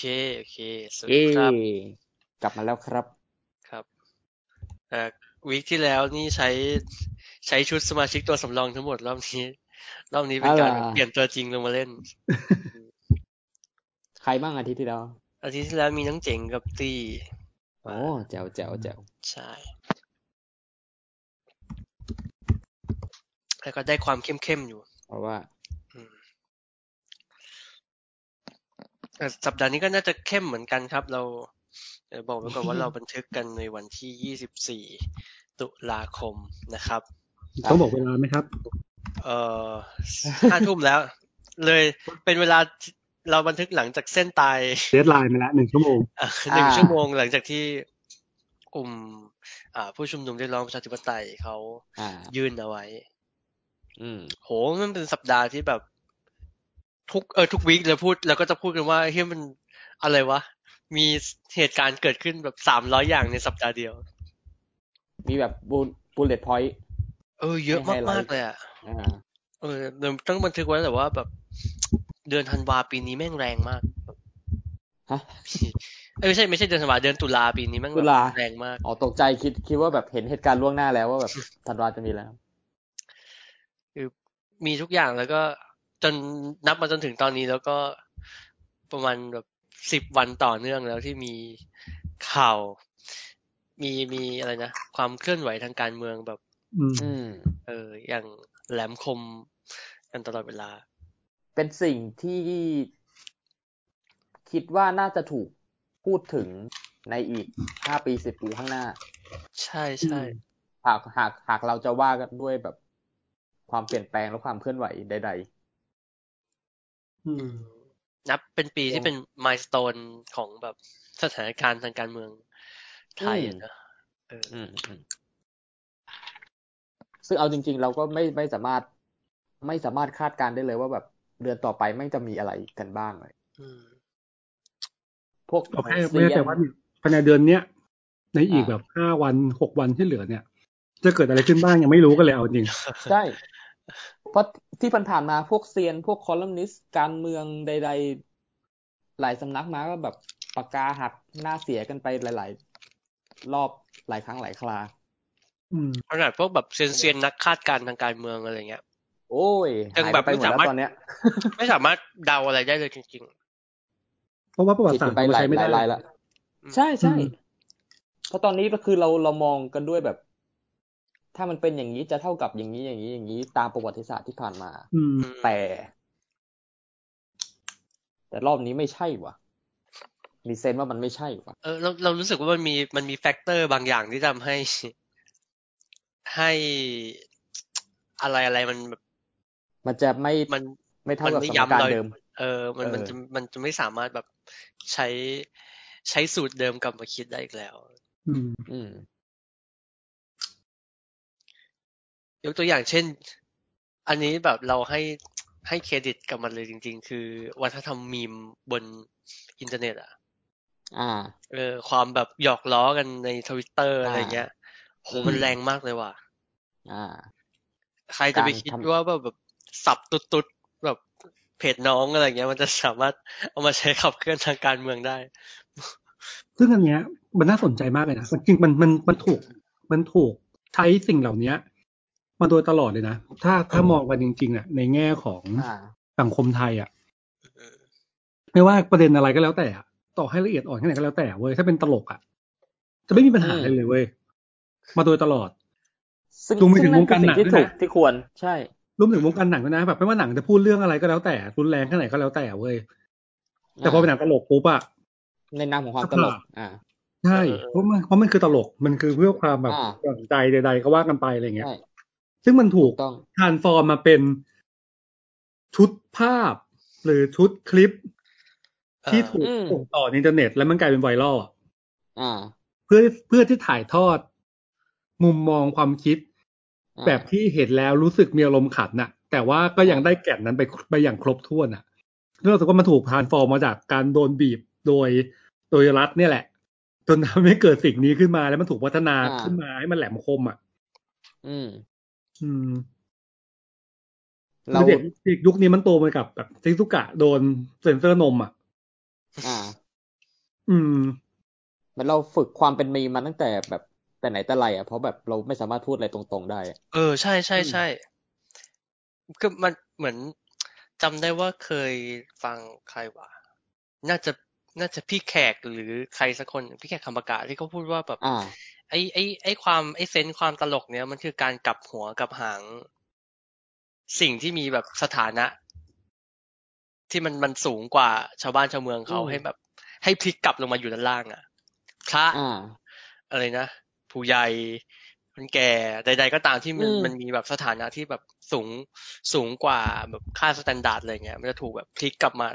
เคโอเคสวัสเย้ดีครับกลับมาแล้วครับครับเอ่อวีคที่แล้วนี่ใช้ใช้ชุดสมาชิกตัวสำรองทั้งหมดรอบนี้ รอบนี้เป็นการอะไรเปลี่ยนตัวจริงลงมาเล่น ใครบ้างอาทิตย์ที่แล้วอาทิตย์ที่แล้วมีน้องเจ๋งกับตี้โอ้แจ๋วแจ๋วแจ๋วใช่แล้วก็ได้ความเข้มๆอยู่ เพราะว่า อืมแต่ สัปดาห์นี้ก็น่าจะเข้มเหมือนกันครับ เราเอ่อบอกไว้ก่อนว่าเราบันทึกกันในวันที่ 24 ตุลาคมนะครับต้องบอกเวลาไหมครับ เอ่อห้าทุ่มแล้ว เลยเป็นเวลาที่เราบันทึกหลังจากเส้นตายเดทไลน์มาแล้วหนึ่งชั่วโมงอะหนึ่งชั่วโมงหลังจากที่กลุ่มอ่าผู้ชุมนุมเรียกร้องประชาธิปไตยเขาอ่ายื่นเอาไว้อืมโหมันเป็นสัปดาห์ที่แบบ ทุกเออทุก week เราพูดเราก็จะพูดกันว่าเฮ้ยมันอะไรวะ มีเหตุการณ์เกิดขึ้นแบบสามร้อยอย่างในสัปดาห์เดียว มีแบบบู bullet pointเออ เยอะให้ไฮไลมากๆเลยอะอ่าเออเราต้องบันทึกไว้แต่ว่าแบบ เดือนธันวาปีนี้แม่งแรงมากฮะเอ้ยไม่ใช่ไม่ใช่เดือนธันวาเดือนตุลาปีนี้แม่งแบบตุลาแรงมากอ๋อตกใจคิดคิดว่าแบบเห็นเหตุการณ์ล่วงหน้าแล้วว่าแบบธันวาจะมีแล้วคือมีทุกอย่างแล้วก็ จนนับมาจนถึงตอนนี้แล้วก็ประมาณแบบสิบวันต่อเนื่องแล้วที่มีข่าว มีมีอะไรนะ ความเคลื่อนไหวทางการเมืองแบบอืมอืม เออ อย่างแหลมคมกันตลอดเวลา เป็นสิ่งที่คิดว่าน่าจะถูกพูดถึงในอีกห้าปีสิบปีข้างหน้า ใช่ใช่หากหากหากเราจะว่ากันด้วยแบบความเปลี่ยนแปลงและความเคลื่อนไหวใด อืม นับเป็นปีที่เป็นมายสเตนของแบบสถานการณ์ทางการเมืองไทยอะนะเออๆอืมอืมซึ่งเอาจริง ๆ เราก็ไม่ไม่สามารถ ไม่สามารถคาดการณ์ได้เลยว่าแบบเดือนต่อไปไม่งจะมีอะไรกันบ้างเลยอืมพวกโอเคเซีไม่ยแน่ใจนว่าภายในเดือนเนี้ยในอีกอ่าแบบห้าวันหกวันที่เหลือเนี่ย จะเกิดอะไรขึ้นบ้างยังไม่รู้กันเลยเอาจริง ใช่ เพราะที่ผ่านๆมาพวกเซียน พวกคอลัมนิสต์การเมืองใด ๆ หลายสำนักมาก็แบบปากกาหักหน้าเสียกันไปหลาย ๆ รอบหลายครั้งหลายคราอืมขนาดพวกแบบเซียนเซียนๆนักคาดการณ์ทางการเมืองอะไรเงี้ย โอ้ยยังหายแบบไปหมดไม่แล้วสามารถตอนเนี้ย ไม่สามารถเดาอะไรได้เลยจริงเพราะว่าประวัผิติดศาสกัตนร์ไปมันหลายใช้ไม่หได้ลายรายละอืมใช่ใช่อืมเพราะตอนนี้ก็คือเราเรามองกันด้วยแบบ ถ้ามันเป็นอย่างนี้จะเท่ากับอย่างนี้อย่างนี้อย่างนี้ตามประวัติศาสตร์ที่ผ่านมาอืมอืมแต่ แต่รอบนี้ไม่ใช่ว่ะมีเซนส์ว่ามันไม่ใช่ว่ะเออเราเรารู้สึกว่ามันมีมันมีแฟกเตอร์บางอย่างที่ทำให้ ให้อะไรอะไรมันแบบมันจะไม่มันไม่เท่ากับมันไม่สมการย้ำรอยเดิม เออ มันเออมันจะมันจะไม่สามารถแบบใช้ใช้สูตรเดิมกลับมาคิดได้อีกแล้ว อืมอืม ยกตัวอย่างเช่น อันนี้แบบเราให้ให้เครดิตกับมันเลยจริง ๆ คือวัฒนธรรมมีมบนอินเทอร์เน็ตอะอ่าเออ ความแบบหยอกล้อกันในทวิตเตอร์อ่าอะไรเงี้ยโหอืมมันแรงมากเลยว่ะอ่าใครจะไปการคิดทำว่าแบบแบบสับตุดๆแบบเพจน้องอะไรเงี้ย มันจะสามารถเอามาใช้ขับเคลื่อนทางการเมืองได้ ซึ่งอันเนี้ย มันน่าสนใจมากเลยนะจริงๆมันมันมันถูก มันถูกใช้สิ่งเหล่านี้ มาโดยตลอดเลยนะ ถ้าถ้ามองกันจริงๆอะ ในแง่ของอ่าสังคมไทยอะไม่ว่าประเด็นอะไรก็แล้วแต่อะต่อให้ละเอียดอ่อนแค่ไหนก็แล้วแต่เว้ยถ้าเป็นตลกอะ จะไม่มีปัญหาอืมอะไรเลยเว้ยมาโดยตลอดซึ่งรวมไปซึ่ถึงนั่นวงการคือสิ่หนังที่ด้วยถูนะกที่ควรใช่รวมถึงวงการหนังด้วยนะแบบไม่ว่าหนังจะพูดเรื่องอะไรก็แล้วแต่รุนแรงแค่ไหนก็แล้วแต่เว้ยแต่พอเป็นหนังตลกปุ๊บอะในนามของความตลกอ่าใช่เออเพราะมันเพราะมันคือตลกมันคือเพื่อความแบบอ่าหย่อนใจใดๆก็ว่ากันไปอะไรเงี้ยใช่ ซึ่งมันถูกต้อง transform มาเป็นชุดภาพ หรือชุดคลิป ที่ถูกอืมส่งต่อในอินเทอร์เน็ต แล้วมันกลายเป็นไวรัลอะอ่าเพื่อเพื่อที่ถ่ายทอด มุมมองความคิดอ่าแบบที่เห็นแล้วรู้สึกมีอารมณ์ขันน่ะ แต่ว่าก็ยังได้แก่นนั้นไปไปอย่างครบถ้วนอะเรื่องรู้สึกว่ามันถูก transform มาจากการโดนบีบโดยโดยรัฐเนี่ยแหละจนทำให้เกิดสิ่งนี้ขึ้นมาแล้วมันถูกพัฒนาอ่าขึ้นมาให้มันแหลมคมอะ อืม อืมเราเด็กเด็กยุคนี้มันโตมากับแบบซิซุกะโดนเซ็นเซอร์นมอะ อ่า อืมเหมือนเราฝึกความเป็นมีมมาตั้งแต่แบบแต่ไหนแต่ไรอะเพราะแบบเราไม่สามารถพูดอะไรตรงๆได้อะเออใช่ใช่ใช่ก็มันเหมือนจำได้ว่าเคยฟังใครวะน่าจะน่าจะพี่แขกหรือใครสักคนพี่แขกคำประกาศที่เขาพูดว่าแบบอ่า ไอ้ไอ้ไอ้ความไอ้ sense ความตลกเนี้ยมันคือการกลับหัวกลับหาง สิ่งที่มีแบบสถานะ ที่มันมันสูงกว่าชาวบ้านชาวเมืองเขาอืมให้แบบ ให้พลิกกลับลงมาอยู่ด้านล่าง อะพระอ่าอะไรนะผู้ใหญ่คนแก่ใด ๆ ก็ตามที่มันอืมมันมีแบบสถานะที่แบบสูงสูงกว่าแบบค่า standard อะไรเงี้ย มันจะถูกแบบพลิกกลับมา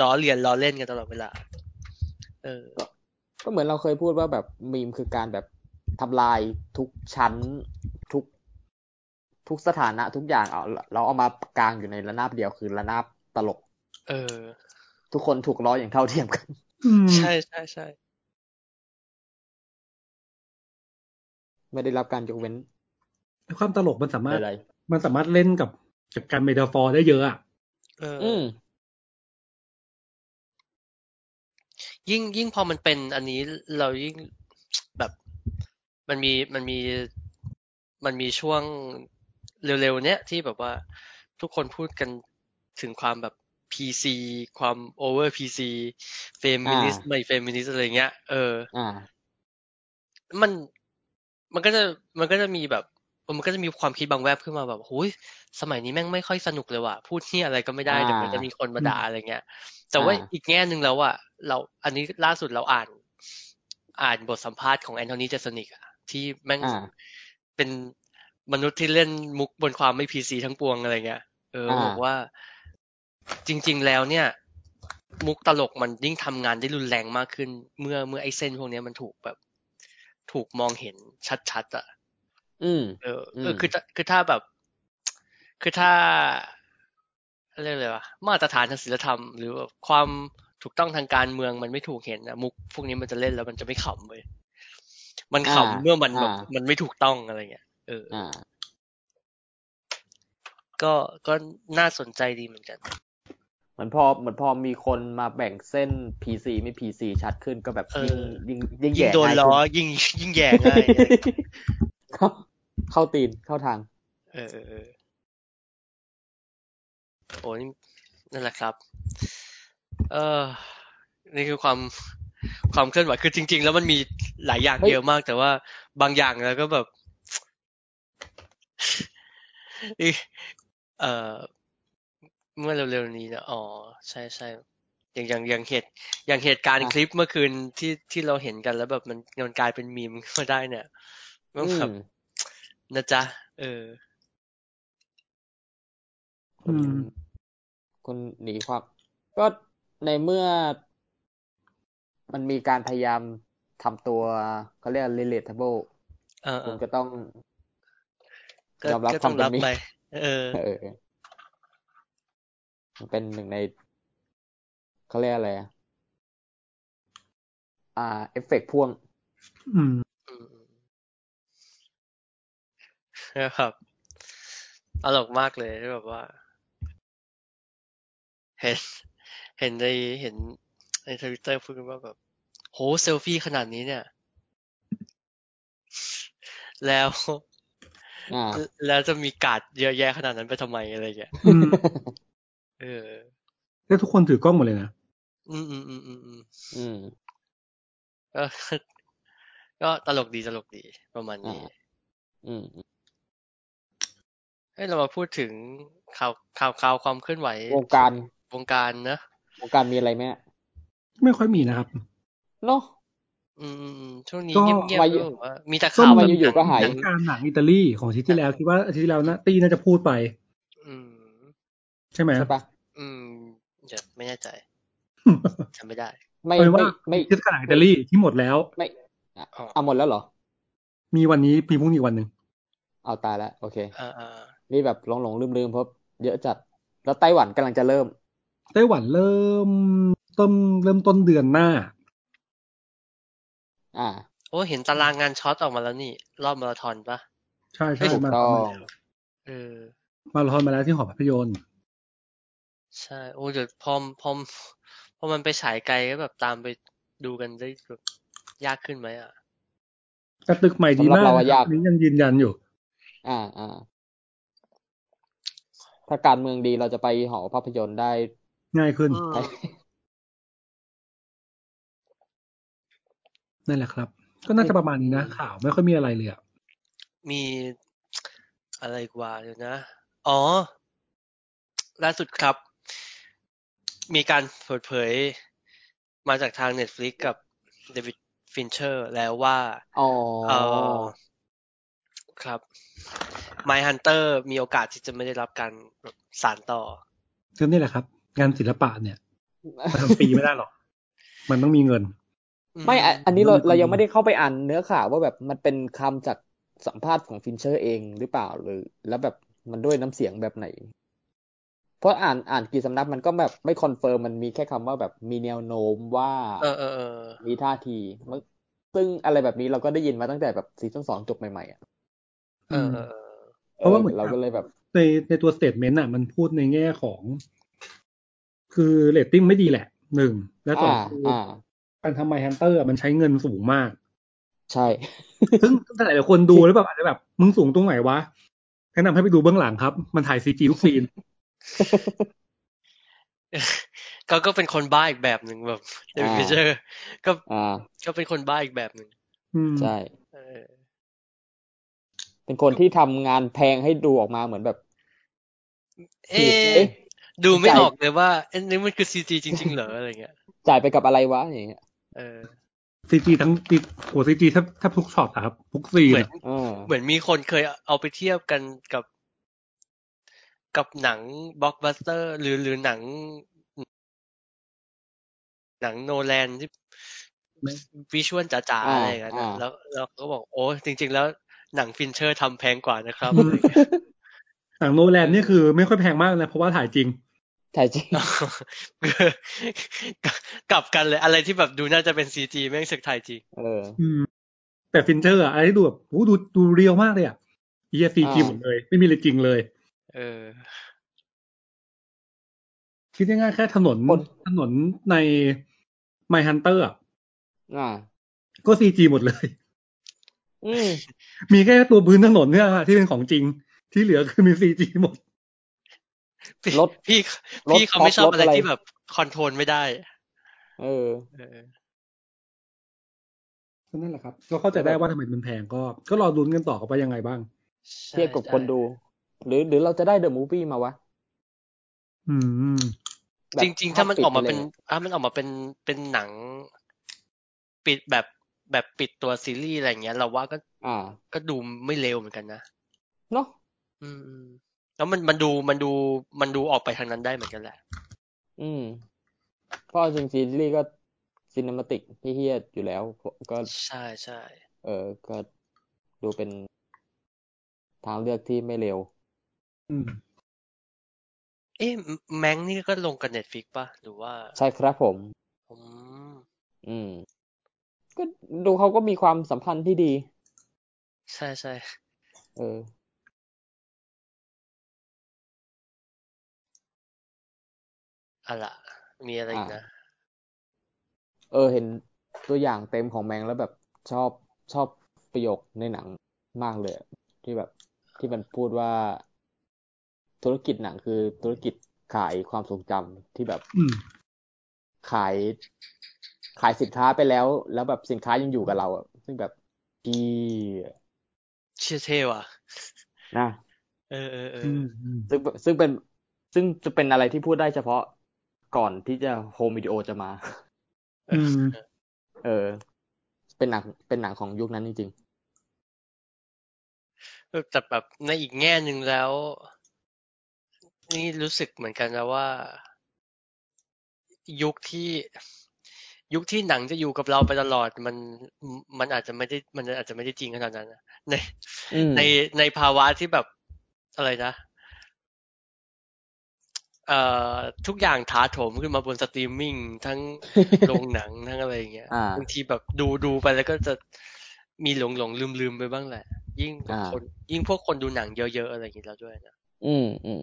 ล้อเลียนล้อเล่นกันตลอดเวลา เออ ก็เหมือนเราเคยพูดว่าแบบมีมคือการแบบ ทำลายทุกชั้นทุก ทุกสถานะทุกอย่างเอาเราเอามากลางอยู่ในระนาบเดียวคือระนาบตลก เออ ทุกคนถูกล้ออย่างเท่าเทียมกันอืมใช่ใช่ใช่ไม่ได้รับการยกเว้น ความตลกมันสามารถใดมันสามารถเล่นกับกับการเมตาฟอร์ได้เยอะอะเออๆอืมยิ่งยิ่งพอมันเป็นอันนี้เรายิ่งแบบ มันมีมันมีมันมีช่วงเร็วๆเนี้ยที่แบบว่าทุกคนพูดกันถึงความแบบ PC ความ over PC เฟมินิสต์อ่าไม่เฟมินิสต์อะไรเงี้ย เอออ่ามันมันก็จะมันก็จะมีแบบมันก็จะมีความคิดบางแวบขึ้นมาแบบหุยสมัยนี้แม่งไม่ค่อยสนุกเลยว่ะ พูดที่อะไรก็ไม่ได้อ่าเดี๋ยวมันจะมีคนมาด่าอะไรเงี้ย แต่ว่าอ่าอีกแง่หนึ่งแล้วอะเรา อันนี้ล่าสุดเราอ่าน อ่านบทสัมภาษณ์ของแอนโทนีเจสนิกอะ ที่แม่งอ่าเป็นมนุษย์ที่เล่นมุกบนความไม่พีซีทั้งปวงอะไรเงี้ย เอออ่าบอกว่าจริง ๆ แล้วเนี่ย มุกตลกมันยิ่งทำงานได้รุนแรงมากขึ้น เมื่อเมื่อไอ้เส้นพวกเนี้ยมันถูกแบบ ถูกมองเห็นชัดๆอะ อืม เอออืมเออคือถ้าคือถ้าแบบ คือถ้าเรียกอะไรวะมาตรฐานทางศีลธรรม หรือแบบความถูกต้องทางการเมืองมันไม่ถูกเห็นนะมุกพวกนี้มันจะเล่นแล้วมันจะไม่ขำเลย มันขำอ่าเมื่อมันแบบอ่ามัมันไม่ถูกต้องอะไรเงี้ยเออออ่าก็ก็น่าสนใจดีเหมือนกันเหมือนพอเหมือนพอมีคนมาแบ่งเส้น PC ไม่ PC ชัดขึ้นก็แบบเอยิ่งอยิ่งยิ่งยิ่งแย่โดนง่ายล้อขึ้นยิ่งยิ่งแย่ง่ายอะไรเงี้ยเข้าเข้าตีนเข้าทาง เออเออเออโอ้นี่นั่นแหละครับ เออนี่คือความ ความเคลื่อนไหวคือจริง ๆ แล้วมันมีหลายอย่างเฮ้ยเยอะมาก แต่ว่าบางอย่างแล้วก็แบบอีเอ่อเมื่อเร็วๆนี้นะอ๋อใช่ใช่อย่างอย่างอย่างเหตุอย่างเหตุการณ์คลิปเมื่อคืนที่ที่เราเห็นกันแล้วแบบมันมันกลายเป็นมีมขึ้นมาได้เนี่ยมันอืแบมบนะจ๊ะ เออคุณอืมคุณหนีความก็ในเมื่อ มันมีการพยายามทำตัวเขาเรียก relatable เออเอคุณอก็ต้องก็ยอมรับก็คต้วาอมงเป็นรับมีไปเออเออมันเป็นหนึ่งในเขาเรียกอะไรอะอ่า เอฟเฟกต์พ่วง อืมอืมนะครับตลกมากเลยที่แบบว่า เห็น เห็นในเห็น ในทวิตเตอร์พูดกันว่าแบบ โหเซลฟี่ขนาดนี้เนี่ย แล้วอ่าแล้วจะมีการ์ดเยอะแยะขนาดนั้นไปทำไมอะไรเงี้ยอืมเออ แล้วทุกคนถือกล้องหมดเลยนะ อืมอืมอืมอืมอืมอืมก็ก็ตลกดีตลกดีประมาณนี้อ่าอืมเฮ้ยเรามาพูดถึงข่าวข่าวข่าวความเคลื่อนไหววงการวงการนะวงการมีอะไรไหมอะ ไม่ค่อยมีนะครับเนาะอืมอืมอืมช่วงนี้ก็เงียบมาๆอยู่รู้สึกว่ามีแต่ก็ข่าวมันแบบอยู่ๆก็หายนังการหนังอิตาลีของอาทิตย์ที่แล้วคิดว่าอาทิตย์ที่แล้วนะตีน่าจะพูดไป อืม ใช่ไหมใช่ปะอืมเดี๋ยวไม่แน่ใจจำไม่ได้ ไม่เอาเป็นไม่ว่าไม่เทศกาลหนังอิตาลีที่หมดแล้ว ไม่อะอ๋อเอาหมดแล้วเหรอ มีวันนี้มีพรุ่งนี้อีกวันหนึ่งเอาตายแล้วโอเคอ่าอ่านี่แบบหลงหลงลืมลืมๆเพราะเยอะจัดแล้วไต้หวันกำลังจะเริ่ม ไต้หวันเริ่ม ต้นเริ่มต้นเดือนหน้า อ่า โอ้เห็นตารางงานช็อตออกมาแล้วนี่ รอบมาราธอนปะใช่ใช่ถูกมาต้ราธออนงมาแล้วเออมาราธอนมาแล้วที่หอภาพยนตร์ใช่ โอ้เดี๋ยวพอมพอมพอมันไปฉายไกลก็แบบตามไปดูกันได้แบบยากขึ้นไหมอะแต่ตึกใหม่ดีสำหรับมากเราอะนะคยารับกอันนี้ยังยืนยันอยู่ อ่าอ่าถ้าการเมืองดีเราจะไปหอภาพยนตร์ได้ง่ายขึ้น นั่นแหละครับ ก็น่าจะประมาณนี้นะข่าวไม่ค่อยมีอะไรเลยอะมีอะไรกว่าเดี๋ยวนะ อ๋อ ล่าสุดครับ มีการเปิดเผยมาจากทาง Netflix กับเดวิดฟินเชอร์แล้วว่า อ๋อเออครับ Mindhunter มีโอกาสที่จะไม่ได้รับการสานต่อก็นี่แหละครับ งานศิลปะเนี่ยมันทำฟรีไม่ได้หรอก มันต้องมีเงิน ไม่อะอันนี้เรามันเรายังไม่ได้เข้าไปอ่านเนื้อข่าวว่าแบบมันเป็นคำจากสัมภาษณ์ของฟินเชอร์เองหรือเปล่าหรือ แล้วแบบมันด้วยน้ำเสียงแบบไหน เพราะอ่านอ่านกี่สำนักมันก็แบบไม่ confirm มันมีแค่คำว่าแบบมีแนวโน้มว่าเออเออเออมีท่าทีมันซึ่งอะไรแบบนี้เราก็ได้ยินมาตั้งแต่แบบซีซั่นสองจบใหม่ๆอะเออเออเออเพราะว่าเหมือนเราก็เลยแบบ ในในตัว statement อะ มันพูดในแง่ของ คือเรตติ้งไม่ดีแหละหนึ่งและสองอ่าคือออ่า การทำ Mindhunter มันใช้เงินสูงมาก ใช่ ซึ่งแต่หลายคนดูแล้วแบบอาจจะแบบ มึงสูงตรงไหนวะแนะนำให้ไปดูเบื้องหลังครับ มันถ่าย CG ทุกซีนก็ก็เป็นคนบ้าอีกแบบหนึ่งแบบเดวิดอ่าฟินเชอร์ก็อ่าก็เป็นคนบ้าอีกแบบหนึ่งอืมใช่เออเป็นคนที่ทำงานแพงให้ดูออกมาเหมือนแบบ เอ๊ะเอ๊ะดูไม่จ่ายออกเลยว่าเอ๊ะนี่มันคือ CG จริง ๆ เหรออะไรเงี้ย จ่ายไปกับอะไรวะอย่างเงี้ย เออซีจีทั้งซีโหซีจีแทบแทบทุกช็อตอะครับทุกซีนเหมือนอะเออเหมือนมีคนเคยเอาไปเทียบกันกับ กับหนังบล็อกบัสเตอร์ หรือหรือหนัง หนังโนแลนที่ visual จ๋าๆอ่าอะไรอย่างเงี้ยนะอ่าแล้วแล้วก็บอกโอ้จริง ๆ แล้วหนังฟินเชอร์ทำแพงกว่านะครับหนังโนแลนนี่คือไม่ค่อยแพงมากนะเพราะว่าถ่ายจริง ถ่ายจริงกลับกันเลยอะไรที่แบบดูน่าจะเป็น CG แม่งสึกถ่ายจริงเอออืมแต่ฟินเชอร์อะอะไรที่ดูแบบโอ้ดูดู real มากเลยอะเอซีจีอ่าหมดเลย ไม่มีเลยจริงเลย เออ คิดง่ายๆแค่ถนนคนถนนใน Mindhunter อ่าก็ซีจีหมดเลยอืมมีแค่ตัวพื้นถนนเนี่ยอะที่เป็นของจริงที่เหลือคือมี CG หมดพี่ รถพี่รถพี่เขาไม่ชอบรถอะไรอะไรที่แบบ control ไม่ได้ เออเออก็นั่นแหละครับ ก็เข้าใจได้ว่าทำไมมันแพงก็ ก็รอลุ้นกันต่อเขาไปยังไงบ้างเทียบกับคนดู หรือหรือเราจะได้เดอะมูฟวี่มาวะ อืมแบบจริง ๆ ถ้ามันภพปิดออกมาเป็นไปลยถ้ามันออกมาเป็นเป็นหนัง ปิดแบบแบบปิดตัวซีรีส์อะไรอย่างเงี้ย เราว่าก็ อ่า ก็ดูไม่เลวเหมือนกันนะ เนาะอืมอืม แล้วมันมันดูมันดูมันดูออกไปทางนั้นได้เหมือนกันแหละ อืมเพราะจริงซีรีส์ก็ซิน e มาติกที่เฮียอยู่แล้ว ก็ใช่ใช่เออ ก็ดูเป็นทางเลือกที่ไม่เร็ว อืม เอ๊ะแมงนี่ก็ลงกับเน็ตฟิกป่ะ หรือว่า ใช่ครับผม ผมอืม ก็ดูเขาก็มีความสัมพันธ์ที่ดี ใช่ใช่เออ อะล่ะมีอะไรอีกนะ เออเห็นตัวอย่างเต็มของแมงแล้วแบบชอบชอบประโยคในหนังมากเลยอะที่แบบที่มันพูดว่า ธุรกิจหนังคือธุรกิจขายความทรงจำที่แบบอืมขายขายสินค้าไปแล้ว แล้วแบบสินค้ายังอยู่กับเราอะซึ่งแบบดีเชื่อเท่ว่ะนะเออเออเออือมอืมซึ่งซึ่งเป็นซึ่งจะเป็นอะไรที่พูดได้เฉพาะ ก่อนที่จะโฮมวิดีโอจะมาอืมเออ เป็นหนังเป็นหนังของยุคนั้นจริงเออแต่แบบในอีกแง่หนึ่งแล้ว นี่รู้สึกเหมือนกันนะว่า ยุคที่ยุคที่หนังจะอยู่กับเราไปตลอดมันมันอาจจะไม่ได้มันอาจจะไม่ได้จริงขนาดนั้นนะในๆอืมในในภาวะที่แบบอะไรนะ เอ่อทุกอย่างถาโถมขึ้นมาบนสตรีมมิ่งทั้งโรงหนังทั้งอะไรอย่างเงี้ยอ่าบางทีแบบดูดูไปแล้วก็จะมีหลงหลงลืมลืมไปบ้างแหละ ยิ่งแบบอ่าคน ยิ่งพวกคนดูหนังเยอะๆอะไรอย่างเงี้ยแล้วด้วยนะอืมอืม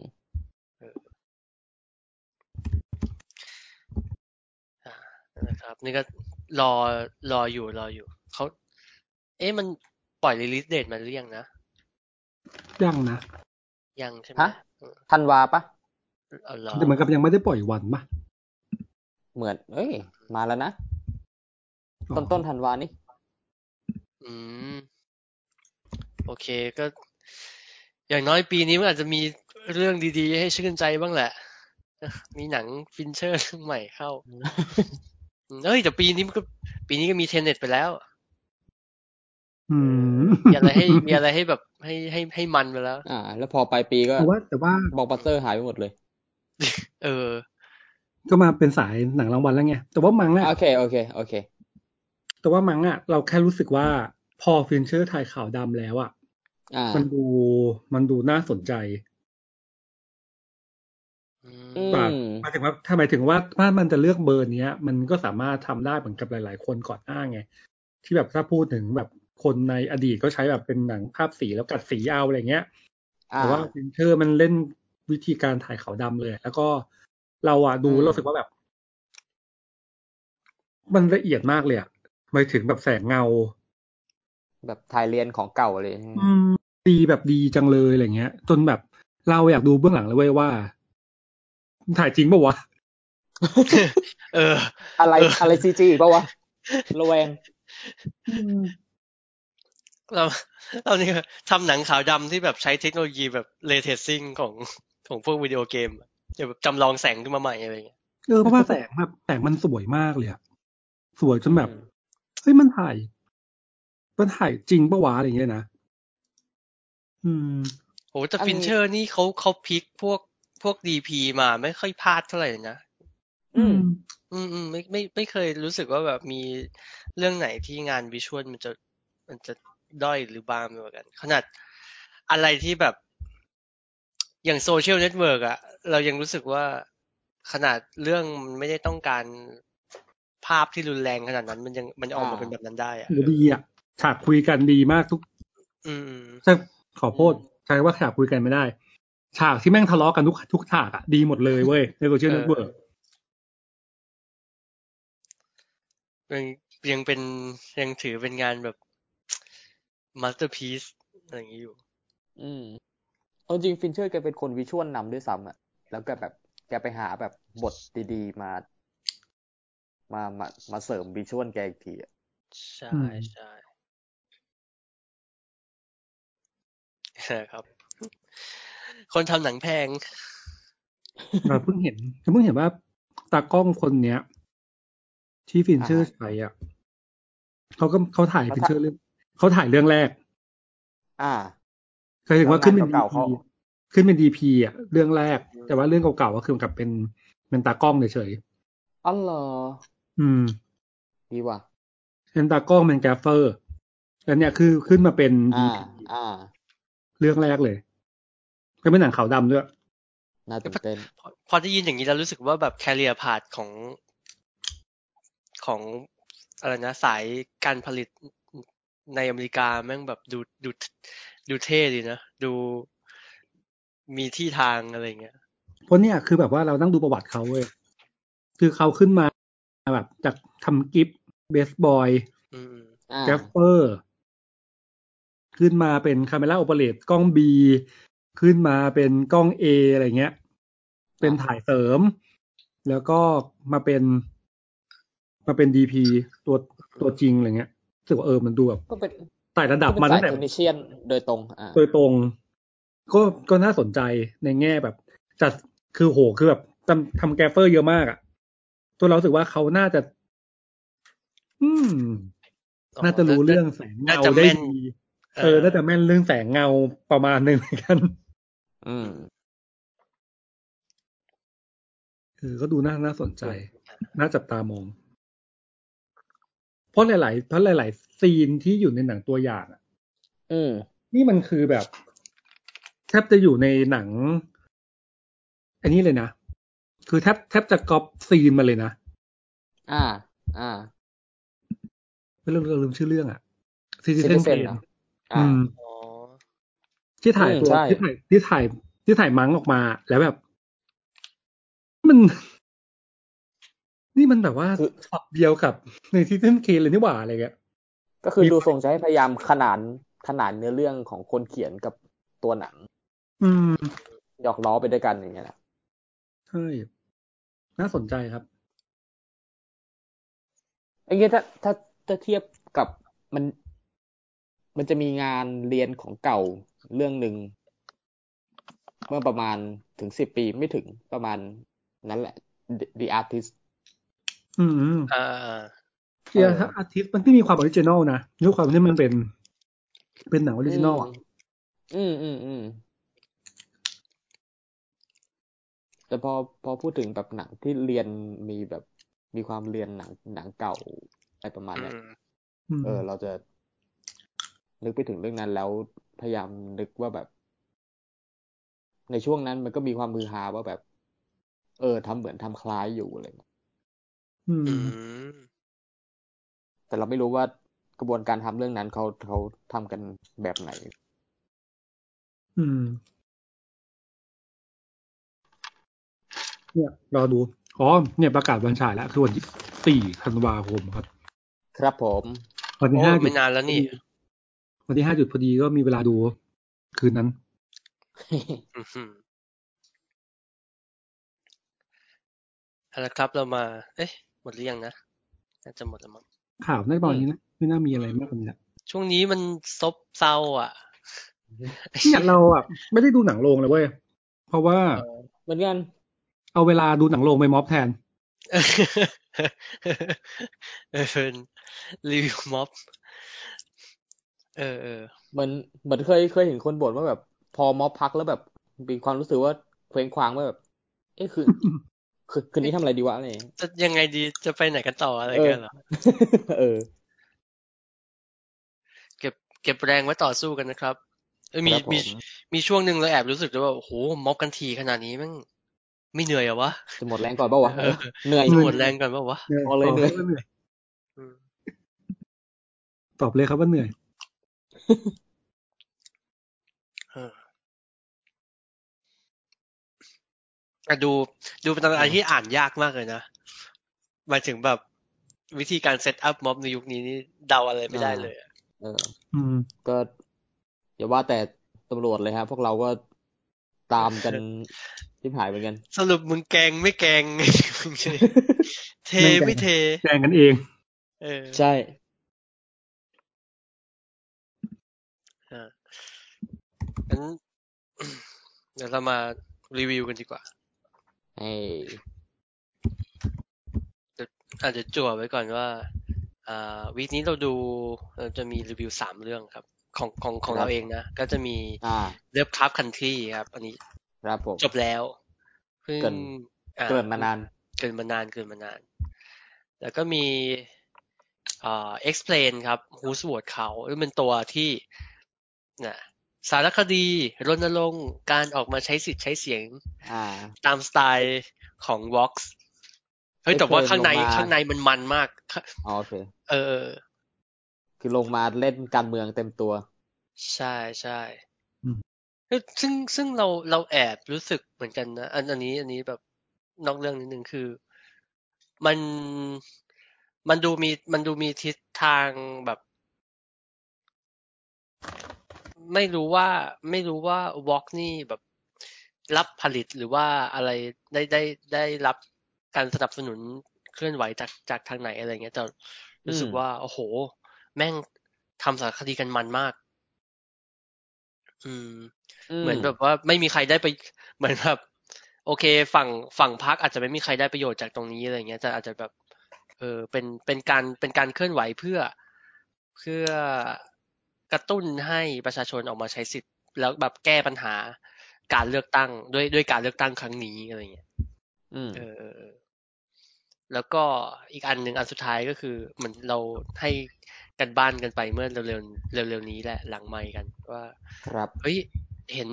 อ่านะครับ นี่ก็รอรออยู่รออยู่เขาเอ๊ะมันปล่อยรีลิสเดทมาหรือยังนะยังนะยังใช่ไหมฮะธันวาปะเอาเหรอ แต่เหมือนกับยังไม่ได้ปล่อยวันปะเหมือน เอ้ย มาแล้วนะ ต้นต้นธันวานี่ อืม โอเคก็ อย่างน้อยปีนี้มันอาจจะมีเรื่องดีๆ ให้ชื่นใจบ้างแหละ มีหนัง Fincher เรื่องใหม่เข้า เอ้ยแต่ปีนี้มันก็ ปีนี้ก็มี Tenet ไปแล้วอืมมีอะไรให้มีอะไรให้แบบให้ให้ให้มันไปแล้ว อ่า แล้วพอปลายปีก็แต่ว่าแต่ว่าบอกบัสเตอร์หายไปหมดเลย เออ ก็มาเป็นสายหนังรางวัลแล้วไง แต่ว่า Mank อะโอเคโอเคโอเค แต่ว่า Mank อะเราแค่รู้สึกว่าพอ Fincher ถ่ายขาวดำแล้วอะอ่ามันดูมันดูน่าสนใจอือืมแบบมหมายถึงว่าถ้าหมายถึงว่าถ้ามันจะเลือกเบอร์เนี้ย มันก็สามารถทำได้เหมือนกับหลาย ๆ คนก่อนหน้าไง ที่แบบถ้าพูดถึงแบบคนในอดีตก็ใช้แบบเป็นหนังภาพสีแล้วกัดสีเอาอะไรเงี้ยอ่าแต่ว่าฟินเชอร์มันเล่น วิธีการถ่ายขาวดำเลย แล้วก็เราอะดูอืมเรารู้สึกว่าแบบ มันละเอียดมากเลยอะหมายถึงแบบแสงเงา แบบถ่ายเรียนของเก่าเลยอืมดีแบบดีจังเลยอะไรเงี้ย จนแบบเราอยากดูเบื้องหลังเลยเว้ยว่า ถ่ายจริงปะวะเออ อะไรเออออะไรซีจีป่าวะระแวงเราเรานี่ทำหนังขาวดำที่แบบใช้เทคโนโลยีแบบเรเทสซิ่งของ ของพวกวิดีโอเกมอะเดี๋ยวแบบจำลองแสงขึ้นมาใหม่อะไรเงี้ยเออเพราะว่าแสงแบบแสงมันสวยมากเลยอะสวยจนแบบอืมเฮ้ยมันถ่าย มันถ่ายจริงปะวะอะไรเงี้ยนะอืมโอ้แต่อันนี้ฟินเชอร์นี่เขาเขาพลิกพวกพวก DP มาไม่ค่อยพลาดเท่าไหร่นะอืม อืมอืมไม่ไม่ไม่เคยรู้สึกว่าแบบมีเรื่องไหนที่งาน visual มันจะมันจะด้อยหรือบางไปกว่ากัน ขนาดอะไรที่แบบ อย่าง Social Network อะเรายังรู้สึกว่าขนาดเรื่องมันไม่ได้ต้องการภาพที่รุนแรงขนาดนั้น มันยังมันออกมาอ่าเป็นแบบนั้นได้อะโหดีอะฉากคุยกันดีมากทุกอืมอืมใช่ขอโทษใช้ว่าฉากคุยกันไม่ได้ ฉากที่แม่งทะเลาะกันทุกทุกฉากอะดีหมดเลยเว้ยใน Social Networkยังยังเป็นยังถือเป็นงานแบบมาสเตอร์พี e อะไรอย่างนี้อยู่ อืม เอาจริง Fincher แกเป็นคน visual นำด้วยซ้ำอะแล้วแกแบบแกไปหาแบบบทดีๆ มา มามามาเสริม visual แกอีกทีอะใช่อืมใช่ใช่ครับ คนทำหนังแพง เราเพิ่งเห็นเราเพิ่งเห็นว่าตากล้องคนเนี้ย ที่ Fincher ใช้อะเขาก็เขาถ่าย Fincher เรื่องเขาถ่ายเรื่องแรก อ่า เคยถึงว่าขึ้นเป็น DP เก่าๆเขาขึ้นเป็น DP อะเรื่องแรก แต่ว่าเรื่องเก่าๆก็คือเหมือนกับเป็นเป็นตากล้องเฉยอ๋อเหรอๆอืม ดีว่ะเป็นตากล้องเป็น gaffer แล้วเนี่ยคือขึ้นมาเป็นดีอ่าเรื่องแรกเลย ก็เป็นหนังขาวดำด้วยน่าตื่นเต้นพอพอได้ยินอย่างนี้แล้วรู้สึกว่าแบบแคเรียพา t ของของอะไรนะสายการผลิตในอเมริกาแม่งแบบดูดู ดูเท่ดีนะ ดูมีที่ทางอะไรเงี้ยเพราะเนี่ยคือแบบว่าเรานั่งดูประวัติเขาเว้ยคือเขาขึ้นมาแบบจากทำ grip best boy อืมอ่า gaf fer ขึ้นมาเป็น camera operate กล้อง B ขึ้นมาเป็นกล้อง A อะไรเงี้ย เป็นถ่ายเสริม แล้วก็มาเป็น มาเป็นดีพีตัวตัวจริงอะไรเงี้ยรู้สึกว่าเออมันดูแบบก็เป็น ไต่ระดับก็มาเป็นตั้สางยแต่เทคนิเชียนโดยตรงอ่าโดยตรง ก็ก็น่าสนใจในแง่แบบ จัดคือโหคือแบบทำทำแกรฟเฟอร์เยอะมากอะตัวเรารู้สึกว่าเขาน่าจะ อืมอ๋อน่าจะรู้เรื่องแสงน่าเงาจะได้แม่นดีเออน่าจะแม่นเรื่องแสงเงาประมาณหนึ่งเหมือนกัน อืมเออก็ดูน่าน่าสนใจ น่าจับตามอง เพราะหลาย ๆ เพราะหลาย ๆ ซีนที่อยู่ในหนังตัวอย่างอะอืมนี่มันคือแบบแทบจะอยู่ในหนัง อันนี้เลยนะ คือแทบแทบจะก๊อปซีนมาเลยนะ อ่า อ่าไม่รู้เราลืมชื่อเรื่องอะซีซีเซน Citizen เกนเหรออือ่ามอ๋อที่ถ่ายอืมตัวใช่ที่ถ่ายที่ถ่ายที่ถ่ายมังออกมาแล้วแบบ มัน นี่มันแบบว่าคือฝักเดียวกับในซีซันเคเลยนี่หว่าอะไรเงี้ยก็คือมีดูทรงจะให้พยายามขนานขนานเนื้อเรื่องของคนเขียนกับตัวหนัง อืมหยอกล้อไปด้วยกันอย่างเงี้ยนะใช่น่าสนใจครับไอ้เงี้ยถ้าถ้าถ้าเทียบกับมัน มันจะมีงานเรียนของเก่าเรื่องหนึ่งเมื่อประมาณถึงสิบปีไม่ถึงประมาณนั้นแหละ The- The Artist อืมอ่าเกียร์ถ้าอาทิตย์มันที่มีความออริจินอลนะด้วยความที่มันเป็น เป็นหนังออริจินอลอะอืมอืมอืมแต่พอพอพูดถึงแบบหนังที่เรียนมีแบบมีความเรียนหนังหนังเก่าอะไรประมาณอืเนี้ยมอืมเออ เราจะนึกไปถึงเรื่องนั้นแล้วพยายามนึกว่าแบบ ในช่วงนั้นมันก็มีความมือฮาว่าแบบ เออทำเหมือนทำคล้ายอยู่อะไรเงี้ย อืมอืม แต่เราไม่รู้ว่ากระบวนการทำเรื่องนั้นเขาเขาทำกันแบบไหน อืม เนี่ยรอดูอ๋อเนี่ยประกาศวันฉายแล้วคือวันที่สี่ธันวาคมครับ ครับผม วันที่โอ้ห้าไม่นานแล้วนี่ วันที่ห้าจุดพอดีก็มีเวลาดู คืนนั้นอือหือเอาละครับเรามา เอ๊ะห มดหรือยังนะน่าจะหมดแล้วมั้งข่าวในตอนนี้นะไม่น่ามีอะไรมากกว่านี้ละช่วงนี้มันซบเศร้าอะเนี่ยเราอะไม่ได้ดูหนังโรงเลยเว้ยเพราะว่าเหมือนกันเอาเวลาดูหนังโรงไปม็อบแทนเออเป็นรีวิวม็อบ เออเออเหมือนเหมือนเคยเคยเห็นคนบ่นว่าแบบ พอม็อบพักแล้วแบบมีความรู้สึกว่าเคว้งคว้างว่าแบบเอ้คือ คือคืนนี้ทำอะไรดีวะอะไรอย่างเงี้ยจะยังไงดีจะไปไหนกันต่ออะไรเออกันเหรอเออ เก็บเก็บแรงไว้ต่อสู้กันนะครับเอ้ยมีครับผมมีมีช่วงหนึ่งเราแอบรู้สึกเลยว่าโอ้โหม็อบกันทีขนาดนี้แม่งไม่เหนื่อยเหรอวะจะหมดแรงก่อนเปล่าวะเออเหนื่อยจะหมดแรงก่อนปะวะเอาเลยเหนื่อยเหนื่อยอืมตอบเลยครับว่าเหนื่อย เออ อะดูดูเป็นอะไรที่อ่านยากมากเลยนะหมายถึงแบบวิธีการ set up ม็อบในยุคนี้นี่เดาอะไรไม่ได้เลยอะเออ อืม ก็อย่าว่าแต่ตำรวจเลยฮะพวกเราก็ตามกันที่หายเหมือนกัน สรุปมึงแกงไม่แกงมึงเทเทไม่เทแจ้งกันเอง เออ ใช่อ่างั้นเดี๋ยวเรามารีวิวกันดีกว่า ไอ้อาจจะจั่วไว้ก่อนว่าอ่าวีคนี้เราดูเราจะมีรีวิวสามเรื่องครับ ของของของเราเองนะ ก็จะมีอ่าเลิฟคัพคันทรีครับ อันนี้ครับผมจบแล้วเพิ่งเกินอ่าเกินมานาน เกินมานานเกินมานาน แล้วก็มีอ่า explain ครับ who's word เขาเป็นตัวที่นะ สารคดีรณรงค์การออกมาใช้สิทธิ์ใช้เสียงอ่าตามสไตล์ของ Vox เฮ้ยแต่ว่า Explain ข้างในลงมาข้างในมันมันมากอ๋อโอเคเออเออ คือลงมาเล่นการเมืองเต็มตัว ใช่ใช่อืมเอ้ยซึ่งซึ่งเราเราแอบรู้สึกเหมือนกันนะอันอันนี้อันนี้แบบนอกเรื่องนิดนึงคือ มันมันดูมีมันดูมีทิศทางแบบ ไม่รู้ว่าไม่รู้ว่าวอล์กนี่แบบรับผลิตหรือว่าอะไรได้ได้ได้รับการสนับสนุนเคลื่อนไหวจากจากทางไหนอะไรเงี้ยแต่รู้สึกอืมว่า โอ้โห แม่งทำสารคดีกันมันมาก อืม เหมือนแบบว่าไม่มีใครได้ไป เหมือนแบบ โอเค ฝั่งฝั่งพักอาจจะไม่มีใครได้ประโยชน์จากตรงนี้อะไรเงี้ยแต่อาจจะแบบ เออเป็นเป็นการเป็นการเคลื่อนไหวเพื่อเพื่อ กระตุ้นให้ประชาชนออกมาใช้สิทธิ์ แล้วแบบแก้ปัญหาการเลือกตั้งด้วยด้วยการเลือกตั้งครั้งนี้อะไรเงี้ยอืมเออเออเออ แล้วก็อีกอันหนึ่งอันสุดท้ายก็คือเหมือนเราให้กันบ้านกันไปเมื่อเร็วๆเร็วๆนี้แหละหลังไม่กันว่า ครับเฮ้ยเห็น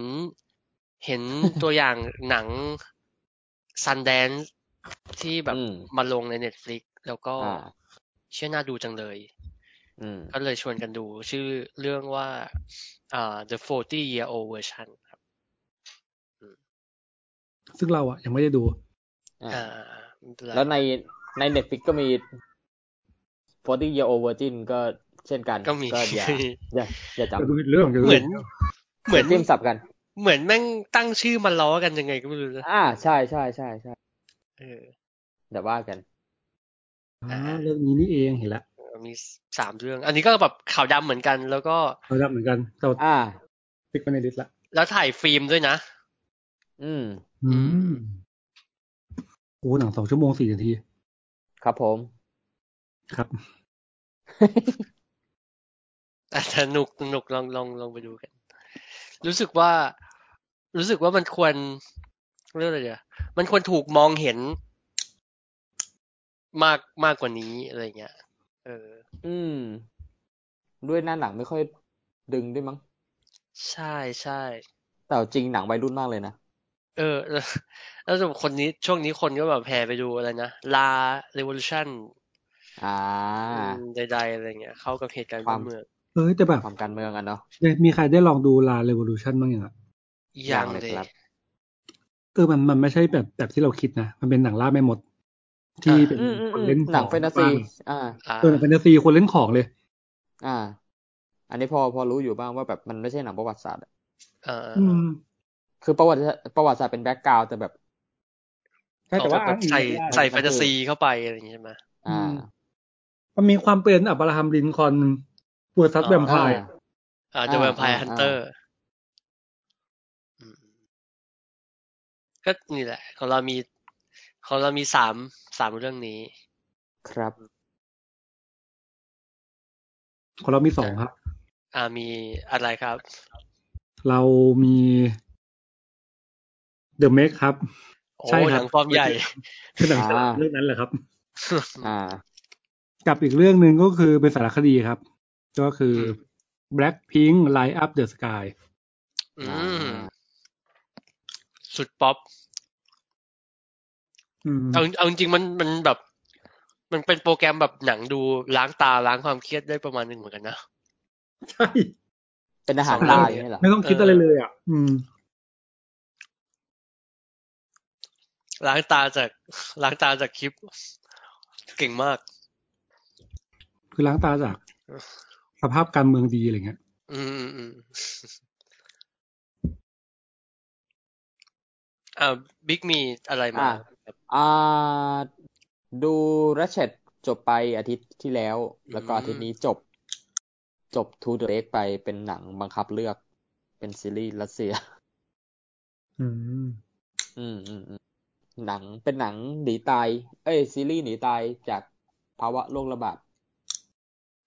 เห็นตัวอย่างหนัง Sundance ที่แบบอืมมาลงใน Netflix แล้วก็อ่าชื่อน่าดูจังเลยอืม ก็เลยชวนกันดูชื่อเรื่องว่าอ่า The 40 Year Old Version ครับซึ่งเราอะ ยังไม่ได้ดูอ่าอ่าไม่เป็นไรแล้วในใน Netflix ก็มี 40 year old virgin ก็เช่นกัน ก็มีอย่าอย่าอย่าจำจะดูเรื่องจะดูเหมือนเหมือนจิ้มสับกัน เหมือนแม่งตั้งชื่อมันล้อกันยังไงก็ไม่รู้นะอ่าใช่ใช่ใช่ใช่เออเดี๋ยวว่ากันอ่าเรื่องนี้นี่เองเห็นละ มีสามเรื่อง อันนี้ก็แบบขาวดำเหมือนกัน แล้วก็เราจำเหมือนกันเราอ่าติ๊กไปในลิสต์ละแล้วถ่ายฟิล์มด้วยนะ อืม อืมโอ้หนังสองชั่วโมงสี่นาที ครับผม ครับแต่สนุกสนุกลองลองลองไปดูกัน รู้สึกว่า รู้สึกว่ามันควรเรื่องอะไรเดียวมันควรถูกมองเห็นมากมากกว่านี้อะไรเงี้ย เออ อืม ด้วยหน้าหนังไม่ค่อยดึงด้วยมั้ง ใช่ใช่ แต่เอาจริงหนังวัยรุ่นมากเลยนะ เออ แล้วแล้วสำหรับคนนี้ช่วงนี้คนก็แบบแห่ไปดูอะไรนะ La Revolution อ่า อืมใดๆอะไรเงี้ย เข้ากับเหตุการณ์ความบ้านเมืองเอ้ยแต่แบบความการเมืองกันเนาะมีใครได้ลองดูลาเรวอลูชันบ้างยังอะยังยังเลยเลย ครับ เออมันมันไม่ใช่แบบแบบที่เราคิดนะ มันเป็นหนังล่าแม่มด ที่เป็นอืมอืมคนอืมเล่นหนังของแฟนตาซีบ้างอ่าอ่าเออหนังแฟนตาซีคนเล่นของเลย อ่า อันนี้พอพอรู้อยู่บ้างว่าแบบมันไม่ใช่หนังประวัติศาสตร์อะเอออืมคือประวัติประวัติศาสตร์เป็น background แต่แบบใช่แต่ว่าเอแบบใส่อ้างอิงไม่ได้ใส่แฟนตาซีเข้าไปอะไรอย่างงี้ใช่ไหมอ่าอืมมันมีความเป็น Abraham Lincoln verซัสอ๋อแวมไพร์อ่าอ่า The อ่า Vampire อ่า Hunter อืมก็นี่แหละ ของเรามี ของเรามีสาม สามเรื่องนี้ ครับ ของเรามีสองครับ อ่ามีอะไรครับ เรามีเดอะเม e ครับโอ้ใช่คหรับนังฟอร์มใหญ่คือหนังอ่าฉลาดเรื่องนั้นแหละครับ อ่า กับอีกเรื่องหนึ่งก็คือเป็นสารคดีครับ ก็คือม Blackpink Light Up the Sky อือ่มาสุดป๊อปอืม เอาเอาจริงๆมันมันแบบ มันเป็นโปรแกรมแบบหนังดูล้างตาล้างความเครียดได้ประมาณหนึ่งเหมือนกันนะใช่เป็นอาหารสองตาเรื่ยองนี่เหรอไม่ต้องคิดอะไรเลยอะอืมล้างตาจากล้างตาจากคลิป เก่งมาก คือล้างตาจากสภาพการเมืองดีอะไรเงี้ย อืมอืมอืมอ่าบิ๊กมีอะไรมา อ่าอ่าดูรัชเชตจบไปอาทิตย์ที่แล้ว แล้วก็อาทิตย์นี้จบ จบ To the Lake ไปเป็นหนังบังคับเลือก เป็นซีรีส์รัสเซียอืมอืม อืมอืมหนังเป็นหนังหนีตาย เอ้ยซีรีส์หนีตายจากภาวะโรคระบาด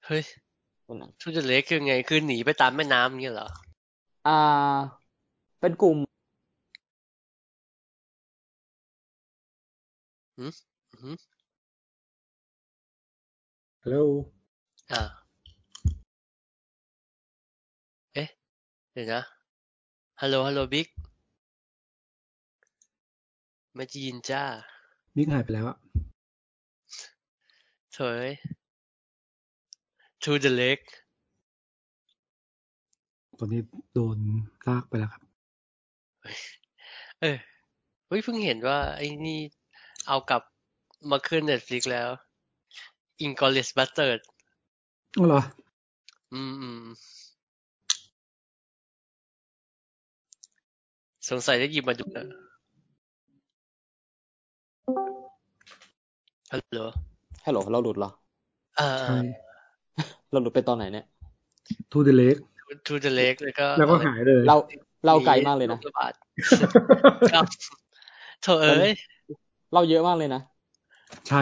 เฮ้ยเป็นหนังทูเดเล็กคือไง คือหนีไปตามแม่น้ำเงี้ยเหรอ อ่า เป็นกลุ่ม อืมฮัลโหลอ่า เอ๊ะ เดี๋ยวนะ ฮัลโหล ฮัลโหลบิ๊ก ไม่ได้ยินจ้า บิ๊กหายไปแล้วอะเถย to the lake ตอนนี้โดนลากไปแล้วครับ เออเฮ้ยเพิ่งเห็นว่าไอ้นี่ เอากลับมาขึ้น Netflix แล้ว Inglourious Bastard อ๋อเหรอ อืมอืมสงสัยได้หยิบมาดูนะฮัลโหล ฮัลโหล เราหลุดเหรออ่าใช่เราหลุดไปตอนไหนเนี่ย To the Lake to the lake แล้วก็แล้วก็หายเลย เราเราไกลมากเลยนะโรคระบาดครับโถเอ้ย เราเยอะมากเลยนะ ใช่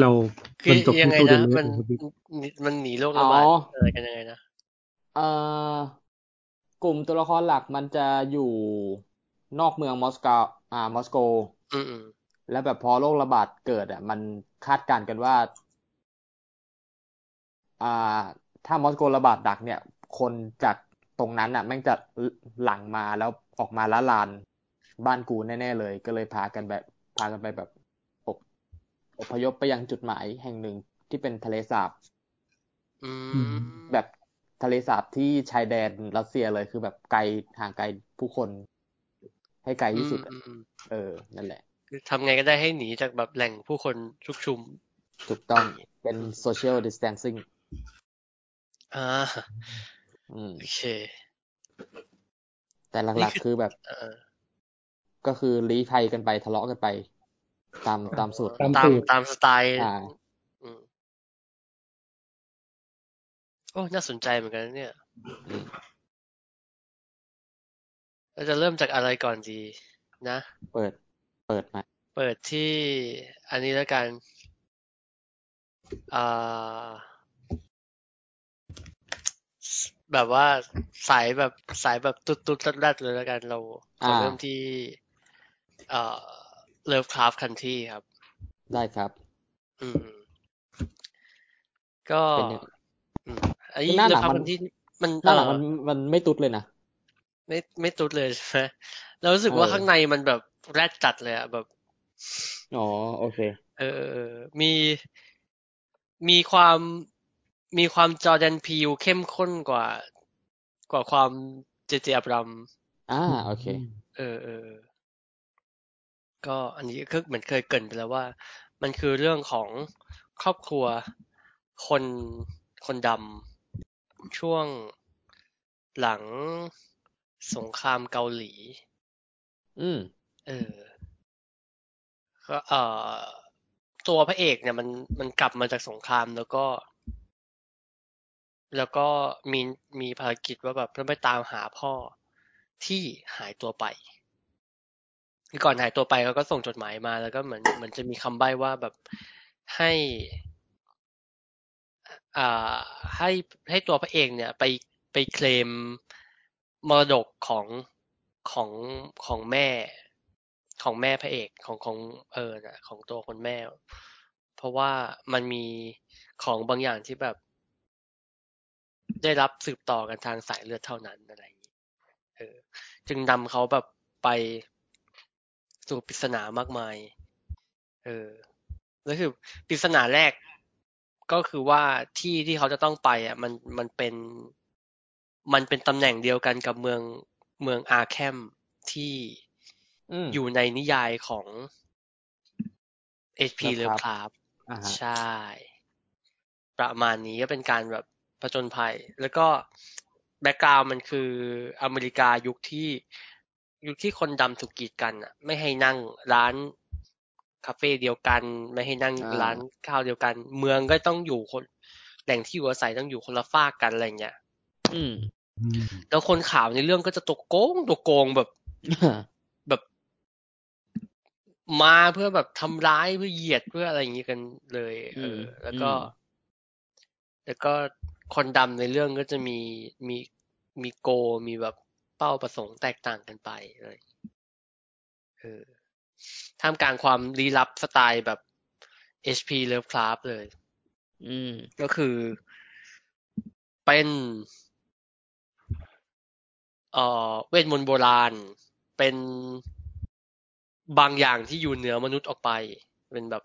เราคือมันจบยังที่ไง To the นะ Lake มันของบิ๊กมันหนีโรคระบาดอ๋ออะไรกันยังไงนะเอ่อกลุ่มตัวละครหลักมันจะอยู่นอกเมืองมอสโกอ่ามอสโกอืมอืมแล้วแบบพอโรคระบาดเกิด อะ มันคาดการณ์กันว่า อ่า ถ้ามอสโกระบาดดักเนี่ย คนจากตรงนั้นอะแม่งจะหลั่งมาแล้วออกมาละลานบ้านกูแน่ๆเลย ก็เลยพากันแบบ พากันไปแบบอบอพยพไปยังจุดหมายแห่งหนึ่งที่เป็นทะเลสาบอือืมมแบบทะเลสาบที่ชายแดนรัสเซียเลยคือแบบไกลห่างไกลผู้คน ให้ไกลที่สุดอะอืมอืมเออ นั่นแหละคือทำไงก็ได้ให้หนีจากแบบแหล่งผู้คนชุกชุม ถูกต้องเป็น social distancing อ่าอืมโอเค แต่หนี่ลักคือๆคือแบบเออ ก็คือลี้ภัยกันไปทะเลาะกันไป ตามตามสูตรตามตามสูตรตามสไตล์อ่าอืมโอ้น่าสนใจเหมือนกันนะเนี่ยอืมเราจะเริ่มจากอะไรก่อนดีนะ เปิด เปิดมา เปิดที่อันนี้แล้วกันอ่าแบบว่าสายแบบสายแบบตุ๊ดตุ๊ดแรดๆเลยแล้วกันเราขออ่าเริ่มที่ เอ่อ Lovecraft Country ครับ ได้ครับ อืม ก็เป็นยังอืมไอ้คือหน้าหนัง Lovecraft มัน Country มันหน้าหลังเอ่มัอนมันไม่ตุดเลยนะ ไม่ไม่ตุ๊ดเลยใช่ไหมเรารู้สึกว่าเออข้างในมันแบบแรดจัดเลยอะแบบ อ๋อ โอเค เออเออเออมีมีความมีความจอร์แดนพีวเข้มข้นกว่ากว่าความเจเจอับรัม อ่า โอเค เออเออ ก็อันนี้ก็เหมือนเคยเกรินไปแล้วว่า มันคือเรื่องของครอบครัวคนคนดำช่วงหลังสงครามเกาหลี อืม เออ ก็เอ่อตัวพระเอกเนี่ยมันมันกลับมาจากสงครามแล้วก็ แล้วก็มีมีภารกิจว่าแบบต้องไปตามหาพ่อที่หายตัวไป คือก่อนหายตัวไปเขาก็ส่งจดหมายมา แล้วก็เหมือนเหมือนจะมีคำใบ้ว่าแบบให้ อ่าให้ให้ตัวพระเอกเนี่ย ไปไปเคลมมรดกของของของแม่ ของแม่พระเอกของของเออนะของตัวคนแม่ เพราะว่ามันมีของบางอย่างที่แบบ ได้รับสืบต่อกันทางสายเลือดเท่านั้นอะไรอย่างนี้เออ จึงนำเขาแบบไป สู่ปริศนามากมาย เออแล้วคือปริศนาแรกก็คือว่าที่ที่เขาจะต้องไปอะ มันมันเป็นมันเป็นตำแหน่งเดียวกันกับเมืองเมืองอาร์แคมที่อืมอยู่ในนิยายของ H.P. Lovecraft Lovecraft อ่าฮะใช่ ประมาณนี้ก็เป็นการแบบผจญภัย แล้วก็แบ็กกราวมันคืออเมริกายุคที่ ยุคที่คนดำถูกกีดกันอะ ไม่ให้นั่งร้านคาเฟ่เดียวกัน ไม่ให้นั่งอ่าร้านข้าวเดียวกัน เมืองก็ต้องอยู่คนแหล่งที่อยู่อาศัยต้องอยู่คนละฝากกันอะไรเงี้ยอืมอืมแล้วคนขาวในเรื่องก็จะตัวโกงตัวโกงแบบแบบ มาเพื่อแบบทำร้ายเพื่อเหยียดเพื่ออะไรอย่างนี้กันเลย เออมแล้วก็อืมแล้วก็คนดำในเรื่องก็จะมีมีมีโกมีแบบ เป้าประสงค์แตกต่างกันไปเลยเออท่ามกลางความลี้ลับสไตล์แบบ HP Lovecraft เลย อืม ก็คือเป็นเอ่อเวทมนต์โบราณ เป็นบางอย่างที่อยู่เหนือมนุษย์ออกไป เป็นแบบ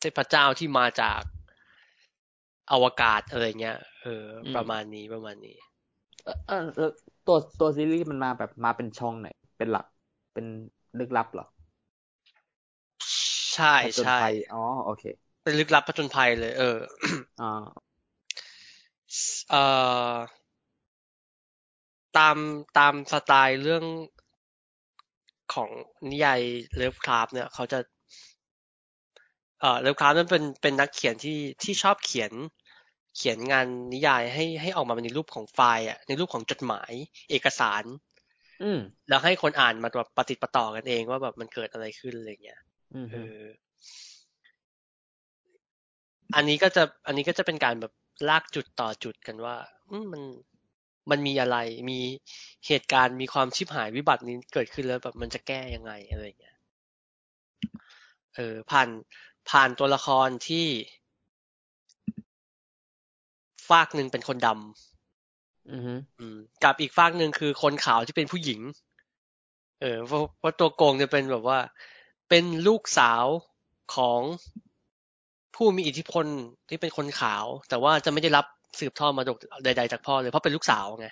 เทพเจ้าที่มาจากอวกาศอะไรเงี้ย เอออืมประมาณนี้ประมาณนี้ เออเออแล้ว ตัวตัวซีรีส์มันมาแบบมาเป็นช่องไหน เป็นหลัก เป็นลึกลับเหรอ ใช่ผจญใช่ภัยอ๋อโอเค เป็นลึกลับผจญภัยเลย เอออ่าเอ่อตามตามสไตล์เรื่องของนิยายเลิฟคราฟเนี่ยเขาจะ เอ่อเลิฟคราฟนั้นเป็นเป็นนักเขียนที่ที่ชอบเขียน เขียนงานนิยายให้ให้ออกมาเป็นในรูปของไฟล์อะในรูปของจดหมาย เอกสาร อืมแล้วให้คนอ่านมาแบบปฏิดประต่อกันเองว่าแบบมันเกิดอะไรขึ้นอะไรเงี้ยอืมเอออันนี้ก็จะ อันนี้ก็จะเป็นการแบบลากจุดต่อจุดกันว่าอืมมันมันมีอะไร มีเหตุการณ์มีความชิบหายวิบัตินี้เกิดขึ้นแล้วแบบมันจะแก้ยังไงอะไรเงี้ยเออผ่านผ่านตัวละครที่ ฝากหนึ่งเป็นคนดำอืมอืมกับอีกฝากหนึ่งคือคนขาวที่เป็นผู้หญิง เออเพราะเพราะตัวโกงจะเป็นแบบว่า เป็นลูกสาวของผู้มีอิทธิพลที่เป็นคนขาว แต่ว่าจะไม่ได้รับสืบทอดมรดกใด ๆ จากพ่อเลย เพราะเป็นลูกสาวไง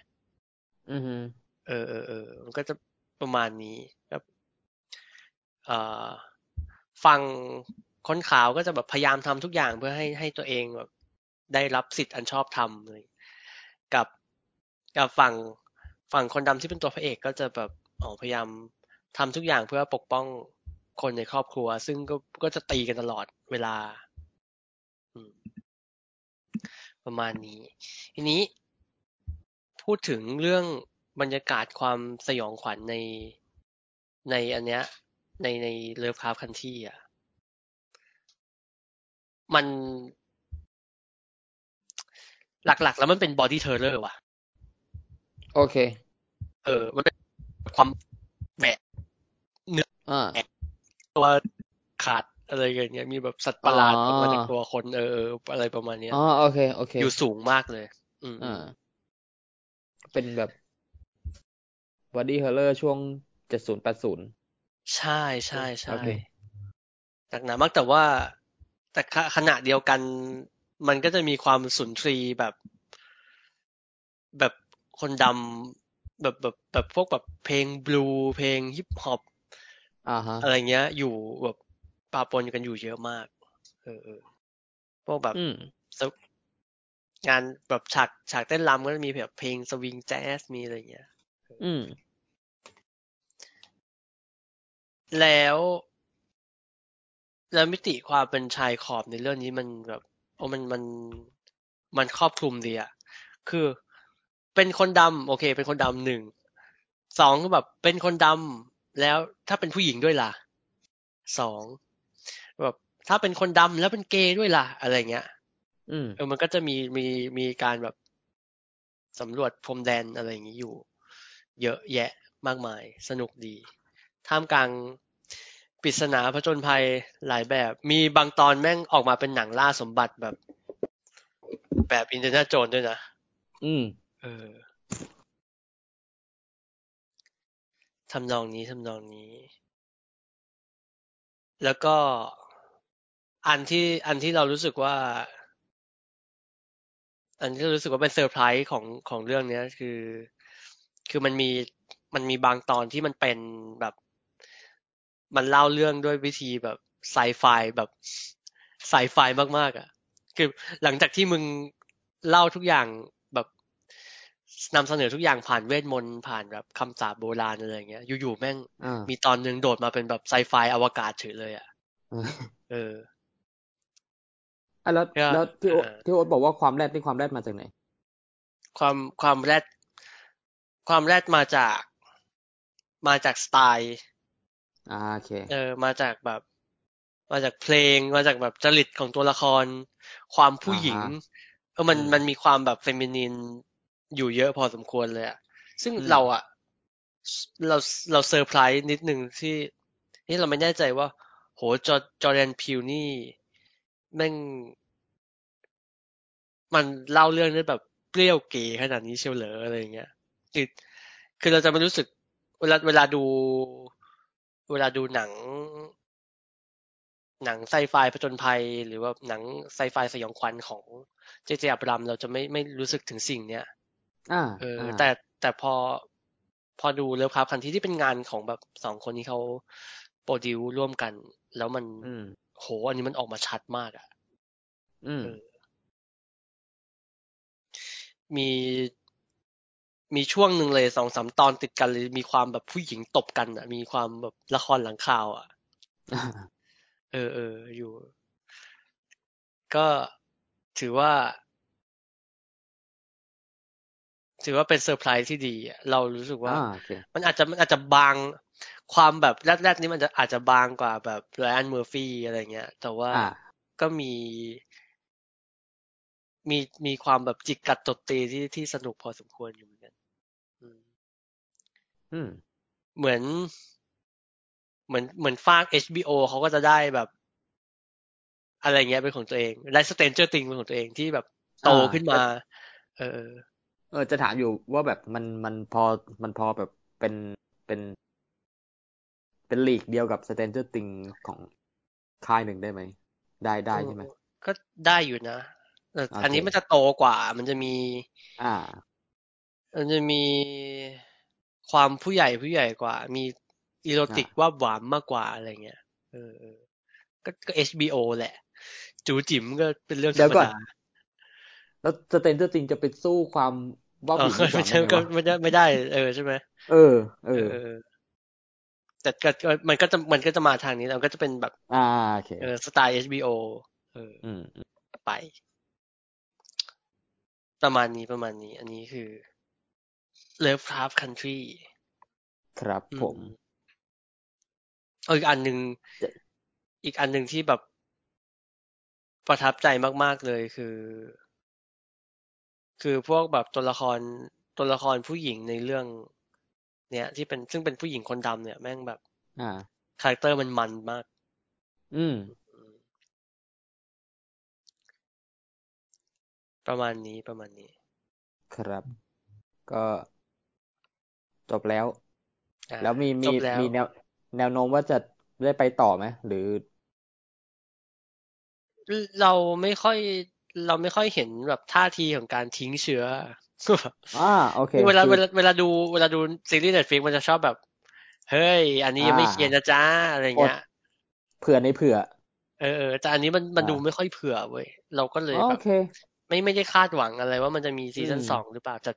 อืมเออเออเออมันก็จะประมาณนี้ครับเอ่อฝั่งคนขาวก็จะแบบพยายามทำทุกอย่างเพื่อให้ให้ตัวเองแบบ ได้รับสิทธิ์อันชอบธรรมเลย กับกับฝั่งฝั่งคนดำที่เป็นตัวพระเอกก็จะแบบอ๋อพยายามทำทุกอย่างเพื่อปกป้องคนในครอบครัว ซึ่งก็ก็จะตีกันตลอดเวลาอืมประมาณนี้ ทีนี้พูดถึงเรื่องบรรยากาศความสยองขวัญในในอันเนี้ย ในใน Lovecraft Country อะ มัน หลักๆ แล้วมันเป็น body horror ว่ะ โอเค เออ มันเป็นความแหวกอ่าตัวขาดอะไรอย่างเงี้ยมีแบบสัตว์ประหลาดอ๋อออกมาจากตัวคนเออเอออะไรประมาณเนี้ยอ๋อโอเคโอเค อยู่สูงมากเลย อืมอ่าเป็นแบบ body horror ช่วงเจ็ดศูนย์แปดศูนย์ใช่ใช่ใช่โอเคจากหนามากแต่ว่าแต่ขณะเดียวกัน มันก็จะมีความสุนทรีย์แบบ แบบคนดำแบบแบบแบบพวกแบบเพลงบลูเพลงฮิปฮอปอ่าฮะอะไรเงี้ย อยู่แบบปะปนกันอยู่เยอะมาก เออเออพวกแบบอืมงานแบบฉากฉากเต้นรำก็จะมีแบบเพลงสวิงแจ๊สมีอะไรเงี้ย อืม แล้วแล้วมิติความเป็นชายขอบในเรื่องนี้มันแบบ โอ้มันมันมันครอบคลุมดีอะคือเป็นคนดำโอเค เป็นคนดำหนึ่งสองก็แบบเป็นคนดำแล้วถ้าเป็นผู้หญิงด้วยล่ะสองแบบถ้าเป็นคนดำแล้วเป็นเกย์ด้วยล่ะ อะไรเงี้ยอืมเออมันก็จะมีมีมีการแบบสำรวจพรมแดนอะไรอย่างนี้อยู่ เยอะแยะมากมาย สนุกดี ท่ามกลาง ปริศนาผจญภัยหลายแบบ มีบางตอนแม่งออกมาเป็นหนังล่าสมบัติแบบ แบบอินเดนาโจนด้วยนะ อืม เออทำนองนี้ทำนองนี้ แล้วก็อันที่อันที่เรารู้สึกว่า อันที่รู้สึกว่าเป็นเซอร์ไพรส์ของของเรื่องเนี้ยคือ คือมันมีมันมีบางตอนที่มันเป็นแบบ มันเล่าเรื่องด้วยวิธีแบบไซไฟแบบไซไฟมากๆอะ คือหลังจากที่มึงเล่าทุกอย่างแบบนำเสนอทุกอย่างผ่านเวทมนต์ผ่านแบบคำสาปโบราณอะไรอย่างเงี้ย อยู่ๆแม่งอ่ามีตอนหนึ่งโดดมาเป็นแบบไซไฟอวกาศเฉยเลยอะอ่าเอออะแล้วก็แล้วที่โอเออที่โอ๊ตบอกว่าความแรดนี่ความแรดมาจากไหน ความความแรดความแรดมาจากมาจากสไตล์ อ่าโอเค เออ มาจากแบบ มาจากเพลง มาจากแบบจริตของตัวละคร ความผู้หญิงอ่าฮะเออ มันอืมมันมีความแบบ feminine อยู่เยอะพอสมควรเลยอะซึ่งอืมเราอะเรา เราเซอร์ไพรส์นิดนึงที่นี่เราไม่แน่ใจว่า โห จอ Jordan Peele นี่ แม่ง มันเล่าเรื่องได้แบบเปรี้ยวเก๋ขนาดนี้เชียวเหรออะไรอย่างเงี้ย คือ คือเราจะไม่รู้สึก เวลา เวลาดู เวลาดูหนัง หนังไซไฟผจญภัย หรือว่าหนังไซไฟสยองขวัญของเจเจอับรามเราจะไม่ไม่รู้สึกถึงสิ่งเนี้ยอ่าเอออ่าแต่แต่พอพอดูเลิฟคราฟคันที่ที่เป็นงานของแบบสองคนที่เขาโปรดิวร่วมกัน แล้วมันอืมโหอันนี้มันออกมาชัดมากอะอืมเออ มีมีช่วงหนึ่งเลยสองสามตอนติดกันเลยมีความแบบผู้หญิงตบกันอะ มีความแบบละครหลังข่าว อะอ่าเออเอออยู่ ก็ถือว่า ถือว่าเป็นเซอร์ไพรส์ที่ดีอะเรารู้สึกว่าอ่าโอเคมันอาจจะมันอาจจะบางความแบบแรกๆนี้มันจะอาจจะบางกว่าแบบ Ryan Murphy อะไรเงี้ย แต่ว่าอ่าก็มี มีมีความแบบจิกกัดตบตีที่ที่สนุกพอสมควรอยู่เหมือนกัน อืม อืม เหมือน เหมือนเหมือนฟาก HBO เขาก็จะได้แบบ อะไรเงี้ยเป็นของตัวเองได้สเตนเจอร์ติงเป็นของตัวเองที่แบบโตอ่าขึ้นมา เออ เออจะถามอยู่ว่าแบบมันมันพอมันพอแบบเป็นเป็น เป็นลีกเดียวกับ Stranger Things ของค่ายหนึ่งได้ไหม ได้ได้ใช่ไหมก็ได้อยู่นะแต่โอเคอันนี้มันจะโตกว่า มันจะมี อ่า มันจะมี ความผู้ใหญ่ผู้ใหญ่กว่า มีอีโรติกว่าบหวานมากกว่าอะไรเงี้ยเออเออก็ก็ HBO แหละ จูจิ๋มก็เป็นเรื่องธเดี๋รยวรมก่อนดาแล้วสเตนเจอร์จริงจะไปสู้ความว่าเอบิอดดีกไม่ว่าใช่ได้ไงก็วะไม่ได้ไม่ได้ เออใช่ไหมเออ เอเอออเออแต่ก็ก็มันก็จะมันก็จะมาทางนี้แล้วก็จะเป็นแบบ อ่าโอเคเออสไตล์ HBO เอออืมไป ประมาณนี้ประมาณนี้ อันนี้คือ Love Craft Country ครับอืผมเอออีกอันหนึ่งจะอีกอันหนึ่งที่แบบประทับใจมากๆเลยคือ คือพวกแบบตัวละครตัวละครผู้หญิงในเรื่อง เนี่ยที่เป็นซึ่งเป็นผู้หญิงคนดำเนี่ยแม่งแบบ อ่าคาแรคเตอร์มันมันมาก อืมอืมประมาณนี้ประมาณนี้ ครับ ก็ จบแล้วอ่าแล้วมีจมีบแล้วมีแนวแนวโน้มว่าจะได้ไปต่อไหมหรือ เราไม่ค่อยเราไม่ค่อยเห็นแบบท่าทีของการทิ้งเชื้ออ่าโอเคเวลาคือเวลาเวลาดูเวลาดูซีรีส์ Netflix มันจะชอบแบบ เฮ้ย อันนี้ยังไม่อ่าเคลียร์นะจ้าอะไรเงี้ยเผื่อในเผื่อ เออเออแต่อันนี้มันมันอ่าดูไม่ค่อยเผื่อเว้ยเราก็เลยอ๋อแบบโอบเคไม่ไม่ได้คาดหวังอะไรว่ามันจะมีซีซั่นอืมสองหรือเปล่าแต่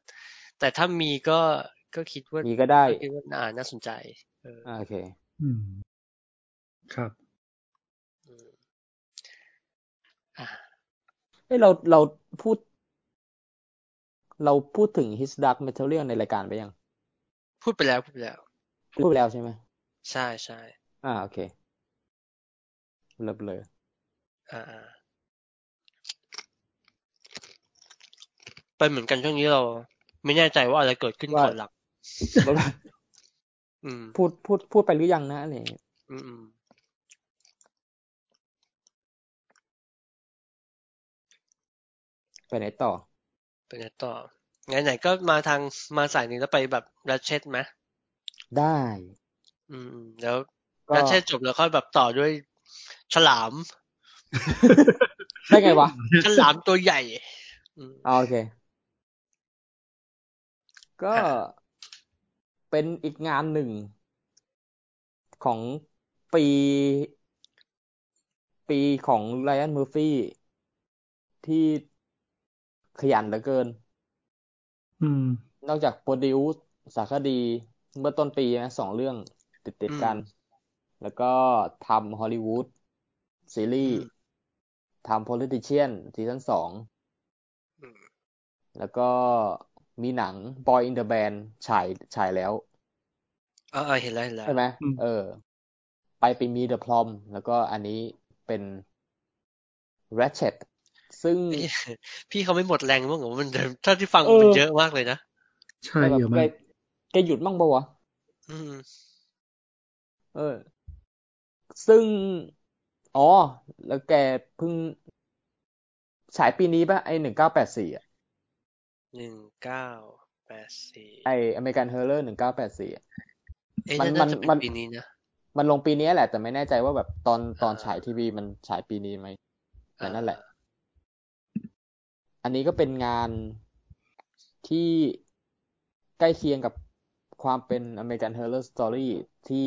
แต่ถ้ามีก็ ก็คิดว่ามีก็ได้ก็คิดว่าน่าน่าสนใจ เอออ่าโอเค อืม ครับอืมอ่าเอ้ยเราเราพูด เราพูดถึง His Dark Material ในรายการไปยัง พูดไปแล้วพูดไปแล้ว พูดไปแล้วใช่ไหมใช่ใช่อ่าโอเคเลิฟเลยอ่าอ่าเป็นเหมือนกันช่วงนี้เรา ไม่แน่ใจว่าอะไรเกิดขึ้นว่าก่อนหลัง อืมพูดพูดพูดไปหรือยังนะอะไรอย่างเงี้ยอืมอืมไปไหนต่อเป็นไงต่อไงไหนก็มาทางมาสายนี้แล้วไปแบบรัชเชตไหมได้ อืมอืมแล้วก็รัชเชตจบแล้วค่อยแบบต่อด้วยฉลาม ได้ไงวะ ฉลามตัวใหญ่อืมอ่าโอเค ก็อ่า เป็นอีกงานหนึ่งของปี ปีของไ y อ n น m มอร์ฟี่ที่ขยันเหลือเกิน อืม นอกจาก produce สารคดีเมื่อต้นปีนะสองเรื่องติดติดๆกัน แล้วก็ทำฮอลลีวูดซีรีส์ทำ Politician ซีซั่นสองอืมแล้วก็ มีหนัง Boy in the Band ฉายฉายแล้วอ่าอ่าเห็นแล้วเห็นแล้วใช่ไหมอืมเออ ไปไปมี The Prom แล้วก็อันนี้เป็น Ratchet ซึ่งพี่พี่เขาไม่หมดแรงบ้างเหรอมันถ้าที่ฟังเออมันเยอะมากเลยนะ ใช่แต่แบบเยอะแกมากแกหยุดมั่งปะวะอืมเออ ซึ่ง อ๋อ แล้วแกเพิ่งฉายปีนี้ปะไอหนึ่งเก้าแปดสี่อะ หนึ่งเก้าแปดสี่ไอ American Horror หนึ่งเก้าแปดสี่เอ๊ะมันน่าจะมัเป็นนปีนี้นะมันลงปีนี้แหละ แต่ไม่แน่ใจว่าแบบตอนตอนอ่าฉายทีวีมันฉายปีนี้ไหมแต่นั่นแหละอ่าอันนี้ก็เป็นงานที่ใกล้เคียงกับความเป็น American Horror Story ที่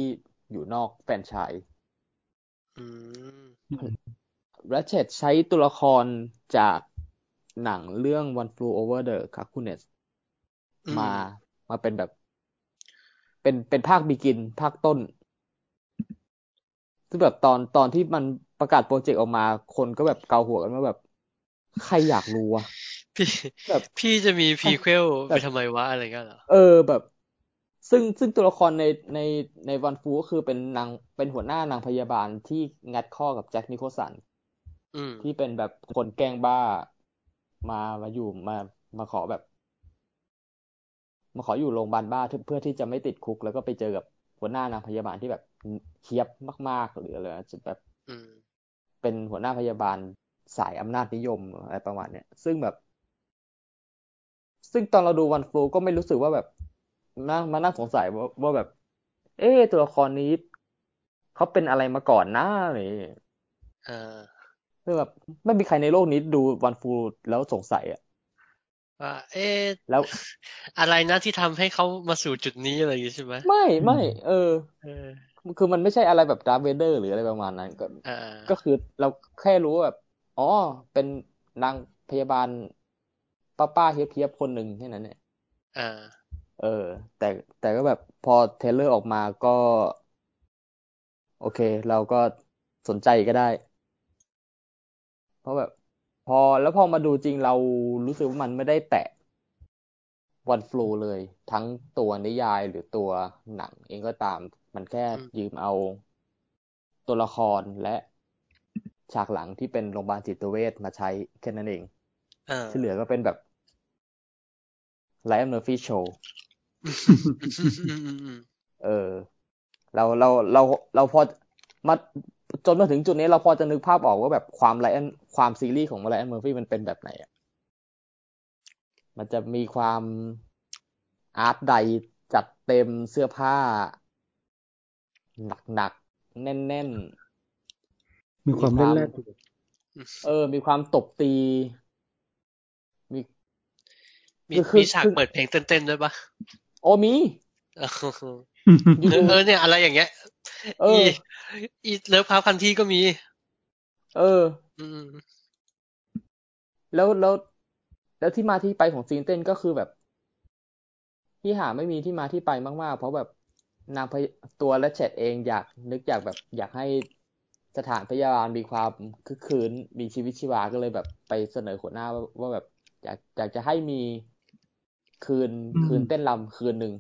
อยู่นอกแฟรนไชส์อืม Ratched ใช้ตัวละครจาก หนังเรื่อง One Flew Over the Cuckoo's อืมมามาเป็นแบบ เป็นเป็นภาค begin ภาคต้น ซึ่งแบบตอนตอนที่มันประกาศโปรเจกต์ออกมา คนก็แบบเกาหัวกันว่าแบบ ใครอยากรู้วะพี่แบบพี่จะมี prequel แบบไปทำไมวะอะไรเงี้ยเหรอเออแบบ ซึ่งซึ่งตัวละครในในใน One Flew ก็คือเป็นนางเป็นหัวหน้านางพยาบาลที่งัดข้อกับแจ็คนิโคลสันอืมที่เป็นแบบคนแกล้งบ้า มามาอยู่มามาขอแบบ มาขออยู่โรงพยาบาลบ้าเพื่อเพื่อที่จะไม่ติดคุก แล้วก็ไปเจอกับหัวหน้านางพยาบาลที่แบบเคียบมาก ๆ หรืออะไรนะจะแบบอืมเป็นหัวหน้าพยาบาลสายอำนาจนิยมอะไรประมาณเนี้ยซึ่งแบบ ซึ่งตอนเราดูวันฟลูก็ไม่รู้สึกว่าแบบนั่งมานั่งสงสัยว่าว่าแบบ เอ๊ะตัวละครนี้เขาเป็นอะไรมาก่อนนะอะไรอย่างเงี้ยเออ คือแบบไม่มีใครในโลกนี้ดูวันฟลูแล้วสงสัยอะว่าเอ๊ะแล้วอะไรนะที่ทำให้เขามาสู่จุดนี้อะไรอย่างงี้ใช่ไหมไม่ไม่เออเออคือมันไม่ใช่อะไรแบบดาร์เวเดอร์หรืออะไรประมาณนั้นก็อ่าก็คือเราแค่รู้ว่าแบบอ๋อเป็นนางพยาบาลป้าป้าเฮียบเฮียบคนหนึ่งแค่นั้นเนี่ยอ่าเออ แต่แต่ก็แบบพอเทรลเลอร์ออกมาก็ โอเค เราก็สนใจก็ได้ เพราะแบบ พอแล้วพอมาดูจริงเรารู้สึกว่ามันไม่ได้แตะวันฟลูเลย ทั้งตัวนิยายหรือตัวหนังเองก็ตาม มันแค่อืมยืมเอาตัวละครและฉากหลังที่เป็นโรงพยาบาลจิตเวชมาใช้แค่นั้นเองอ่าที่เหลือก็เป็นแบบ Ryan Murphy โชว์อืมอืมอืมเออ เราเราเราเราพอมา จนมาถึงจุดนี้เราพอจะนึกภาพออกว่าแบบความ Ryan ความซีรีส์ของ Ryan Murphy มันเป็นแบบไหนอะมันจะมีความ art di จัดเต็มเสื้อผ้า หนักๆ แน่นมีความมีความเล่นแร่ๆเออ มีความตบตี มี มีคือคือมีฉากคือเปิดเพลงเต้นๆด้วยปะโอมีเอออยู่เออเนี่ยอะไรอย่างเงี้ย เออ อีอีเลิฟพาวคันที่ก็มี เออ อืม แล้วแล้วแล้วที่มาที่ไปของซีนเต้นก็คือแบบ ที่หาไม่มีที่มาที่ไปมาก ๆ เพราะแบบนางพยตัวและเชดเองอยากนึกอยากแบบ อยากให้สถานพยาบาลมีความคึกคืนมีชีวิตชีวาก็เลยแบบไปเสนอหัวหน้าว่าว่าแบบอยากอยากจะให้มีคืนคืนเต้นรำคืนหนึ่ง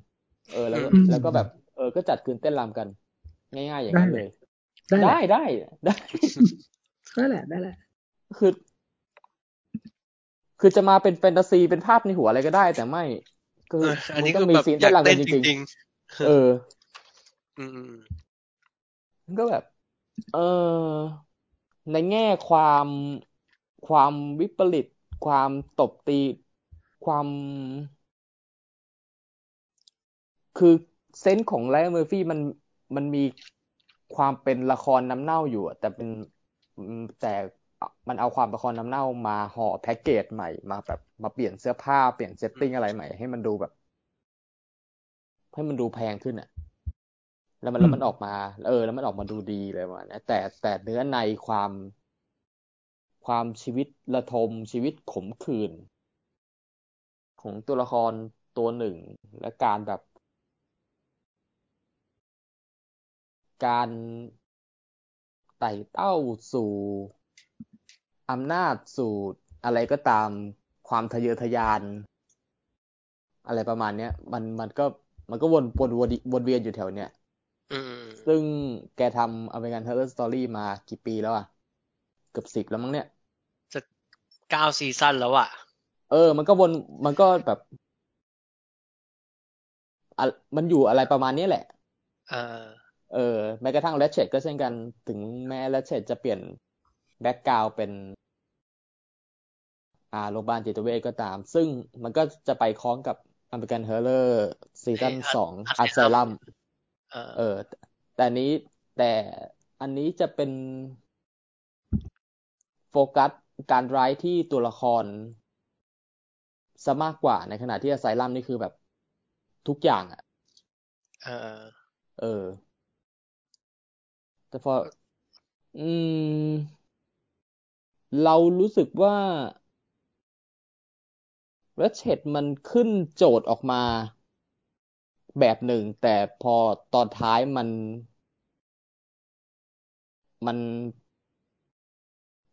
เออแล้วก็แล้วก็แบบ เออก็จัดคืนเต้นรำกัน ง่ายๆอย่างนั้นเลย ได้แหได้ละได้ได้ได้แหละได้แหละ คือ คือจะมาเป็นแฟนตาซีเป็นภาพในหัวอะไรก็ได้ แต่ไม่คือเอออันนี้มัก็ต้องมีแบบซีนอยาเต้นกรำกัเต้นนจจริงริงๆเออๆอืมอืมมันก็แบบ เออในแง่ความความวิปริต ความตบตี ความ คือ sense ของ Ryan Murphy มันมันมี ความเป็นละครน้ำเน่าอยู่อะแต่เป็นอืมแต่มันเอาความละครน้ำเน่ามาห่อแพ็กเกจใหม่มาแบบมาเปลี่ยนเสื้อผ้าเปลี่ยน setting อะไรใหม่ให้มันดูแบบให้มันดูแพงขึ้นอะแล้วมันอืมแล้วมันออกมา เออ แล้วมันออกมาดูดีเลยประมาณนี้แต่แต่เนื้อในความความชีวิตระทมชีวิตขมขื่นของตัวละครตัวหนึ่ง และการแบบ การไต่เต้าสู่อำนาจสู่อะไรก็ตามความทะเยอทะยาน อะไรประมาณเนี้ย มันมันก็มันก็วนวนวนวนเวียนอยู่แถวเนี้ยอืมอืมซึ่งแกทำ American Horror Story มากี่ปีแล้วอะ เกือบสิบแล้วมั้งเนี่ย จะเก้าซีซั่นแล้วอะ เออ มันก็วนมันก็แบบอะมันอยู่อะไรประมาณนี้แหละอ่า เออแม้กระทั่ง Ratchet ก็เช่นกันถึงแม้ Ratchet จะเปลี่ยนแบ็กกราวเป็นอ่าโรงพยาบาลจิตเวชก็ตาม ซึ่งมันก็จะไปคล้องกับ American Horror ซีซั่นเอ้ยสอง Asylum Asylum เออเออ แต่อันนี้แต่อันนี้จะเป็นโฟกัสการร้ายที่ตัวละครซะมากกว่าในขณะที่อ s ไซลัมนี่คือแบบทุกอย่างอะเออเออ แต่พอ อืม เรารู้สึกว่า r a t c h e t มันขึ้นโจทย์ออกมาแบบหนึ่ง แต่พอตอนท้ายมัน มัน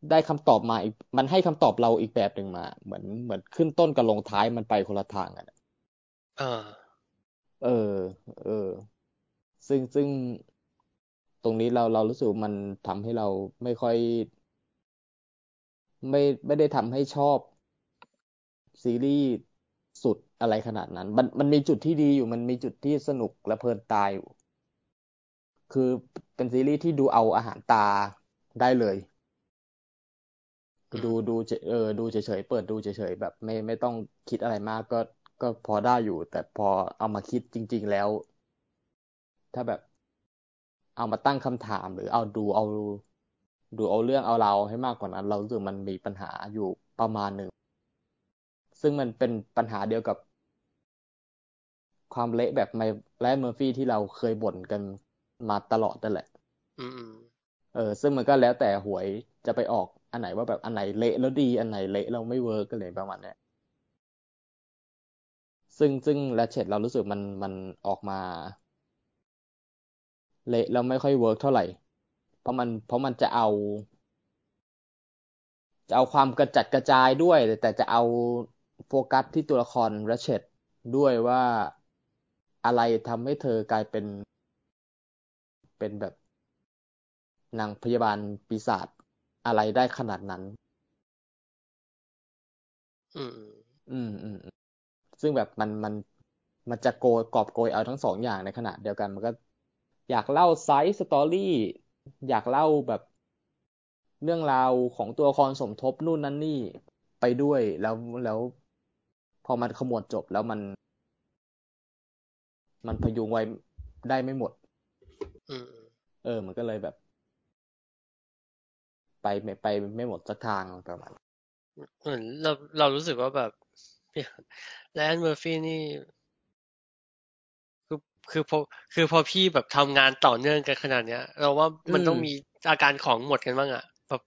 ได้คำตอบมาอีก มันให้คำตอบเราอีกแบบหนึ่งมา เหมือนเหมือนขึ้นต้นกับลงท้ายมันไปคนละทางกันอะเออเออ เออ ซึ่งซึ่ง ตรงนี้เราเรารู้สึกมันทำให้เราไม่ค่อย ไม่ไม่ได้ทำให้ชอบซีรีส์สุดอะไรขนาดนั้น มันมันมีจุดที่ดีอยู่มันมีจุดที่สนุกและเพลินตาอยู่ คือเป็นซีรีส์ที่ดูเอาอาหารตาได้เลย ดูดูเออดูเฉยๆเปิดดูเฉยๆแบบ ไม่ไม่ต้องคิดอะไรมากก็ก็พอได้อยู่ แต่พอเอามาคิดจริง ๆแล้ว ถ้าแบบ เอามาตั้งคำถามหรือเอาดูเอาดูเอาเรื่องเอาเราวให้มากกว่านั้น เรารู้สึกมันมีปัญหาอยู่ประมาณหนึ่ง ซึ่งมันเป็นปัญหาเดียวกับ ความเละแบบ Ryan Murphy ที่เราเคยบ่นกันมาตลอดนั่นแหละอืมอืมเออ ซึ่งมันก็แล้วแต่หวยจะไปออกอันไหนว่าแบบอันไหนเละแล้วดีอันไหนเละแล้วไม่ work ก็เลยประมาณเนี้ยซึ่งซึ่ง Ratched เรารู้สึกมันมันออกมา เละแล้วไม่ค่อย work เท่าไหร่ เพราะมันเพราะมันจะเอา จะเอาความกระจัดกระจายด้วย แต่จะเอาโฟกัสที่ตัวละคร Ratched ด้วยว่าอะไรทำให้เธอกลายเป็น เป็นแบบนางพยาบาลปีศาจอะไรได้ขนาดนั้น อืม อืมอืมอืมอืมซึ่งแบบมันมันมันจะโกยกอบโกยเอาทั้งสองอย่างในขณะเดียวกันมันก็ อยากเล่า side story อยากเล่าแบบเรื่องราวของตัวละครสมทบนู่นนั่นนี่ไปด้วยแล้วแล้วพอมันขมวดจบแล้วมัน มันพยุงไว้ได้ไม่หมดอืมอืมเออ มันก็เลยแบบ ไปไม่ไปไม่หมดสักทางประมาณเหมือนเราเรารู้สึกว่าแบบแลนเมอร์ฟี่นี่ คือคือพอคือพอพี่แบบทำงานต่อเนื่องกันขนาดเนี้ย เราว่ามันต้องมีอาการของหมดกันบ้างอะแบบ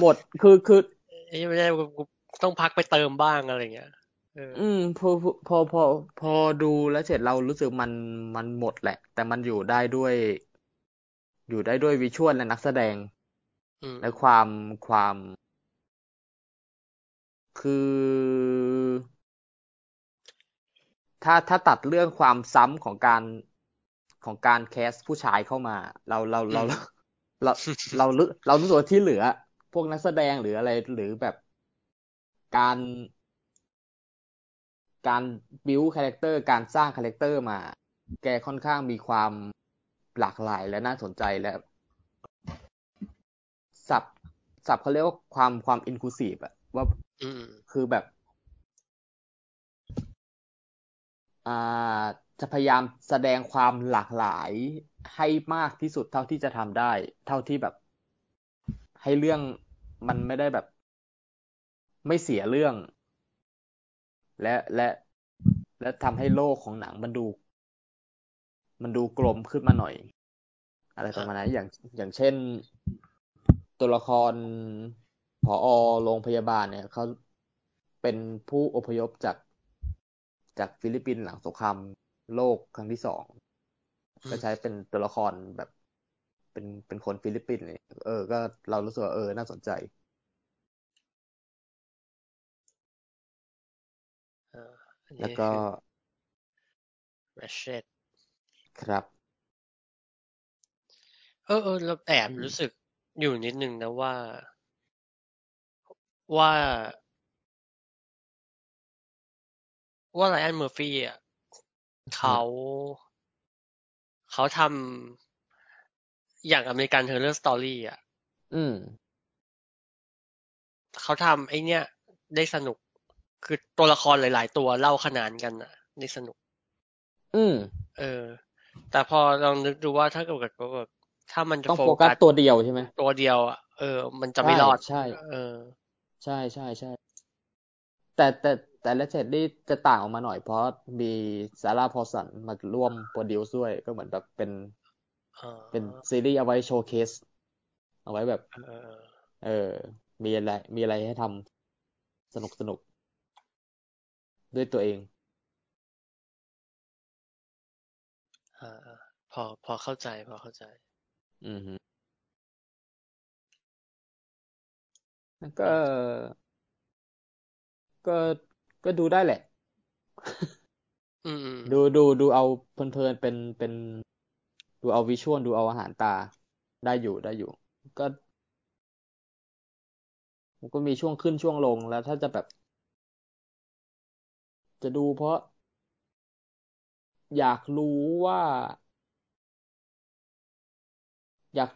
หมดคือคือเอ้ยไม่ได้กูกูต้องพักไปเติมบ้างอะไรเงี้ยเอออืมพอพอพอพอดูแล้วเสร็จเรารู้สึกมันมันหมดแหละ แต่มันอยู่ได้ด้วย อยู่ได้ด้วยวิชวลและนักแสดงอืมและความความ คือ ถ้าถ้าตัดเรื่องความซ้ำของการของการ cast ผู้ชายเข้ามา เราเราเราเราเราเราเรารู้สึกว่าที่เหลือ พวกนักแสดงหรืออะไรหรือแบบการการ build character การสร้าง character มา แกค่อนข้างมีความหลากหลายและน่าสนใจและสับสับเขาเรียกว่าความความ inclusive อะว่าอืมคือแบบ จะพยายามแสดงความหลากหลายให้มากที่สุดเท่าที่จะทำได้ เท่าที่แบบ ให้เรื่องมันไม่ได้แบบ ไม่เสียเรื่อง และและและทำให้โลกของหนังมันดู มันดูกลมขึ้นมาหน่อย อะไรประมาณนั้นอย่างอย่างเช่น ตัวละครผอโรงพยาบาลเนี่ยเขาเป็นผู้อพยพจาก จากฟิลิปปินส์หลังสงครามโลกครั้งที่สอง ก็ใช้เป็นตัวละครแบบ เป็นเป็นคนฟิลิปปินส์เลยเออ ก็เรารู้สึกว่าเออ น่าสนใจอ่าอันแล้วนี้ก็คือ Ratched ครับ เออเออเราแอบอืมรู้สึกอยู่นิดนึงนะว่า ว่า ว่าไรอัน เมอร์ฟี่อะเขาเขาทำอย่าง American Horror Story อะอืมเขาทำไอ้เนี้ยได้สนุก คือตัวละครหลาย ๆ ตัวเล่าขนานกันอะ ได้สนุก อืม เออ แต่พอลองนึกดูว่าถ้าเกิดว่าแบบถ้ามันจะต้องโฟโฟกักัสสตัวเดียวใช่ไหมตัวเดียวอะเออ มันจะไม่ใช่รอดใช่ เออ ใช่ใช่ใช่ แต่แต่แต่และเจ็ดนี่จะต่างออกมาหน่อยเพราะมีซาร่าพอสันมาร่วมโปรดิวซ์ด้วยก็เหมือนแบบเป็นอ่าเป็นซีรีส์เอาไว้โชว์เคส เอาไว้แบบเออเออ มีอะไร มีอะไรให้ทำสนุกสนุก ด้วยตัวเองอ่าอ่าพอพอเข้าใจ พอเข้าใจ อือฮึแล้วก็ ก็ก็ดูได้แหละอืมอืมดูดูดูเอาเพลินๆเป็นเป็น ดูเอาวิชวลดูเอาอาหารตาได้อยู่ได้อยู่ ก็มันก็มีช่วงขึ้นช่วงลงแล้วถ้าจะแบบ จะดูเพราะ อยากรู้ว่า อยาก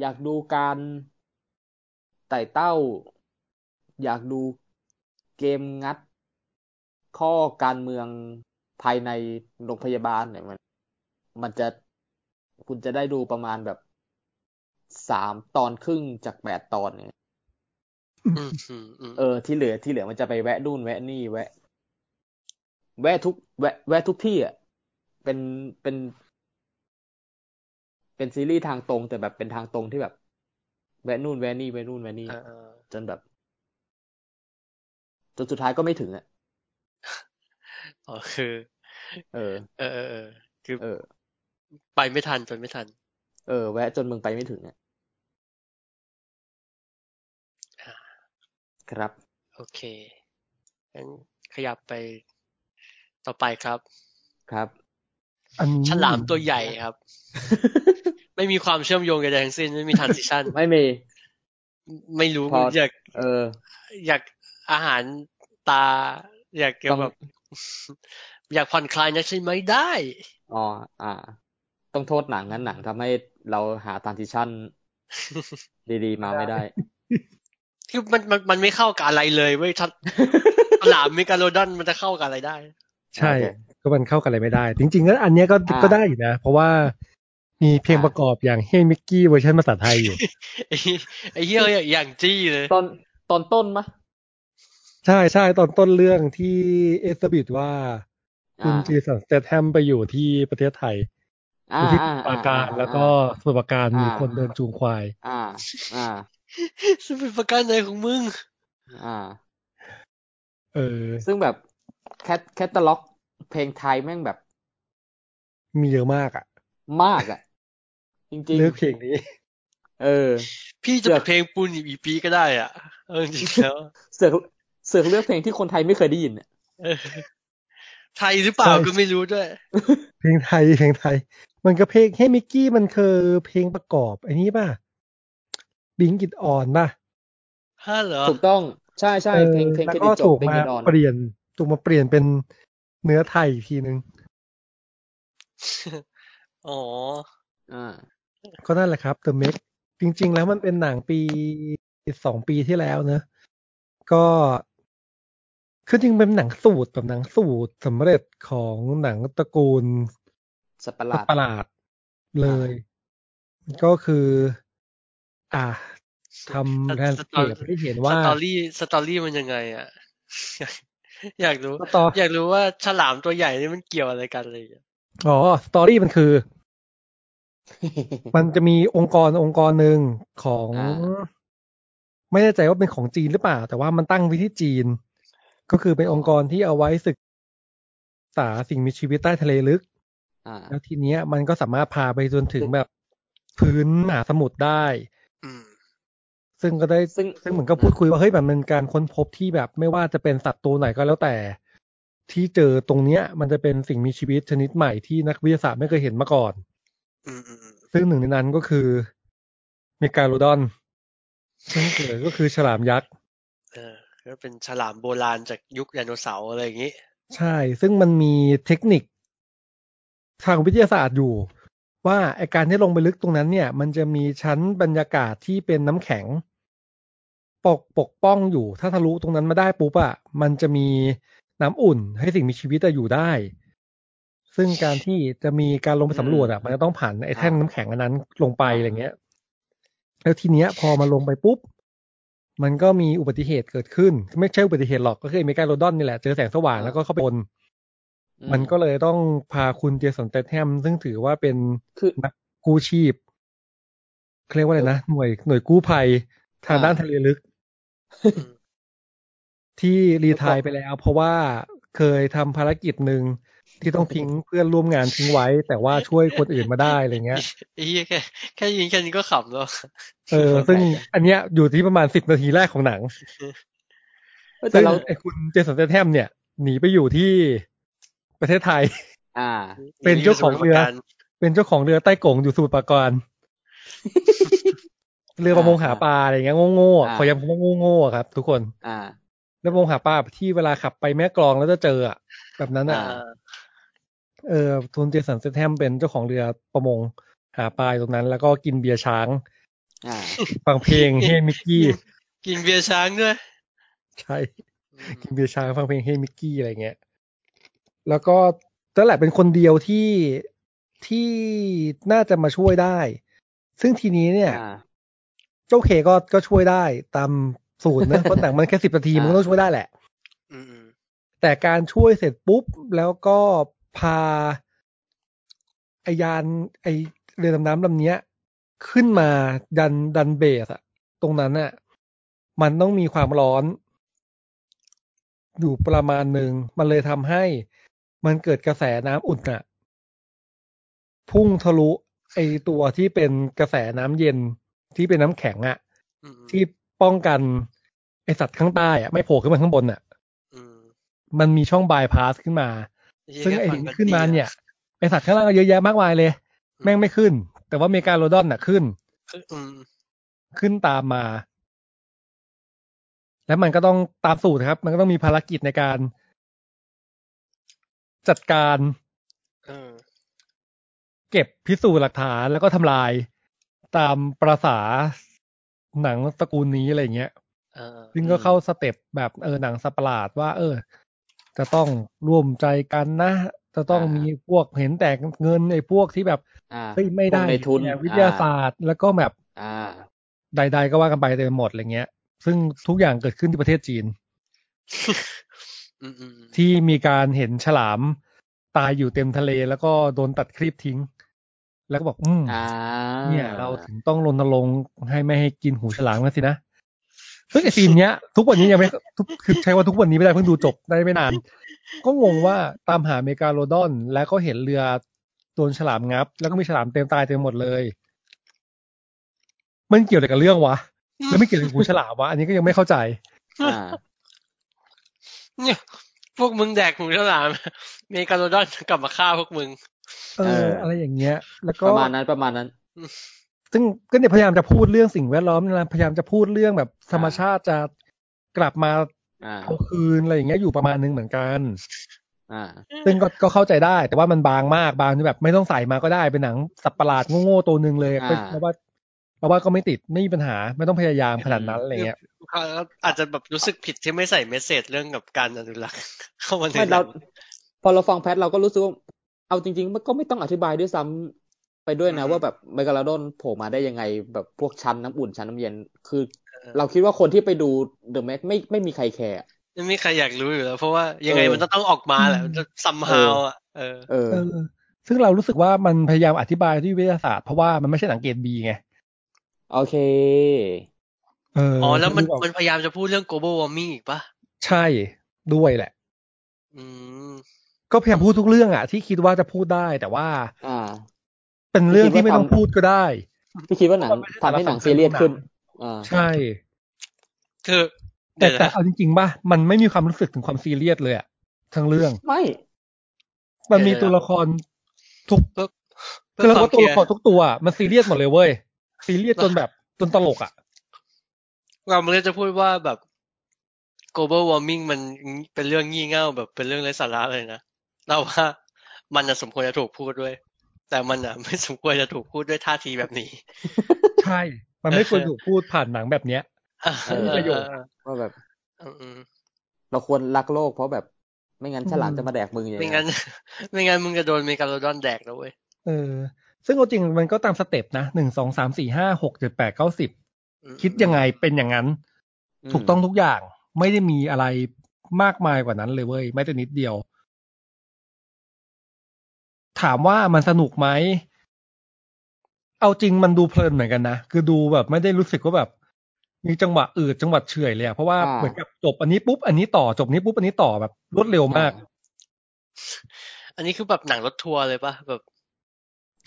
อยากดูการไต่เต้า อยากดู เกมงัดข้อการเมืองภายในโรงพยาบาลเนี่ยมัน มันจะคุณจะได้ดูประมาณแบบสามตอนครึ่งจากแปดตอนเนี่ยอืมอืมอืมเออ ที่เหลือที่เหลือมันจะไปแวะนู่นแวะนี่แวะ แวะทุก แวะ แวะทุกที่อะเป็นเป็น เป็นซีรีส์ทางตรงแต่แบบเป็นทางตรงที่แบบ แวะนู่นแวะนี่แวะนู่นแวะนี่เออเออจนแบบ จนสุดท้ายก็ไม่ถึงอะอ๋อคือเออเออ เออเออคือเออ ไปไม่ทันจนไม่ทัน เออ แวะจนมึงไปไม่ถึงอะอ่าครับ โอเคงั้นขยับไปต่อไปครับ ครับอันนี้ฉลามตัวใหญ่ครับ ไม่มีความเชื่อมโยงใดๆทั้งสิ้นไม่มี transition ไม่มี ไม่รู้พออยากเออ อยากอาหาร ตา อยากจะต้องแบบอยากผ่อนคลายนะใช่ไหมได้อ๋ออ่า ต้องโทษหนังงั้นหนังทำให้เราหา transition ดีๆ มาไม่ได้ คือมันมันมันไม่เข้ากับอะไรเลยเว้ยฉลฉลามเมกาโลดอนมันจะเข้ากับอะไรได้ ใช่โอเคก็มันเข้ากันอะไรไม่ได้ จริงๆแล้วอันเนี้ยก็อ่าก็ได้อยู่นะ เพราะว่ามีเพลงอ่าประกอบอย่าง Hey Mickey เวอร์ชันภาษาไทยอยู่ไอ้ไอ้เหี้ยอย่างจี้เลย ตอนตอนต้นมะ ใช่ใช่ตอนต้นเรื่องที่ establish ว่าคุณอ่าเจสันสเตแธมไปอยู่ที่ประเทศไทยอ่าอยู่ที่สอ่าสมุทรปราการอ่าแล้วก็สมุทรปราการมีอ่าคนเดินจูงควาย อ่า อ่าซึ่งเป็นปราการไหนของมึง อ่า เออ ซึ่งแบบแคทแคตตาล็อก เพลงไทยแม่งแบบ มีเยอะมากอะ มากอะ จริงเลือกเพลงนี้ๆเออ พี่จะเลืเป็อกนเพลงปูนอีปีก็ได้อะ เออจริงๆแล้วเสือก เสือกเลือกเพลงที่คนไทยไม่เคยได้ยินอะเออไทยหรือเปล่าใช่ก็ไม่รู้ด้วย เพลงไทยเพลงไทย มันก็เพลงเฮมิกกี้มันคือเพลงประกอบไอ้นี้ป่ะบิงกิดออนป่ะฮะเหรอถูกต้องใช่ใช่เพลงเพลงแล้วเครก็ดิตจถูบกเพลงมาเกดอนเปลี่ยนถูกมาเปลี่ยนเป็นเนื้อไทยอีกทีนึงอ๋ออ่าก็นั่นแหละครับ The Meg จริง ๆ แล้วมันเป็นหนังปีสองปีที่แล้วเนอะก็ คือจริงเป็นหนังสูตรแบบหนังสูตรสำเร็จของหนังตระกูลสัตว์ประหสัลาตดว์ประหลาดเลย ก็คือ อ่าทำแทนสเกปให้เห็นว่า สตอรี่สตอรี่มันยังไงอะ อยากรู้สตออยากรู้ว่าฉลามตัวใหญ่นี่มันเกี่ยวอะไรกันอะไรอย่างเลยอ๋อ สตอรี่มันคือ มันจะมีองค์กรองค์กรหนึ่งของอ่าไม่แน่ใจว่าเป็นของจีนหรือเปล่า แต่ว่ามันตั้งไวิที่จีน ก็คือเป็นองค์กรที่เอาไว้ศึกษาสิ่งมีชีวิตใต้ทะเลลึกอ่าแล้วทีเนี้ยมันก็สามารถพาไปจนถึงแบบพื้นมหาสมุทรได้อืมซึ่งก็ได้ซึ่งซึ่งเหมือนก็พูดคุยว่าเฮ้ยแบบมันการค้นพบที่แบบไม่ว่าจะเป็นสัตว์ตัวไหนก็แล้วแต่ ที่เจอตรงเนี้ย มันจะเป็นสิ่งมีชีวิตชนิดใหม่ที่นักวิทยาศาสตร์ไม่เคยเห็นมาก่อนอืมอืมอืมซึ่งหนึ่งในนั้นก็คือเมกาโลดอนซึ่งเกิดก็คือฉลามยักษ์เออ ก็เป็นฉลามโบราณจากยุคไดโนเสาร์อะไรอย่างงี้ ใช่ ซึ่งมันมีเทคนิคทางวิทยาศาสตร์อยู่ ว่าไอการที่ลงไปลึกตรงนั้นเนี่ย มันจะมีชั้นบรรยากาศที่เป็นน้ำแข็ง ปกปกป้องอยู่ ถ้าทะลุตรงนั้นมาได้ปุ๊บอะมันจะมีน้ำอุ่น ให้สิ่งมีชีวิตอะอยู่ได้ ซึ่งการที่จะมีการลงไปสำรวจอะมันจะต้องผ่านไอ้แท่งน้ำแข็งอันนั้นลงไปอะไรเงี้ย แล้วทีเนี้ยพอมาลงไปปุ๊บ มันก็มีอุบัติเหตุเกิดขึ้น ไม่ใช่อุบัติเหตุหรอกก็คือเมกาโลดอนนี่แหละ เจอแสงสว่างอ่าแล้วก็เข้าไปบนอืมมันก็เลยต้องพาคุณเจสัน สเตแธมซึ่งถือว่าเป็นคือนักกู้ชีพเขาเรียกว่าอะไรนะหน่วยหน่วยกู้ภัยทางอ่าด้านทะเลลึกอืมที่ retire ไปแล้ว เพราะว่าเคยทำภารกิจหนึ่ง ที่ต้องทิ้งเพื่อนร่วมงานทิ้งไว้ แต่ว่าช่วยคนอื่นมาได้อะไรเงี้ยไอ้เหี้ยแค่แค่ยิงแค่นี้ก็ขำแล้วเออ ซึ่งอันเนี้ยอยู่ที่ประมาณสิบนาทีแรกของหนังเออแต่ซึ่งเราไอ้คุณเจสันเตทแฮมเนี่ย หนีไปอยู่ที่ประเทศไทย อ่า เป็นเจ้าของเรือ เป็นเจ้าของเรือใต้กงอยู่สมุทรปราการเรือประมงหาปลาอะไรเงี้ยโง่ๆอะอ่าขอย้ำคำว่าโง่ๆอะครับ ทุกคน อ่าเรือประมงหาปลาที่เวลาขับไปแม่กลองแล้วจะเจออะแบบนั้นอะอ่า เออทุนเจสันเซแทมเป็นเจ้าของเรือประมงหาปลาอยู่ตรงนั้น แล้วก็กินเบียร์ช้างอ่าฟังเพลง Hey Mickey กินเบียร์ช้างด้วย ใช่ กินเบียร์ช้างฟังเพลง Hey Mickey อะไรเงี้ย แล้วก็นั่นแหละเป็นคนเดียวที่ที่น่าจะมาช่วยได้ ซึ่งทีนี้เนี่ยอ่าเจ้าเคก็ก็ช่วยได้ตามสูตรนะเพราะหนังมันแค่สิบนาทีมันก็ต้องช่วยได้แหละอืมอืมแต่การช่วยเสร็จปุ๊บ แล้วก็ พาไอยานไอเรือดำน้ำลำเนี้ย ขึ้นมาดันดันเบสอะตรงนั้นอะมันต้องมีความร้อน อยู่ประมาณหนึ่ง มันเลยทำให้มันเกิดกระแสน้ำอุ่นอะพุ่งทะลุไอตัวที่เป็นกระแสน้ำเย็นที่เป็นน้ำแข็งอะอืมที่ป้องกันไอสัตว์ข้างใต้อะไม่โผล่ขึ้นมาข้างบนอะอืมมันมีช่องบายพาสขึ้นมา ซึ่งไอ้ฟัที่ก็ขึ้นมาดีะเนี่ยไอสัตว์ข้างล่างก็เยอะแยะมากมายเลย แม่งไม่ขึ้น แต่ว่าเมกาโลดอนน่ะขึ้นคืออืมขึ้นตามมา แล้วมันก็ต้องตามสูตรครับ มันก็ต้องมีภารกิจในการจัดการเออเก็บพิสูจน์หลักฐานแล้วก็ทำลายตามประษาหนังตระกูลนี้อะไรเงี้ยเออซึ่งก็เข้าสเต็ปแบบเออหนังสัตว์ประหลาดว่า เออ จะต้องร่วมใจกันนะ จะต้องอ่ามีมีพวกเห็นแต่เงินไอ้พวกที่แบบอ่าเฮ้ยไม่ได้พวกในทุนแนววิทยาศาสตร์ แล้วก็แบบอ่าใด ๆ ก็ว่ากันไปเต็มไปหมดอะไรเงี้ย ซึ่งทุกอย่างเกิดขึ้นที่ประเทศจีนอืมอืมที่มีการเห็นฉลามตายอยู่เต็มทะเลแล้วก็โดนตัดครีบทิ้ง แล้วก็บอก อืมอ่าเนี่ย เราถึงต้องรณรงค์ให้ไม่ให้กินหูฉลามกันสินะ ซึ่งไอซีนเนี้ย ทุกวันนี้ยังไม่ทุกคือใช้ว่าทุกวันนี้ไม่ได้เพิ่งดูจบได้ไม่นาน ก็งงว่าตามหาเมกาโลดอน แล้วก็เห็นเรือโดนฉลามงับ แล้วก็มีฉลามเต็มตายเต็มหมดเลย มันเกี่ยวอะไรกับเรื่องวะแล้วไม่เกี่ยวกับหูฉลามวะอันนี้ก็ยังไม่เข้าใจอ่าเนี่ยพวกมึงแดกหูฉลามเมกาโลดอนกลับมาฆ่าพวกมึงเอเอออออะไรอย่างเงี้ย แล้วก็ประมาณนั้นประมาณนั้น ซึ่งก็เนี่ยพยายามจะพูดเรื่องสิ่งแวดล้อมนะพยายามจะพูดเรื่องแบบธรรมชาติจะกลับมาอ่าเอาคืนอะไรอย่างเงี้ยอยู่ประมาณนึงเหมือนกันอ่าซึ่งก็ก็เข้าใจได้ แต่ว่ามันบางมากบางที่แบบไม่ต้องใส่มาก็ได้เป็นหนังสัตว์ประหลาดโง่ๆตัวหนึ่งเลยอ่าก็เพราะว่าเพราะว่าก็ไม่ติดไม่มีปัญหาไม่ต้องพยายามขนาดนั้นอะไรเงี้ยเขาอาจจะแบบรู้สึกผิดที่ไม่ใส่เมสเซจเรื่องกับการอนุรักษ์เข้ามาในไม่หเรานังพอเราฟังแพทเราก็รู้สึกว่าเอาจริง ๆ มันก็ไม่ต้องอธิบายด้วยซ้ำ ไปด้วยนะอืมว่าแบบเมกาโลดอนโผล่มาได้ยังไง แบบพวกชั้นน้ำอุ่นชั้นน้ำเย็น คือ เราคิดว่าคนที่ไปดู The Meg ไม่ไม่มีใครแคร์อะไม่มีใครอยากรู้อยู่แล้ว เพราะว่ายังไงเออมันจะต้องออกมาแหละอืม someมฮาวอะเออเออเออ ซึ่งเรารู้สึกว่ามันพยายามอธิบายด้วยวิทยาศาสตร์เพราะว่ามันไม่ใช่หนังเกรดบีไง โอเคเอออ๋อแล้วมันนึกออกมันพยายามจะพูดเรื่อง global warming อีกปะใช่ด้วยแหละ อืมก็พยายามพูดทุกเรื่องอะที่คิดว่าจะพูดได้แต่ว่าอ่า เป็นเรื่องที่ไม่ต้องคิดว่าทำพูดก็ได้ พี่คิดว่าหนังไม่ใช่ทำให้หนังสาระสำคัญซีเรียสของหนังขึ้นอ่าใช่ คือแต่เดี๋ยวแต่นะเอาจริงๆป่ะมันไม่มีความรู้สึกถึงความซีเรียสเลยอะทั้งเรื่อง ไม่ มันมีตัวละครทุกเพื่อคืเพื่ออเราความว่าเคตัวลียละร์ครทุกตัวอะมันซีเรียสหมดเลยเว้ย ซีเรียสจนแบบจนตลกอะเราไม่ได้จะพูดว่าแบบ global warming มันเป็นเรื่องงี่เง่าแบบเป็นเรื่องไร้สาระเลยนะเราว่ามันน่ะสมควรจะถูกพูดด้วย แต่มันอะไม่สมควรจะถูกพูดด้วยท่าทีแบบนี้ ใช่ มันไม่ควรถูกพูดผ่านหนังแบบเนี้ยเออประโยชน์ว่าแบบเออเออเราควรรักโลกเพราะแบบไม่งั้นอืมฉลามจะมาแดกมึงอย่างไม่เงี้ยงั้น ไม่งั้นมึงจะโดนเมกาโลดอนแดกแล้วเว้ยเออ ซึ่งเอาจริงมันก็ตามสเต็ปนะหนึ่งสองสามสี่ห้าหกเจ็ดแปดเก้าสิบอืมคิดยังไงเป็นอย่างนั้น ถูกต้องทุกอย่างไม่ได้มีอะไรมากมายกว่านั้นเลยเว้ยแม้แต่นิดเดียว ถามว่ามันสนุกไหม เอาจริงมันดูเพลินเหมือนกันนะ คือดูแบบไม่ได้รู้สึกว่าแบบ มีจังหวะอืดจังหวะเฉื่อยเลยอะเพราะว่าอ่าเหมือนกับจบอันนี้ปุ๊บอันนี้ต่อจบนี้ปุ๊บอันนี้ต่อแบบรวดเร็วมาก อันนี้คือแบบหนังรถทัวร์เลยปะแบบ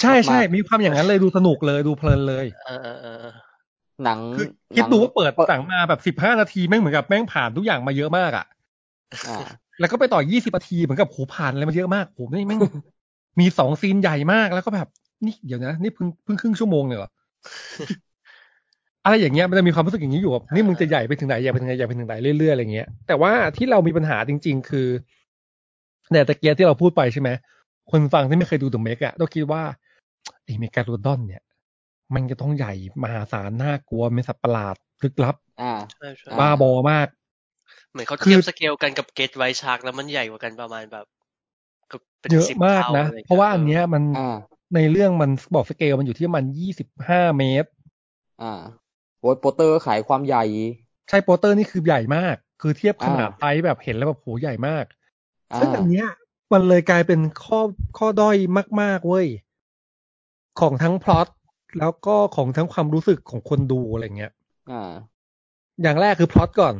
ใช่ใช่มากๆมีความอย่างนั้นเลยดูสนุกเลยดูเพลินเลยเออเออเออเออหนังคือหคิดนังดูว่าเปิดสั่งมาแบบสิบห้านาทีแม่งเหมือนกับแม่งผ่านทุกอย่างมาเยอะมากอะอ่าแล้วก็ไปต่อยี่สิบนาทีเหมือนกับโหผ่านอะไรมาเยอะมากโหนี่แม่ง มีสองซีนใหญ่มากแล้วก็แบบ นี่เดี๋ยวนะ นี่เพิ่งเพิ่งครึ่งชั่วโมงเลยเหรออะไรอย่างเงี้ยมันจะมีความรู้สึกอย่างนี้อยู่แบบนี่มึงจะใหญ่ไปถึงไหนใหญ่ไปถึงไหนใหญ่ไปถึงไหนเรื่อยๆอะไรเงี้ยแต่ว่าที่เรามีปัญหาจริง ๆ คือเนี่ยตะเกียบที่เราพูดไปใช่ไหมคนฟังที่ไม่เคยดู The Meg อะต้องคิดว่าไอ้เมกาโลดอนเนี่ย มันจะต้องใหญ่มหาศาลน่ากลัวเป็นสัตว์ประหลาดลึกลับอ่าใช่ใช่อ่าบ้าบอมาก เหมือนเขาคือเทียบสเกลกันกับ great white shark แล้วมันใหญ่กว่ากันประมาณแบบกืบป็น เยอะ10มากท่นะอไเพราะว่าอันเนี้ยมันอ่าในเรื่องมันบอกสเกลมันอยู่ที่มันยี่สิบห้าเมตร อ่าโอ้ยโปสเตอร์ขายความใหญ่ ใช่โปสเตอร์นี่คือใหญ่มาก คือเทียบขนาดอ่าไซส์แบบเห็นแล้วแบบโหใหญ่มากอ่าซึ่งอันเนี้ยมันเลยกลายเป็นข้อข้อด้อยมาก ๆ เว้ย ของทั้งพล็อตแล้วก็ของทั้งความรู้สึกของคนดูอะไรเงี้ย อ่า อย่างแรกคือพล็อตก่อน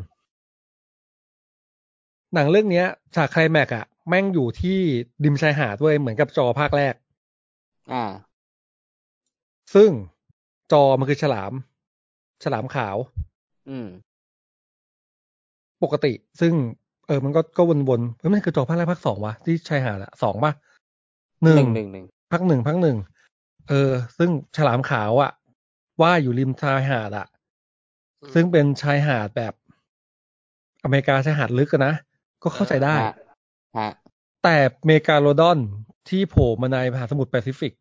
หนังเรื่องเนี้ยฉากไคลแม็กซ์อะ แม่งอยู่ที่ริมชายหาดด้วยเหมือนกับ Jaws ภาคแรก อ่า ซึ่งจอมันคือฉลาม ฉลามขาว อืม ปกติ ซึ่ง เออ มันก็ก็วนๆเฮ้ยมันคือจอภาคแรกภาคสองวะที่ชายหาดอะสองป่ะหหนึ่นึ่งงหนึ่งหนึ่งภาคหนึ่งภาคหนึ่งเออ ซึ่งฉลามขาวอะว่าอยู่ริมชายหาดอะอืมซึ่งเป็นชายหาดแบบอเมริกาชายหาดลึกอะนะก็เข้าใจได้ฮะฮะ แต่เมกาโลดอนที่โผล่มาในมหาสมุทรแปซิฟิก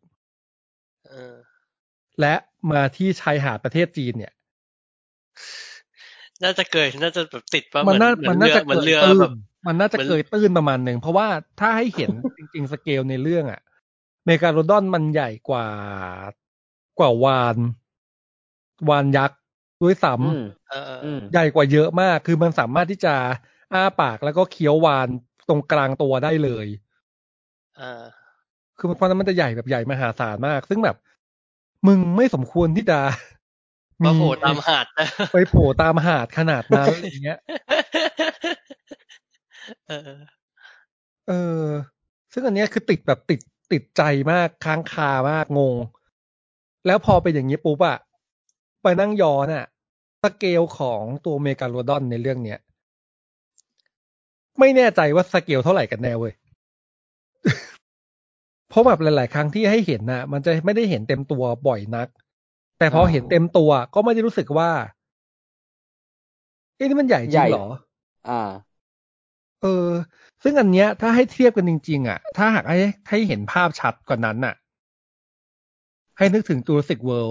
เออและมาที่ชายหาดประเทศจีนเนี่ย น่าจะเกิดน่าจะแบบติดว่ามัเหนมือนน่าเหมืมัอนนน่าเรือจะเหมือนเกยเรือตื้นแบบมันน่าจะเหมือนเกยตื้นประมาณหนึ่งเพราะว่าถ้าให้เห็นจริง ๆ สเกลในเรื่องอะเมกาโลดอนมันใหญ่กว่ากว่าวาน วานยักษ์ด้วยซ้อืมเออเอออืมำใหญ่กว่าเยอะมาก คือมันสามารถที่จะอ้าปากแล้วก็เคี้ยววาน ตรงกลางตัวได้เลยเออคือเพราะฉะนั้นมันจะใหญ่แบบใหญ่มหาศาลมาก ซึ่งแบบ มึงไม่สมควรที่จะมาโผล่ตามหาดนะไปโผล่ตามหาดขนาดนั้นอะไรอย่างเงี้ย เออ เออ ซึ่งอันเนี้ยคือติดแบบติดติดใจมากค้างคามากงง แล้วพอเป็นอย่างนี้ปุ๊บอะไปนั่งย้อนอะสเกลของตัวเมกาโลดอนในเรื่องเนี้ย ไม่แน่ใจว่าสเกลเท่าไหร่กันแน่เว้ยเพราะแบบหลาย ๆ ครั้งที่ให้เห็นน่ะมันจะไม่ได้เห็นเต็มตัวบ่อยนัก แต่พออ่าเห็นเต็มตัวก็ไม่ได้รู้สึกว่าเอ๊ะนี่มันใหญ่จใหริญ่งเหรอ อ่า เออ ซึ่งอันเนี้ย ถ้าให้เทียบกันจริง ๆ อะ ถ้าหากให้ให้เห็นภาพชัดกว่านั้นน่ะ ให้นึกถึงตัว sequel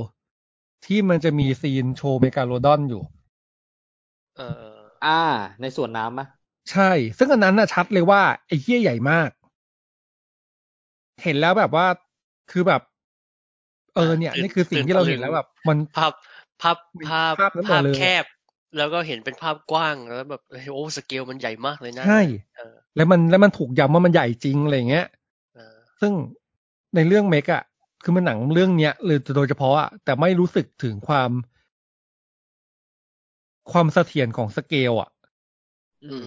ที่มันจะมี scene โชว์เมกาโลดอนอยู่ เออเอออ่า ในส่วนน้ำมะ ใช่ ซึ่งอันนั้นน่ะชัดเลยว่าไอ้เหี้ยใหญ่มาก เห็นแล้วแบบว่าคือแบบ เออเนี่ย นี่คือสิ่งที่เราเห็นแล้วแบบ มันภาพภาพภาพภาพนั้นหมดภาพเลยแคบ แล้วก็เห็นเป็นภาพกว้างแล้วแบบเฮ้ยโอ้สเกลมันใหญ่มากเลยนะใช่เออแล้วมันแล้วมันถูกย้ำว่ามันใหญ่จริงอะไรอย่างเงี้ยเออซึ่งในเรื่องเมกอะคือมันหนังเรื่องเนี้ยเลยโดยเฉพาะอะแต่ไม่รู้สึกถึงความ ความเสถียรของสเกลอะอืม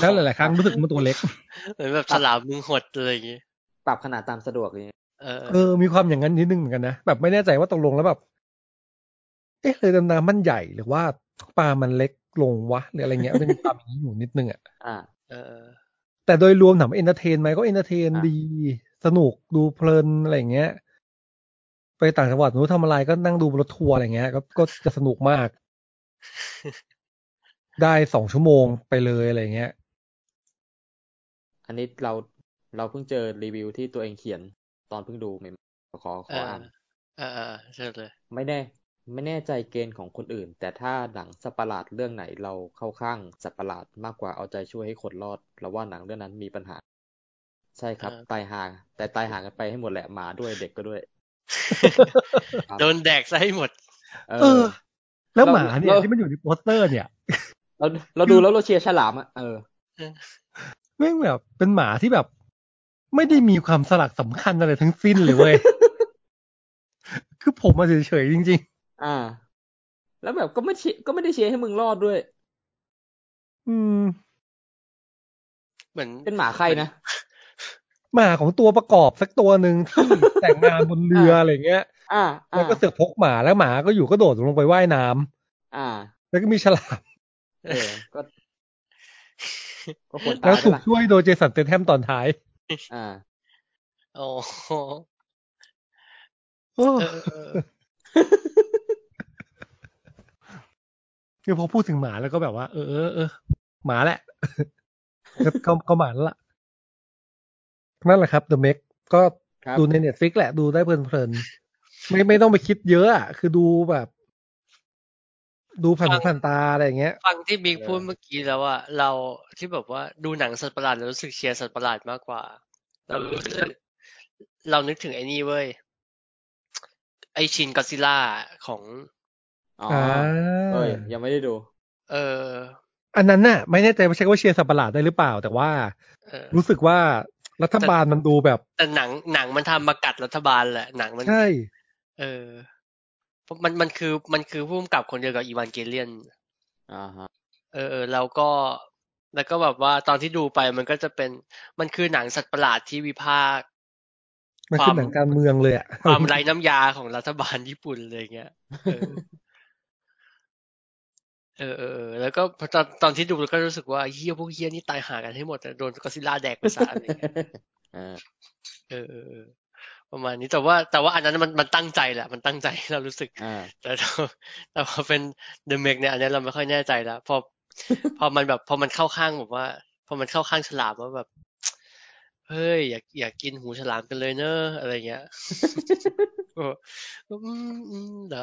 แล้วหลายๆครั้งรู้สึกมันตัวเล็กเหมือนแบบฉลามมึงหดอะไรอย่างเงี้ยปรับขนาดตามสะดวกอย่างเงี้ยเออเออ มีความอย่างนั้นนิดนึงเหมือนกันนะแบบไม่แน่ใจว่าตกลงแล้วแบบ เอ๊ะเลยดำน้ำมันใหญ่หรือว่าปลามันเล็กลงวะหรืออะไรเงี้ยมันจะมีความอย่างนี้อยู่นิดนึงอะอ่า เออ แต่โดยรวมถาม entertain ไหมก็ entertain อะดี สนุกดูเพลินอะไรอย่างเงี้ย ไปต่างจังหวัดไม่รู้ทำอะไรก็นั่งดูรถทัวร์อะไรเงี้ยก็ก็จะสนุกมาก ได้สองชั่วโมงไปเลยอะไรเงี้ย อันนี้เราเราเพิ่งเจอรีวิวที่ตัวเองเขียนตอนเพิ่งดูใหม่ๆขอขออ่านเออเออใช่เลย ไม่แน่ไม่แน่ใจเกณฑ์ของคนอื่น แต่ถ้าหนังสัตว์ประหลาดเรื่องไหนเราเข้าข้างสัตว์ประหลาดมากกว่าเอาใจช่วยให้คนรอดเราว่าหนังเรื่องนั้นมีปัญหา ใช่ครับเออตายห่างแต่ตายห่างกันไปให้หมดแหละหมาด้วยเด็กก็ด้วยครับโดนแดกซะให้หมด เอเอออแล้วเราหมาเนี่ยเราที่มันอยู่ในโปสเตอร์เนี่ย เราเราดูแล้วเราเชียร์ฉลามอะเออแม่งแบบเป็นหมาที่แบบ ไม่ได้มีความสลักสำคัญอะไรทั้งสิ้นเลยเว้ยคือผมมาเฉยๆจริงอ่า แล้วแบบก็ไม่เชียร์ก็ไม่ได้เชียร์ให้มึงรอดด้วยๆอืม เหมือนเป็นหมาใครนะหมาของตัวประกอบสักตัวหนึ่งที่แต่งงานบนเรืออะไรเงี้ย อ่าแล้วอ่าก็เสือกพกหมาแล้วหมาก็อยู่ก็โดดลงไปว่ายน้ำอ่า แล้วก็มีฉลาม เออ ก็ก็ควรแล้ตายวไปถูกละช่วยโดยเจสันเตนแฮมตอนท้าย อ่า โอ้โหโอ้เออเออคือพอพูดถึงหมาแล้วก็แบบว่า เออเออเออหมาแหละก็ก็ก็หมาแล้วล่ะนั่นแหละครับ The Meg ก็ครับดูในเน็ตฟิกแหละดูได้เพลินๆไม่ไม่ต้องไปคิดเยอะอะคือดูแบบ ดูผ่านหูผ่านตาอะไรอย่างเงี้ย ฟังที่บิ๊กเออพูดเมื่อกี้แล้วว่าเราที่แบบว่าดูหนังสัตว์ประหลาดแล้วรู้สึกเชียร์สัตว์ประหลาดมากกว่า เรารู้สึกเรานึกถึงไอ้นี่เว้ย ไอชินก d ซิล่าของอ๋ออ่าเอ้ยยังไม่ได้ดู เออ อันนั้นน่ะ ไม่แน่ใจว่าใช้ว่าเชียร์สัตว์ประหลาดได้หรือเปล่า แต่ว่าเออรู้สึกว่ารัฐบาลมันดูแบบ แต่หนังหนังมันทำมากัดรัฐบาลแหละหนังมันใช่ เออเพราะ มันมันคือมันคือผู้กำกับคนเดียวกับอีวานเกเลียนอ่าฮะเออเออแล้วก็แล้วก็แบบว่าตอนที่ดูไปมันก็จะเป็นมันคือหนังสัตว์ประหลาดที่วิพากษ์มันคือหนังการเมืองเลยอะความไร้น้ำยาของรัฐบาลญี่ปุ่นเลยเงี้ยเออเออเออเออแล้วก็พอตอนตอนที่ดูแล้วก็รู้สึกว่าเฮียพวกเฮียนี่ตายหากันให้หมดแต่โดนก็อดซิลล่าแดกไปซะอะไรเงี้ยอ่าเออเออเออ ประมาณนี้แต่ว่าแต่ว่าอันนั้นมันมันตั้งใจแหละมันตั้งใจให้เรารู้สึกอ่าแต่ถ้าแต่พอเป็นเดอะเมกเนี่ยอันนี้เราไม่ค่อยแน่ใจแล้วพอพอมันแบบพอมันเข้าข้างแบบว่า พอมันเข้าข้างฉลามว่าแบบเฮ้ยอยากอยากกินหูฉลามกันเลยเนอะอะไรเงี้ยโอ้อืมอืมเหรอ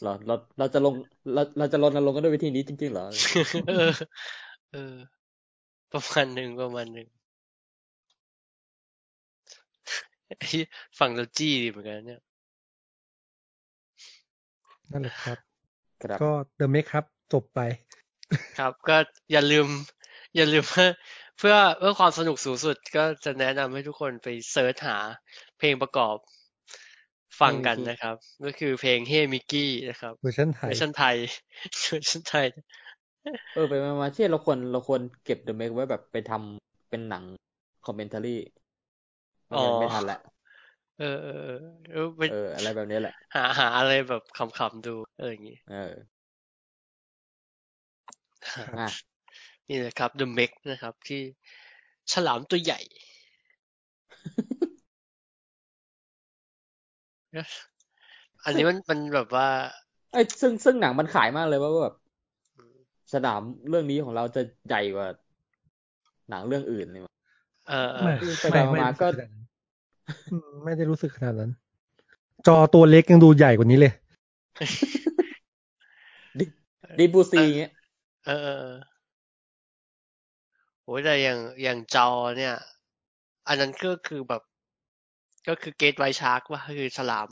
เหรอเราเราจะลงเราเราจะรณรงค์กันด้วยวิธีนี้จริงๆเหรอเออ เออ ประมาณหนึ่งประมาณหนึ่ง ฟังแล้วจี้ดีเหมือนกันเนี่ย นั่นแหละครับครับ ก็เดอะเมคครับ จบไป ครับ ก็อย่าลืม อย่าลืมเพื่อเพื่อเพื่อความสนุกสูงสุดก็จะแนะนำให้ทุกคนไปเสิร์ชหาเพลงประกอบฟังกันนะครับ ก็คือเพลงเฮมิกกี้นะครับเวอร์ชันไทย เวอร์ชันไทยเวอร์ชันไทย เออไปมามาเช่นเราควรเราควรเก็บ The Meg ไว้แบบไปทำเป็นหนัง commentary อ๋อ ไม่ทันละเออเออเออเออไปเออ อะไรแบบนี้แหละ หาหาอะไรแบบขำๆดู เอออย่างงี้เอออะนี่นะครับ The Meg นะครับ ที่ฉลามตัวใหญ่อันนี้มันมันแบบว่าไอ้ยซึ่งซึ่งหนังมันขายมากเลยว่าแบบสนามเรื่องนี้ของเราจะใหญ่กว่า หนังเรื่องอื่นเลยเออ เอไม่อไปไม่มาไม่ก็รู้สึขนาดนั้นอืมไม่ได้รู้สึกขนาดนั้น จอตัวเล็กยังดูใหญ่กว่านี้เลยดีบูซีเงี้ยเออเออเออโอ้ยแต่อย่างอย่างจอเนี่ย อันนั้นก็คือแบบ ก็คือ great white shark ก็คือฉลาม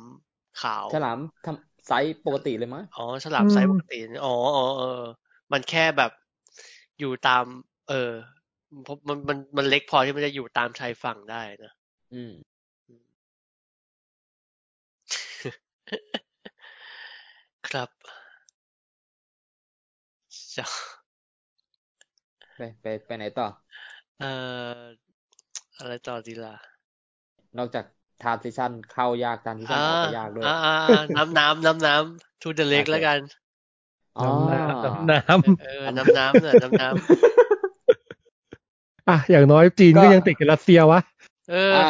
ขาว ฉลามทำไซส์ปกติเลยมั้ยอ๋อฉลามไซส์ปกติ อืม อ๋ออ๋อเออ มันแค่แบบอยู่ตาม เออ เพราะมันมันมันเล็กพอที่มันจะอยู่ตามชายฝั่งได้นะอืม ครับจะไปไปไปไหนต่อ เอ่อ อะไรต่อดีล่ะ นอกจากทานซิชันเข้ายากทานซิชันอ่าออกไปยากด้วยอ่าอ่าอ่าน้ำน้ำน้ำน้ำทูเดเล็กโอเคแล้วกันอ๋อน้ำน้ำน้ำเออน้ำน้ำเนี่ยน้ำน้ อะอย่างน้อยจีนก็ยังติดกับรัสเซียวะำเอออะ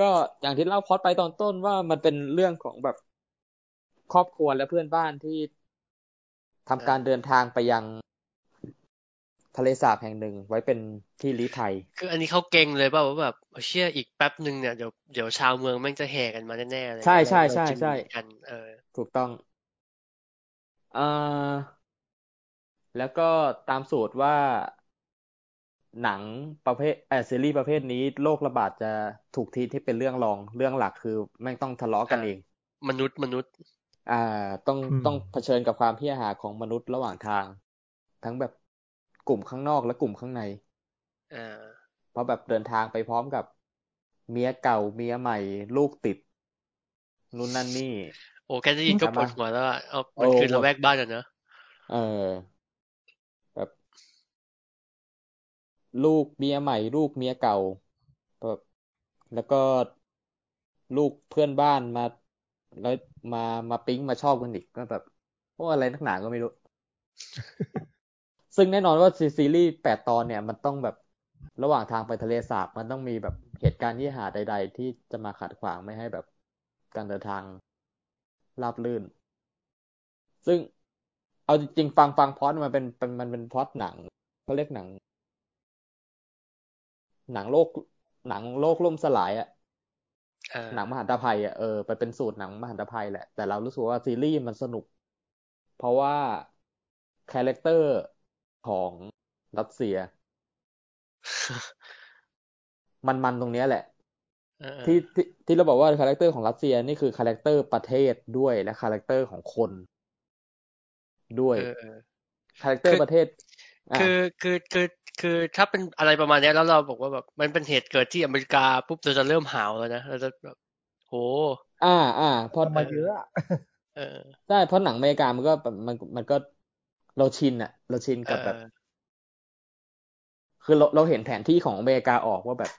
ก็อย่างที่เล่าพล็อดไปตอนต้นว่ามันเป็นเรื่องของแบบครอบครัวและเพื่อนบ้านที่ทำการเดินทางไปยังทะเลสาบแห่งหนึ่งไว้เป็นที่ลี้ภัย คืออันนี้เขาเก่งเลยเปล่าว่าแบบเชื่ออีกแป๊บหนึ่งเนี่ยเดี๋ยวเดี๋ยวชาวเมืองแม่งจะแห่กันมาแน่ๆเลยใช่ใช่แล้วใช่เราจะใช่มีกันเออ ถูกต้องเอ่อแล้วก็ตามสูตรว่า หนังประเภทเออซีรีส์ประเภทนี้โรคระบาดจะถูกทีที่เป็นเรื่องรองเรื่องหลักคือแม่งต้องทะเลาะกันอ่าเอง มนุษย์มนุษย์ อ่าต้องอืมต้องเผชิญกับความเหี้ยหาของมนุษย์ระหว่างทาง ทั้งแบบกลุ่มข้างนอกและกลุ่มข้างในอ่าเพราะแบบเดินทางไปพร้อมกับเมียเก่าเมียใหม่ ลูกติดนู่นนั่นนี่ โอ้แค่ได้ยินก็ครับปวดหัวแล้วอะเอามันโอ้คือละแวกบ้านอะเนอะเออ แบบ ลูกเมียใหม่ ลูกเมียเก่าแบบแล้วก็ลูกเพื่อนบ้านมา แล้วมามาปิ๊งมาชอบกันอีกก็แบบโอ้อะไรนักหนาก็ไม่รู้ ซึ่งแน่นอนว่าซีซีรีส์แปดตอนเนี่ย มันต้องแบบระหว่างทางไปทะเลสาบ มันต้องมีแบบเหตุการณ์ที่หาใด ๆ ที่จะมาขัดขวางไม่ให้แบบการเดินทางราบรื่น ซึ่งเอาจริงๆฟังฟังพล็อตมันเป็นเป็นมันเป็นพล็อตหนังเขาเรียกหนัง หนังโลกหนังโลกล่มสลายอะอ่าหนังมหันตภัยอะเออไปเป็นสูตรหนังมหันตภัยแหละ แต่เรารู้สึกว่าซีรีส์มันสนุก เพราะว่า character ของรัสเซีย มันมันตรงเนี้ยแหละเออที่ที่ที่เราบอกว่า character ของรัสเซียนี่คือ character ประเทศด้วยและ character ของคนด้วยเออเออคาแรคเตอร์คือประเทศอะคือคือคือ คือถ้าเป็นอะไรประมาณเนี้ยแล้วเราบอกว่าแบบมันเป็นเหตุเกิดที่อเมริกาปุ๊บเราจะเริ่มหาวแล้วนะเราจะแบบโหอ่าอ่าเพราะทำมาเยอะอะเออใช่เพราะหนังอเมริกามันก็แบบมันมันก็เราชินอะเราชินกับแบบเออคือเราเราเห็นแผนที่ของอเมริกาออกว่าแบบ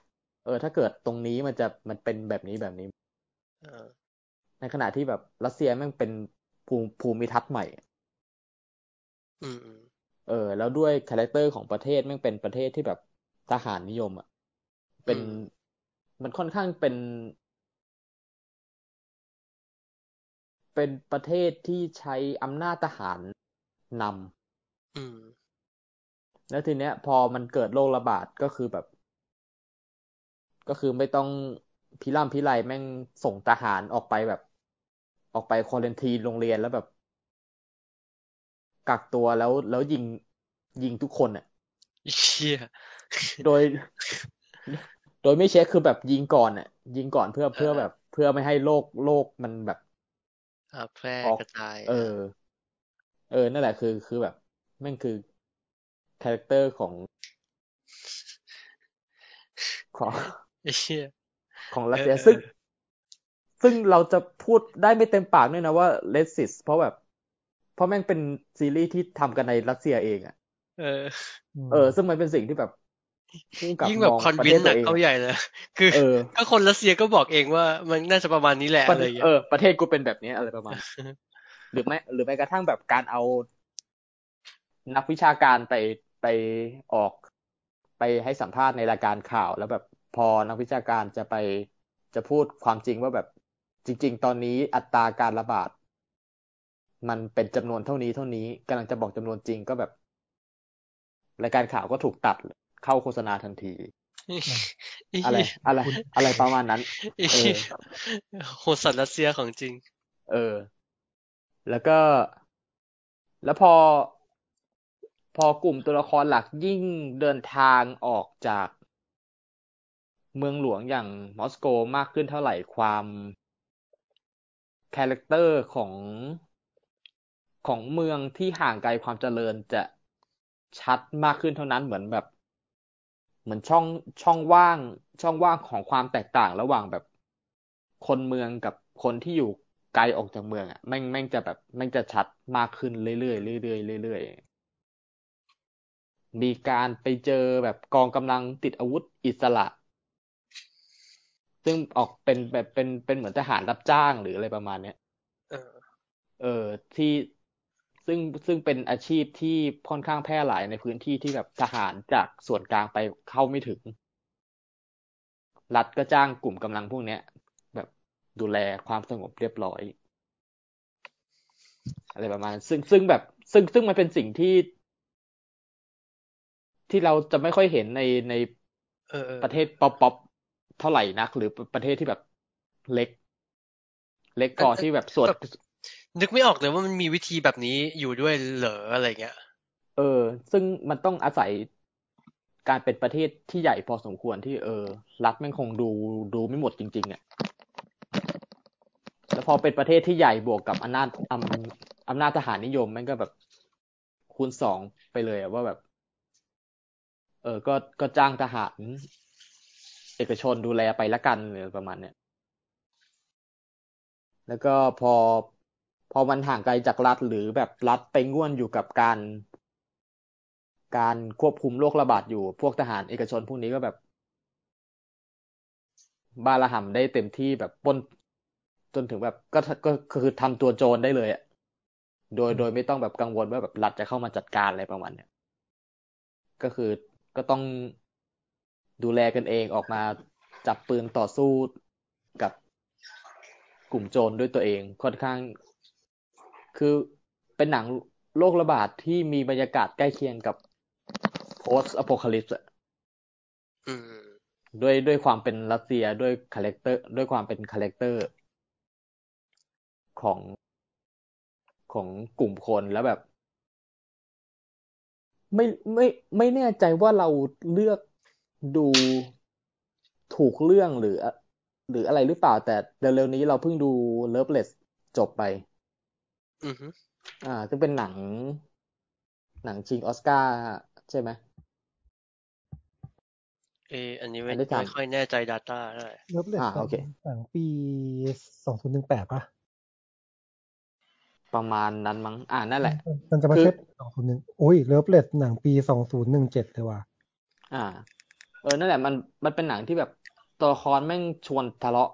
เออ ถ้าเกิดตรงนี้มันจะมันเป็นแบบนี้แบบนี้เออในขณะที่แบบรัสเซียแม่งเป็นภูมิภูมิทัศน์ใหม่ อืมอืม เออ แล้วด้วย character ของประเทศแม่งเป็นประเทศที่แบบทหารนำิยมอะเป็นมันค่อนข้างเป็น เป็นประเทศที่ใช้อำนาจทหารนอืมแล้วทีเนี้ย พอมันเกิดโรคระบาดก็คือแบบ ก็คือไม่ต้องพิร่ำพิไรแม่งส่งทหารออกไปแบบ ออกไปควอเรนทีนโรงเรียนแล้วแบบ กักตัวแล้วแล้วยิงยิงทุกคนอะเชี่ยโดย โดยไม่เช็คคือแบบยิงก่อนอะยิงก่อนเพื่อเพื่อเออแบบ เพื่อไม่ให้โรคโรคมันแบบอ่าแพร่ออกกระจาย เออ เออ นั่นแหละคือคือแบบแม่งคือcharacter ของของไอ้เชี่ยของรัสเซียเออซึ่งซึ่งเราจะพูดได้ไม่เต็มปากด้วยนะว่า racist เพราะแบบ เพราะแม่งเป็นซีรีส์ที่ทำกันในรัสเซียเองอะ เออ เออ ซึ่งมันเป็นสิ่งที่แบบผู้กำกับยิ่งแบบมองประวิเทนศตัวเองเข้าใหญ่เลยคือเออก็คนรัสเซียก็บอกเองว่ามันน่าจะประมาณนี้แหละประอะไรอย่างเงี้เอยอปรประเทศกูเป็นแบบนี้อะไรประมาณ หรือแม้หรือแม้กระทั่งแบบการเอา นักวิชาการไปไปออก ไปให้สัมภาษณ์ในรายการข่าว แล้วแบบพอนักวิชาการจะไปจะพูดความจริงว่าแบบจริง ๆ ตอนนี้อัตราการระบาด มันเป็นจำนวนเท่านี้เท่านี้กำลังจะบอกจำนวนจริงก็แบบ รายการข่าวก็ถูกตัดเข้าโฆษณาทันที อะไร อะไร อะไรประมาณนั้นไอ้เหี้ย เออโหสัตว์รัสเซียของจริง เออ แล้วก็ แล้วพอ พอกลุ่มตัวละครหลักยิ่งเดินทางออกจากเมืองหลวงอย่างมอสโกมากขึ้นเท่าไหร่ความ character ของ ของเมืองที่ห่างไกลความเจริญจะชัดมากขึ้นเท่านั้นเหมือนแบบ เหมือนช่องช่องว่าง ช่องว่างของความแตกต่างระหว่างแบบ คนเมืองกับคนที่อยู่ไกลออกจากเมืองอะแม่งแม่งจะแบบแม่งจะชัดมากขึ้นเรื่อยๆเรื่อยๆเรื่อยๆมีการไปเจอแบบกองกำลังติดอาวุธอิสระ ซึ่งออกเป็นแบบเป็นเป็นเหมือนทหารรับจ้างหรืออะไรประมาณเนี้ยเออเออที่ ซึ่งซึ่งเป็นอาชีพที่ค่อนข้างแพร่หลายในพื้นที่ที่แบบทหารจากส่วนกลางไปเข้าไม่ถึง รัฐก็จ้างกลุ่มกำลังพวกเนี้ย แบบดูแลความสงบเรียบร้อย อะไรประมาณนั้นซึ่งซึ่งแบบ ซึ่งซึ่งมันเป็นสิ่งที่ ที่เราจะไม่ค่อยเห็นในในเออเออประเทศป๊อปป๊อปเท่าไหร่นัก หรือประเทศที่แบบเล็ก เล็กพอที่แบบส่วน นึกไม่ออกเลยว่ามันมีวิธีแบบนี้อยู่ด้วยเหรออะไรเงี้ย เออ ซึ่งมันต้องอาศัยการเป็นประเทศที่ใหญ่พอสมควรที่เออ รัฐแม่งคงดูดูไม่หมดจริงๆอะแล้วพอเป็นประเทศที่ใหญ่บวกกับอำนาจอำอำนาจทหารนิยมแม่งก็แบบคูณสองไปเลยอะว่าแบบ เออ ก็ก็จ้างทหาร เอกชนดูแลไปละกันหรือประมาณเนี้ยแล้วก็พอ พอมันห่างไกลจากรัฐหรือแบบรัฐไปง่วนอยู่กับการ การควบคุมโรคระบาดอยู่พวกทหารเอกชนพวกนี้ก็แบบบาระห่ำได้เต็มที่แบบป้นจนถึงแบบก็ก็คือทำตัวโจรได้เลยอะโดยโดยไม่ต้องแบบกังวลว่าแบบรัฐจะเข้ามาจัดการอะไรประมาณเนี้ยก็คือก็ต้องดูแลกันเองออกมาจับปืนต่อสู้กับกลุ่มโจรด้วยตัวเองค่อนข้าง คือเป็นหนังโรคระบาดที่มีบรรยากาศใกล้เคียงกับ post apocalypse อะอืมด้วยด้วยความเป็นรัสเซียด้วย characterด้วยความเป็น character ของของกลุ่มคนแล้วแบบ ไม่ไม่ไม่แน่ใจว่าเราเลือกดูถูกเรื่องหรือ หรืออะไรหรือเปล่า แต่เร็วๆนี้เราเพิ่งดู Loveless จบไป อืมฮึอ่า ซึ่งเป็นหนัง หนังชิงออสการ์ใช่ไหมเอออันนี้ไม่อันที่สามไม่ค่อยแน่ใจ Data เท่าไหร่เลิฟเลสอ่าโอเคหนังปีสองศูนย์หนึ่งแปดป่ะ ประมาณนั้นมั้ง อ่านั่นแหละ มันจะไม่คือใช่สองศูนย์หนึ่งโอ้ยเลิฟเลสหนังปีสองศูนย์หนึ่งเจ็ดเลยว่ะ อ่า เออ นั่นแหละ มัน มันเป็นหนังที่แบบตัวละครแม่งชวนทะเลาะ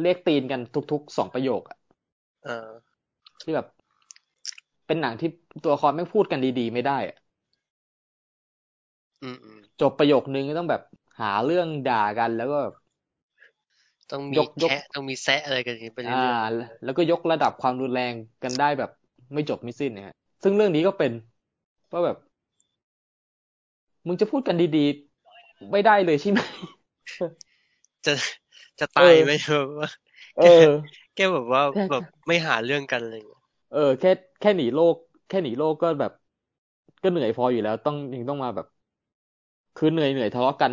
เรียกตีนกันทุกๆสองประโยคอะ เออที่แบบ เป็นหนังที่ตัวละครแม่งพูดกันดีๆ ไม่ได้อะอืมอืมจบประโยคนึงก็ต้องแบบหาเรื่องด่ากันแล้วก็แบบต้องมียกยกแคะต้องมีแซะอะไรกันอย่างนี้ไปเรื่อ่าอยแล้วก็ยกระดับความรุนแรงกันได้แบบ ไม่จบไม่สิ้นนะฮะซึ่งเรื่องนี้ก็เป็นว่าแบบ มึงจะพูดกันดีๆ ไม่ได้เลยใช่ไหมๆจะจะตายเออไหมแบบว่าเออ แค่แบบว่าแค่แบบไม่หาเรื่องกันอะไรอย่างเงี้ยเออแค่แค่หนีโลก แค่หนีโลกก็แบบ ก็เหนื่อยพออยู่แล้ว ต้องยังต้องมาแบบ คือเหนื่อยเหนื่อยทะเลาะกัน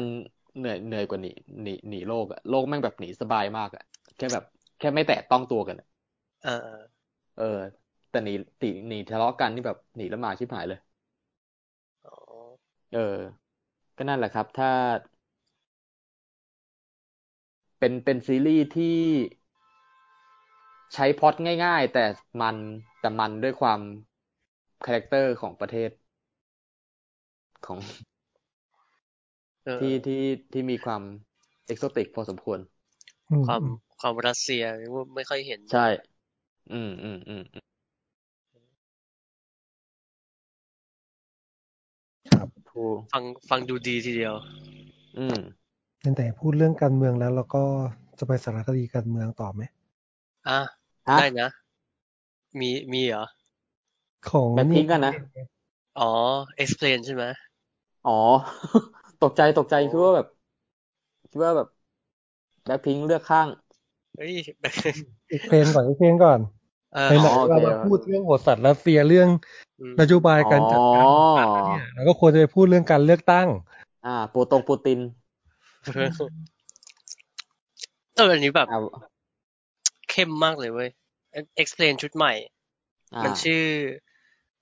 เหนื่อยเหนื่อยกว่าหนีหนีหนีโลกอะโลกแม่งแบบหนีสบายมากอะแค่แบบ แค่ไม่แตะต้องตัวกันอะเออ เออเออแต่หนีตีหนีทะเลาะกันนี่แบบหนีแล้วมาชิบหายเลยอ๋อเออ ก็นั่นแหละครับ ถ้า เป็นเป็นซีรีส์ที่ ใช้พล็อตง่ายๆ แต่มันแต่มันด้วยความ character ของประเทศ ของเออที่ที่ที่มีความ exotic พอสมควรอืมความอืมความรัสเซียว่าไม่ค่อยเห็น ใช่ อืมอืมอืมอืมครับถูกฟังฟังดูดีทีเดียว อืมแต่พูดเรื่องการเมืองแล้วเราก็จะไปสารคดีการเมืองต่อไหมอะ ฮะ ได้นะ มีมีเหรอ ของแบ็คพิงค์กันนะ อ๋อ explain ใช่ไหมอ๋อ ตกใจตกใจโอ้คิดว่าแบบ คิดว่าแบบแบ็คพิงเลือกข้าง เฮ้ยอีกเพลงก่อนอีกเพลงก่อนเออไหนอ๋อๆโอเคเรามาพูดเรื่องโหดสัตว์รัสเซียเรื่องอืมนโยบายการจัดการโหดสัตว์แล้วเนี่ยเราก็ควรจะไปพูดเรื่องการเลือกตั้ง อ่าปูตงปูตินเอออันนี้แบบอ่าเข้มมากเลยเว้ย explain ชุดใหม่อ่ามันชื่อ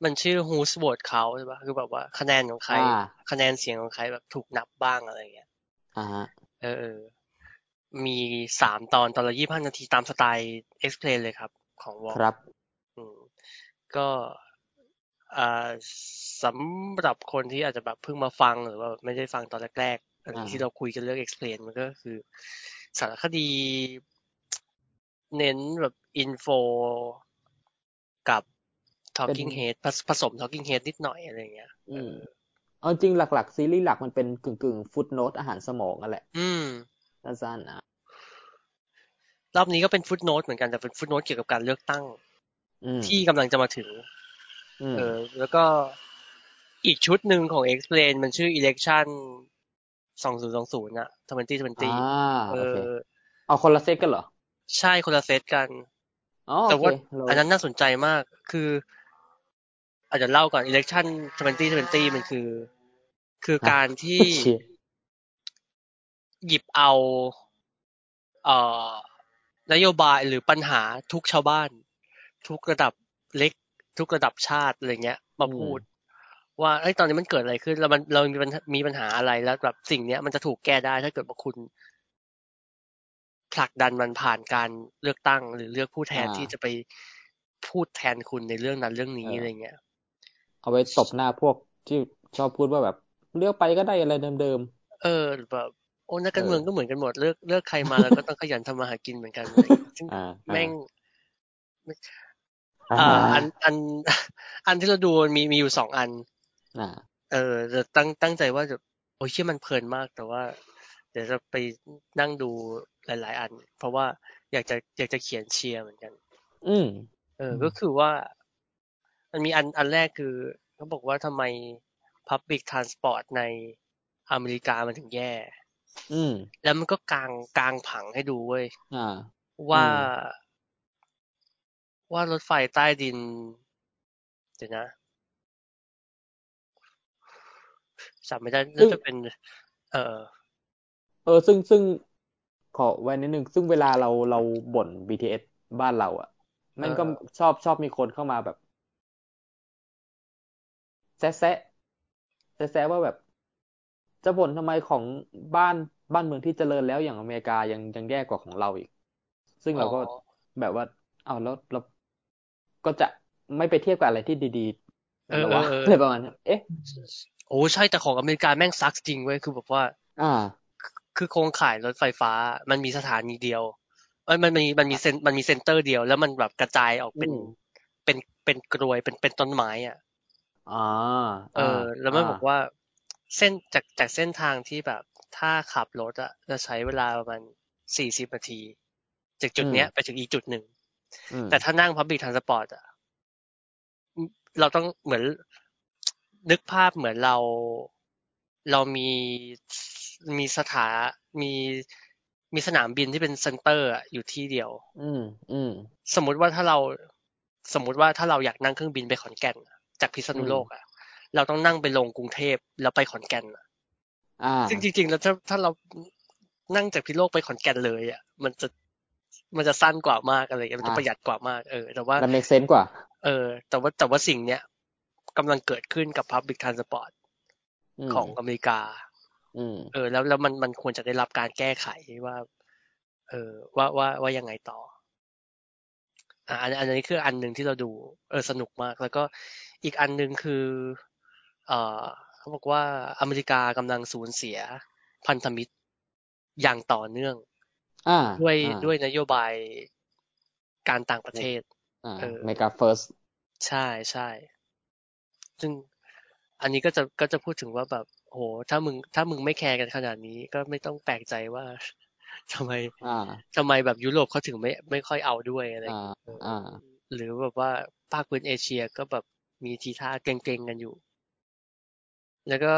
มันชื่อ who's vote เขาใช่ปะคือแบบว่าคะแนนของใครอ่าคะแนนเสียงของใครแบบถูกนับบ้างอะไรอย่างเงี้ยอ่าฮะเออเออ มีสามตอนตอนละยี่ห้านาทีตามสไตล์ explain เลยครับ ของวอครับอืมก็อ่าสำหรับคนที่อาจจะแบบเพิ่งมาฟังหรือว่าไม่ได้ฟังตอนแรกๆอันนี้อ่าที่เราคุยกันเรื่อง explain มันก็คือ สารคดี เน้นแบบอินโฟกับ talking head ผสผสม talking head นิดหน่อยอะไรอย่างเงี้ยอืมเอาจริงหลัก ๆ ซีรีส์หลักมันเป็นกึ่งกึ่งฟุตโนตอาหารสมองนั่นแหละ อืมสั้นๆนะรอบนี้ก็เป็นฟุตโน e เหมือนกันแต่เป็นฟุตโน e เกี่ยวกับการเลือกตั้งอืมที่กำลังจะมาถึงอืมเออ แล้วก็อีกชุดหนึ่งของ explain มันชื่อ election 2020น่ะ2020อ่าเอโอเคอเอาคนละเซตกันเหรอ ใช่คนละเซตกันอ๋อแต่โอเคว่าเราอันนั้นน่าสนใจมาก คือ อาจจะเล่าก่อน election 2020 มันคือ คือการที่เชียหยิบเอา เอ่อนโยบายหรือปัญหาทุกชาวบ้าน ทุกระดับเล็ก ทุกระดับชาติอะไรเงี้ย มาพูด ว่าเอ้ยตอนนี้มันเกิดอะไรขึ้นแล้วมันเรามีปัญหามีปัญหาอะไรแล้วแบบสิ่งเนี้ยมันจะถูกแก้ได้ถ้าเกิดว่าคุณ ผลักดันมันผ่านการเลือกตั้ง หรือเลือกผู้แทนอ่าที่จะไปพูดแทนคุณในเรื่องนั้นเรื่องนี้เออออะไรเงี้ย เอาไว้ตบหน้าพวกที่ชอบพูดว่าแบบ เลือกไปก็ได้อะไรเดิมเออแบบโอ้นักการเออเมืองก็เหมือนกันหมดเลือกเลือกใครมาแล้วก็ต้องขยันทำมาหากินเหมือนกันอะไรเงี้ยซึ่งๆอ่าแม่งอ่าอ่าอันอันอันที่เราดูมีมีอยู่สองอันอ่าเออจะตั้งตั้งใจว่าจะโอ้ยเชื่อมันเพลินมาก แต่ว่า เดี๋ยวจะไปนั่งดู หลาย ๆ อัน เพราะว่าอยากจะอยากจะเขียนเชียร์เหมือนกัน อืม เอออมก็คือว่า มันมีอันอันแรกคือเขาบอกว่าทำไม Public Transport ในอเมริกามันถึงแย่ อืม แล้วมันก็กางกางผังให้ดูเว้ยอ่าว่าอืมว่ารถไฟใต้ดิน เดี๋ยวนะจำไม่ได้น่าจะเป็น เออเออ ซึ่งซึ่ง ขอไว้นิดนึงซึ่งเวลาเราเราบ่น BTS บ้านเราอะแม่งก็เออชอบชอบมีคนเข้ามาแบบแซะแซะแซะแซะว่าแบบ จะบ่นทำไมของบ้านบ้านเมืองที่เจริญแล้วอย่างอเมริกายังยังแย่กว่าของเราอีก ซึ่งเราก็อ๋อแบบว่า เอาแล้วเราก็จะไม่ไปเทียบกับอะไรที่ดีๆเออหรอวะเออเอออะไรประมาณนี้เอ๊ะโอ้ใช่แต่ของอเมริกาแม่งซักจริงเว้ยคือแบบว่า อ่า คือโครงข่ายรถไฟฟ้า มันมีสถานีเดียวเอ้ยมันมีมันมีเซนมันมีเซ็นเตอร์เดียว แล้วมันแบบกระจายออกเป็นอืมเป็นเป็นกรวยเป็นเป็นต้นไม้อะอ่าเออ แล้วมันาบอกว่าเส้นจากจากเส้นทางที่แบบถ้าขับรถอะจะใช้เวลาประมาณสี่สิบนาที จากจุดเนี้ยไปถึงอีกจุดหนึ่งอืมแต่ถ้านั่ง Public Transport อะเราต้องเหมือนนึกภาพเหมือนเรา เรามีมีสถามีมีสนามบินที่เป็น center อะอยู่ที่เดียว อืมอืมสมมุติว่าถ้าเราสมมุติว่าถ้าเราอยากนั่งเครื่องบินไปขอนแก่นอะจากพิษณุโลกอะเราต้องนั่งไปลงกรุงเทพแล้วไปขอนแก่นอะอ่าซึ่งจริง ๆ แล้วถ้าถ้าเรานั่งจากพิษณุโลกไปขอนแก่นเลยอะ มันจะมันจะสั้นกว่ามากอะไรอย่างเงี้ยมันจะอ่าประหยัดกว่ามากเออแต่ว่ามัน make sense กว่า เออ แต่ว่าแต่ว่าสิ่งเนี้ยกำลังเกิดขึ้นกับ Public Transport ม ของอเมริกาอืมเออ แล้วแล้วมันมันควรจะได้รับการแก้ไขว่า เออว่าว่าว่ายังไงต่ออ่าอันอันนี้คืออันหนึ่งที่เราดู เออสนุกมาก แล้วก็อีกอันหนึ่งคือเอ่อเขาบอกว่าอเมริกากำลังสูญเสียพันธมิตรอย่างต่อเนื่องอ่าด้วยอ่าด้วยนโยบายการต่างประเทศอ่าเออ mega first ใช่ใช่ซึ่ง อันนี้ก็จะก็จะพูดถึงว่าแบบโหถ้ามึงถ้ามึงไม่แคร์กันขนาดนี้ก็ไม่ต้องแปลกใจว่าทำไมอ่าทำไมแบบยุโรปเขาถึงไม่ไม่ค่อยเอาด้วยอะไรอย่างอ่าเงี้ยอ่าหรือแบบว่าภาคพื้นเอเชียก็แบบมีทีท่าเกรงๆกันอยู่ แล้วก็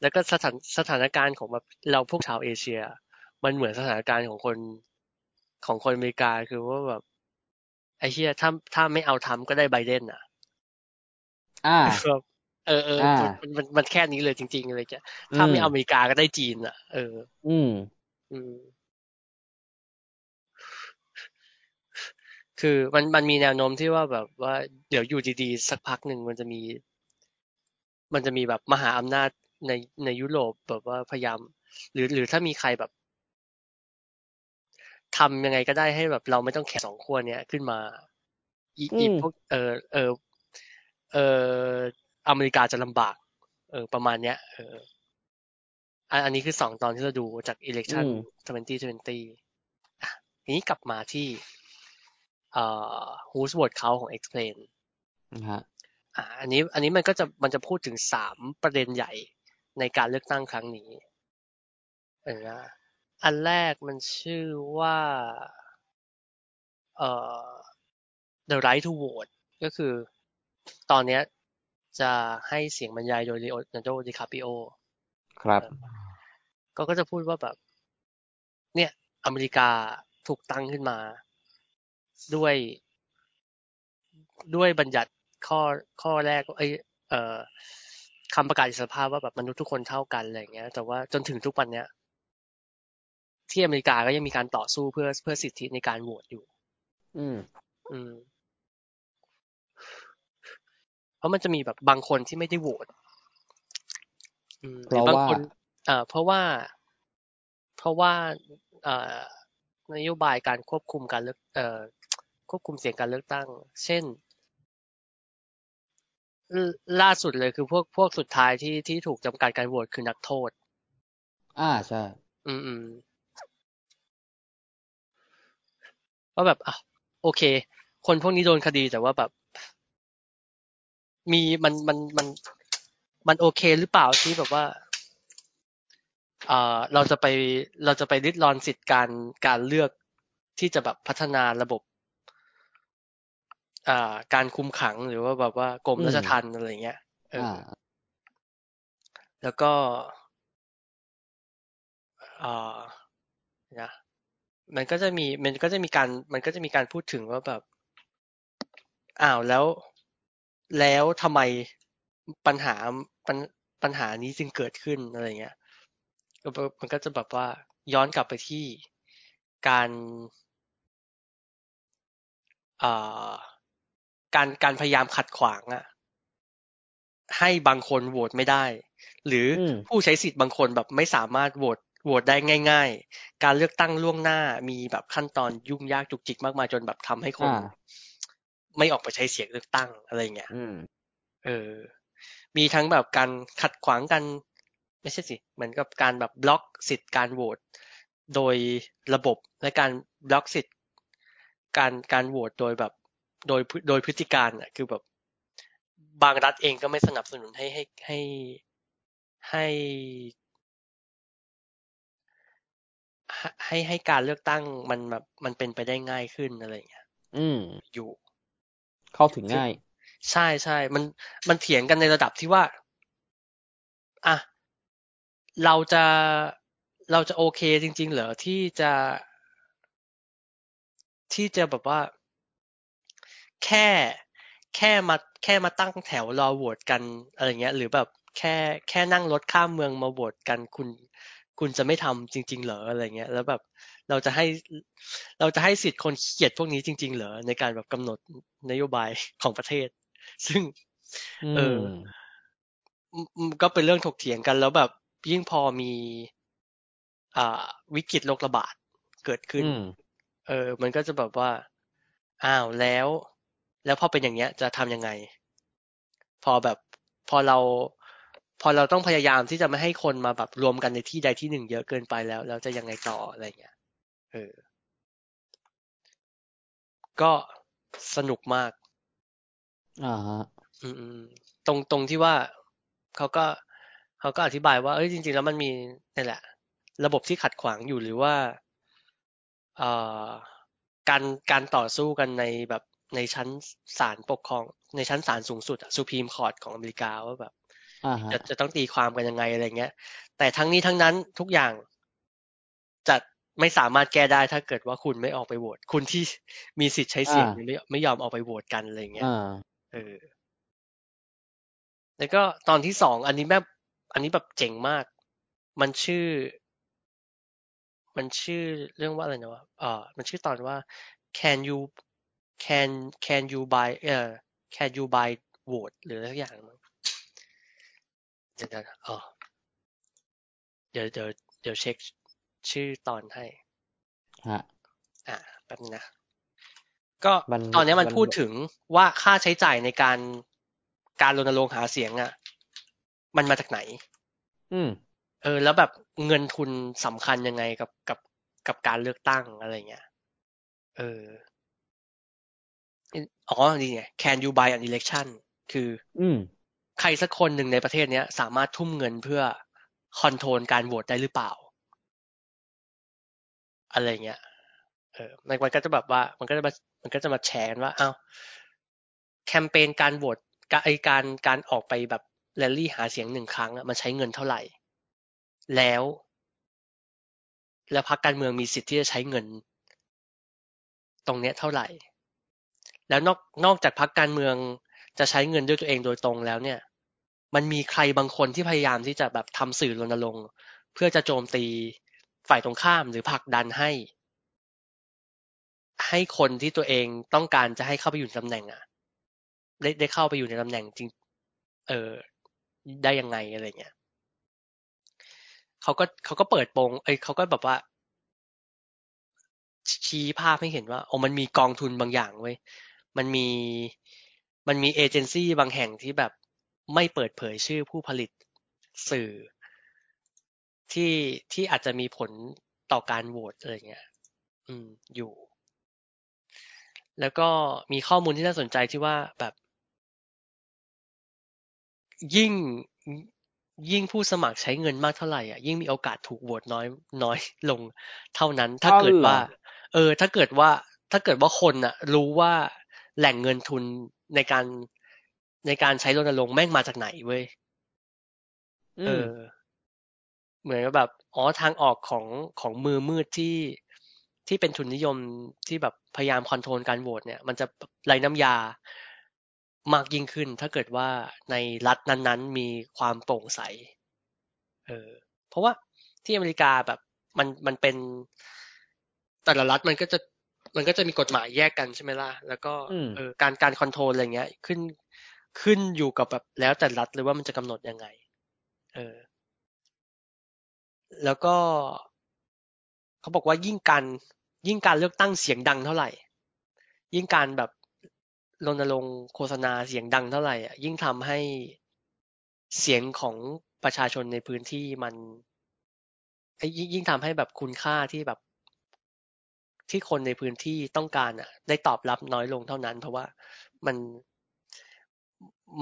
แล้วก็สถานสถานการณ์ของแบบเราพวกชาวเอเชีย มันเหมือนสถานการณ์ของคนของคนอเมริกาคือว่าแบบไอ้เชี่ยถ้าถ้าไม่เอาทำก็ได้ไบเดนอะ อ่าแบบ เออเอออ่ามันมันมันแค่นี้เลยจริงๆเลยจ้ะถ้าไม่อืมอเมริกาก็ได้จีนอะ เออ อืม อืม คือมันมันมีแนวโน้มที่ว่าแบบว่าเดี๋ยวอยู่ดีๆสักพักหนึ่งมันจะมี มันจะมีแบบมหาอำนาจในในยุโรปแบบว่าพยายาม หรือหรือถ้ามีใครแบบทำยังไงก็ได้ให้แบบเราไม่ต้องแข่งสองขั้วเนี้ยขึ้นมาอีอืมอีพวกเออเออเออ อเมริกาจะลำบาก เออ ประมาณเนี้ย เอออันอันนี้คือสองตอนที่เราดูจาก election อืม2020อะทีนี้กลับมาที่ เอ่อ who's vote เขาของ explain นะฮะอ่า อันนี้ อันนี้มันก็จะมันจะพูดถึงสามประเด็นใหญ่ในการเลือกตั้งครั้งนี้ เออนะอันแรกมันชื่อว่า เอ่อ the right to vote ก็คือ ตอนเนี้ย จะให้เสียงบรรยายโดย Leonardo DiCaprio ครับ ก็ก็จะพูดว่าแบบ เนี่ย อเมริกาถูกตั้งขึ้นมา ด้วย ด้วยบัญญัติข้อข้อแรกเอยเอ่อคำประกาศอิสรภาพว่าแบบมนุษย์ทุกคนเท่ากันอะไรอย่างเงี้ย แต่ว่าจนถึงทุกวันเนี้ยที่อเมริกาก็ยังมีการต่อสู้เพื่อเพื่อสิทธิในการโหวตอยู่ อืม อืม เพราะมันจะมีแบบบางคนที่ไม่ได้โหวตอืมหเพรือราะบางว่าคนเอ่อเพราะว่า เพราะว่าเอ่อนโยบายการควบคุมการเลือกเอ่อควบคุมเสียงการเลือกตั้ง เช่นลล่าสุดเลยคือพวกพวกสุดท้ายที่ที่ถูกจำกัดการโหวตคือนักโทษ อ่าใช่ อืมอืมว่าแบบอะโอเค คนพวกนี้โดนคดีแต่ว่าแบบ มีมันมันมันมันโอเคหรือเปล่าที่แบบว่าเอ่อเราจะไปเราจะไปริดรอนสิทธิ์การการเลือกที่จะแบบพัฒนาระบบอ่าการคุมขังหรือว่าแบบว่ากรมอืมราชทัณฑ์อะไรเงี้ยเอออ่าอแล้วก็เอ่อนะมันก็จะมีมันก็จะมีการมันก็จะมีการพูดถึงว่าแบบอ้าวแล้ว แล้วทำไมปัญหาปัญปัญหานี้จึงเกิดขึ้นอะไรเงี้ยก็มันก็จะแบบว่าย้อนกลับไปที่การเอ่อการการพยายามขัดขวางอะให้บางคนโหวตไม่ได้ หรืออมผู้ใช้สิทธิ์บางคนแบบไม่สามารถโหวตโหวตได้ง่าย ๆ การเลือกตั้งล่วงหน้ามีแบบขั้นตอนยุ่งยากจุกจิกมากมายจนแบบทำให้คนอ่า ไม่ออกไปใช้เสียงเลือกตั้งอะไรเงี้ยอืมเออ มีทั้งแบบการขัดขวางกัน ไม่ใช่สิ เหมือนกับการแบบบล็อกสิทธิ์การโหวตโดยระบบและการบล็อกสิทธิ์ การการโหวตโดยแบบโดยพฤโดยพฤติการอะ คือแบบบางรัฐเองก็ไม่สนับสนุนให้ให้ให้ให้ให้ให้ให้การเลือกตั้งมันแบบมันเป็นไปได้ง่ายขึ้นอะไรอย่างเงี้ย อืมอยู่ เข้าถึงง่าย ใช่ใช่ มันมันเถียงกันในระดับที่ว่า อะ เราจะเราจะโอเคจริง ๆ เหรอที่จะที่จะแบบว่า แค่แค่มาแค่มาตั้งแถวรอโหวตกันอะไรเงี้ย หรือแบบแค่แค่นั่งรถข้ามเมืองมาโหวตกันคุณ คุณจะไม่ทำจริง ๆ เหรออะไรเงี้ย แล้วแบบ เราจะให้เราจะให้สิทธิ์คนเขียดพวกนี้จริง ๆ เหรอในการแบบกำหนดนโยบายของประเทศ ซึ่งอืเออมอืมอืมก็เป็นเรื่องถกเถียงกันแล้วแบบยิ่งพอมี อ่า วิกฤตโรคระบาดเกิดขึ้นอืมเออ มันก็จะแบบว่า อ้าวแล้ว แล้วพอเป็นอย่างเงี้ย จะทำยังไง พอแบบ พอเรา พอเราต้องพยายามที่จะไม่ให้คนมาแบบรวมกันในที่ใดที่หนึ่งเยอะเกินไปแล้วแล้วจะยังไงต่ออะไรเงี้ย เออ ก็สนุกมาก อ่าฮะอืมอืมตรงตรงที่ว่าเขาก็เขาก็อธิบายว่าเอ้ยจริง ๆ แล้วมันมีนี่แหละ ระบบที่ขัดขวางอยู่หรือว่าเอ่อการการต่อสู้กันในแบบในชั้นศาลปกครอง ในชั้นศาลสูงสุดสุพีมคอร์ t ของอเมริกาว่าแบบอ่าฮะจะจะต้องตีความกันยังไงอะไรเงี้ย แต่ทั้งนี้ทั้งนั้นทุกอย่างจะ ไม่สามารถแก้ได้ถ้าเกิดว่าคุณไม่ออกไปโหวตคุณที่มีสิทธิ์ใช้เสียงอ่าไม่ไม่ยอมออกไปโหวตกันอะไรเงี้ยอ่าเออ แล้วก็ตอนที่สองอันนี้แบบอันนี้แบบเจ๋งมาก มันชื่อ มันชื่อเรื่องว่าอะไรนะวะเออมันชื่อตอนว่า can you can can you buy เอ่อ can you buy vote หรืออะไรสักอย่างมั้งเดี๋ยวเดี๋ยวอ๋อเดี๋ยวเดี๋ยวเดี๋ยวเช็ค ชื่อตอนให้ฮะอ่าแป๊บนึงนะ ก็มันตอนนี้มันมันพูดถึงว่าค่าใช้จ่ายในการการรณรงค์หาเสียงอะ มันมาจากไหน อืม เออ แล้วแบบเงินทุนสำคัญยังไงกับกับกับการเลือกตั้งอะไรเงี้ย เออ อ๋อ นี่ไง can you buy an election คือ อืม ใครสักคนหนึ่งในประเทศเนี้ย สามารถทุ่มเงินเพื่อคอนโทรลการโหวตได้หรือเปล่า อะไรเงี้ย เออมันมันก็จะแบบว่า มันก็จะมามันก็จะมาแชร์กันว่าอ้าวแคมเปญการโหวตการไอการการออกไปแบบแรลลี่หาเสียงหนึ่งครั้งอะมันใช้เงินเท่าไหร่ แล้ว แล้วพรรคการเมืองมีสิทธิ์ที่จะใช้เงิน ตรงเนี้ยเท่าไหร่ แล้วนอกนอกจากพรรคการเมืองจะใช้เงินด้วยตัวเองโดยตรงแล้วเนี่ย มันมีใครบางคนที่พยายามที่จะแบบทำสื่อรณรงค์ เพื่อจะโจมตี ฝ่ายตรงข้ามหรือผลักดันให้ ให้คนที่ตัวเองต้องการจะให้เข้าไปอยู่ในตำแหน่งอะได้ได้เข้าไปอยู่ในตำแหน่งจริง เออได้ยังไงอะไรเงี้ยเขาก็เขาก็เปิดโปงเอ้ยเขาก็แบบว่า ชี้ภาพให้เห็นว่าโอ้มันมีกองทุนบางอย่างเว้ยมันมีมันมีเอเจนซี่บางแห่งที่แบบไม่เปิดเผยชื่อผู้ผลิตสื่อ ที่ที่อาจจะมีผลต่อการโหวตอะไรเงี้ย อืม อยู่ แล้วก็มีข้อมูลที่น่าสนใจที่ว่าแบบ ยิ่งยิ่งผู้สมัครใช้เงินมากเท่าไหร่อะยิ่งมีโอกาสถูกโหวตน้อยน้อยลงเท่านั้น ถ้าอ้าวเกิดว่าเหรอเออ ถ้าเกิดว่า ถ้าเกิดว่าคนอะ รู้ว่าแหล่งเงินทุนในการในการใช้รณรงค์แม่งมาจากไหนเว้ยอืเอมอ เหมือนกับแบบ อ๋อ ทางออกของของมือมืดที่ที่เป็นทุนนิยมที่แบบพยายามคอนโทรลการโหวตเนี่ย มันจะไร้น้ำยามากยิ่งขึ้น ถ้าเกิดว่าในรัฐนั้นๆ มีความโปร่งใส เออ เพราะว่าที่อเมริกาแบบมันมันเป็นแต่ละรัฐมันก็จะมันก็จะมีกฎหมายแยกกันใช่ไหมล่ะ แล้วก็อืมเออการการคอนโทรลอะไรเงี้ย ขึ้นขึ้นอยู่กับแบบแล้วแต่รัฐเลยว่ามันจะกำหนดยังไงออ แล้วก็เขาบอกว่ายิ่งการยิ่งการเลือกตั้งเสียงดังเท่าไหร่ ยิ่งการแบบรณรงค์โฆษณาเสียงดังเท่าไหร่อะยิ่งทำให้เสียงของประชาชนในพื้นที่มันยิ่งยิ่งทำให้แบบคุณค่าที่แบบ ที่คนในพื้นที่ต้องการอะ ได้ตอบรับน้อยลงเท่านั้น เพราะว่ามัน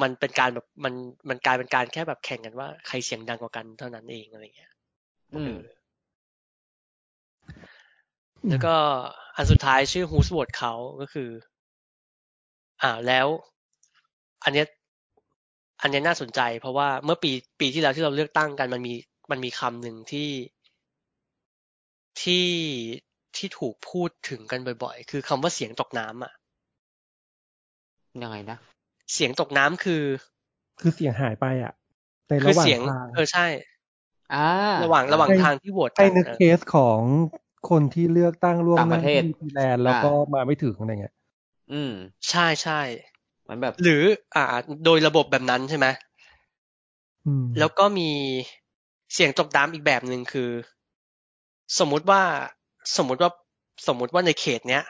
มันเป็นการแบบมันมันกลายเป็นการแค่แบบแข่งกันว่า ใครเสียงดังกว่ากันเท่านั้นเองอะไรเงี้ย แล้วก็อันสุดท้ายชื่อ Who's Vote เขาก็คือ อ่าแล้ว อันเนี้ยอันเนี้ยน่าสนใจ เพราะว่าเมื่อปีปีที่แล้วที่เราเลือกตั้งกันมันมีมันมีคำหนึ่งที่ที่ที่ถูกพูดถึงกันบ่อยๆ คือคำว่าเสียงตกน้ำอะยังไงนะเสียงตกน้ำคือ คือเสียงหายไปอะในคืระอหว่างเสียงทางเออใช่อ่า ระหว่างระหว่างให้ทางที่โหวตกัให้นนึกเออเคสของคนที่เลือกตั้งร่วมต่างหปน้าระเทศที่นิวซีแลนด์แล้วก็มาไม่ถึงอะไรเงี้ยอืม ใช่ใช่เหมือนแบบ หรือ อ่า โดยระบบแบบนั้นใช่ไหมอืม แล้วก็มีเสียงตกน้ำอีกแบบหนึ่งคือ สมมุติว่าสมมุติว่าสมมุติว่าในเขตเนี้ย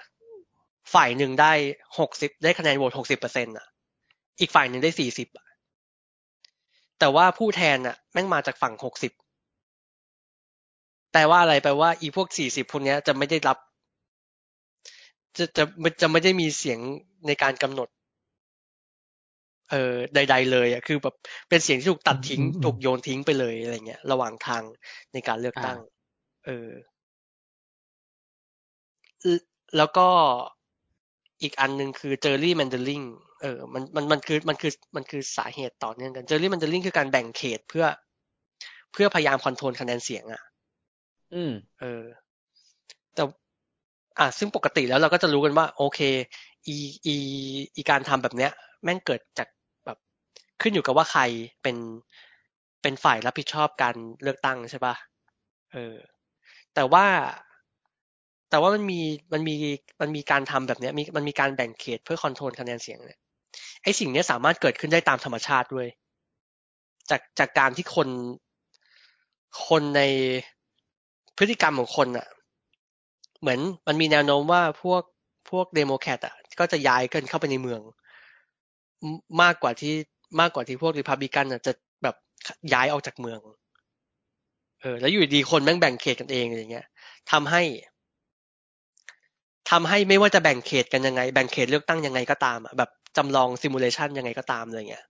ฝ่ายหนึ่งได้หกสิบได้คะแนนโหวตหกสิบเปอร์เซ็นต์อะ อีกฝ่ายหนึ่งได้สี่สิบอะแต่ว่าผู้แทนอะแม่งมาจากฝั่งหกสิบแปลว่าอะไรแปลว่าอีพวกสี่สิบคนเนี้ยจะไม่ได้รับ จะจะจะไม่ได้มีเสียงในการกำหนด เอ่อใด ๆ เลยอะคือแบบเป็นเสียงที่ถูกตัดทิ้งถูกโยนทิ้งไปเลยอะไรเงี้ย ระหว่างทางในการเลือกตั้ง เออแล้วก็อีกอันหนึ่งคือ gerrymandering เออมันมันมันคือมันคือมันคือสาเหตุต่อเนื่องกัน gerrymandering คือการแบ่งเขตเพื่อ เพื่อพยายาม control คะแนนเสียงอะ อืม เออ แต่ อะซึ่งปกติแล้วเราก็จะรู้กันว่า โอเค อีอีอีการทำแบบเนี้ย แม่งเกิดจากแบบขึ้นอยู่กับว่าใครเป็นเป็นฝ่ายรับผิดชอบการเลือกตั้งใช่ปะเออ แต่ว่าแต่ว่ามันมีมันมีมันมีการทำแบบเนี้ยมีมันมีการแบ่งเขตเพื่อคอนโทรลคะแนนเสียงเนี่ยไอ้สิ่งเนี้ยสามารถเกิดขึ้นได้ตามธรรมชาติด้วย จากจากการที่คนคนใน พฤติกรรมของคนอะเหมือนมันมีแนวโน้มว่าพวกพวกเดโมแครตอะ ก็จะย้ายกันเข้าไปในเมือง มากกว่าที่มากกว่าที่พวกริพับลิกันอะจะแบบย้ายออกจากเมือง เออ แล้วอยู่ดีคนแม่งแบ่งเขตกันเองอย่างเงี้ยทำให้ทำให้ไม่ว่าจะแบ่งเขตกันยังไง แบ่งเขตเลือกตั้งยังไงก็ตามอะแบบจำลอง simulation ยังไงก็ตามเลยเงี้ย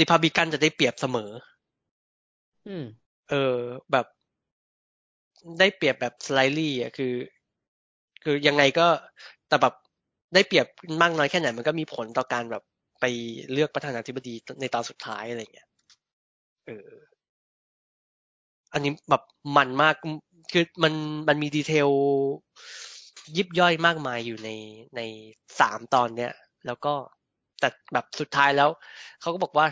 ริพับลิกันจะได้เปรียบเสมอ อืม เออ แบบ ได้เปรียบแบบ slightly อะคือ คือยังไงก็แต่แบบได้เปรียบมากน้อยแค่ไหนมันก็มีผลต่อการแบบไปเลือกประธานาธิบดีในตอนสุดท้ายอะไรเงี้ยเอออันนี้แบบมันมากคือมันมันมี detailยิบย่อยมากมายอยู่ในในสามตอนเนี้ย แล้วก็แต่แบบสุดท้ายแล้ว เขาก็บอกว่า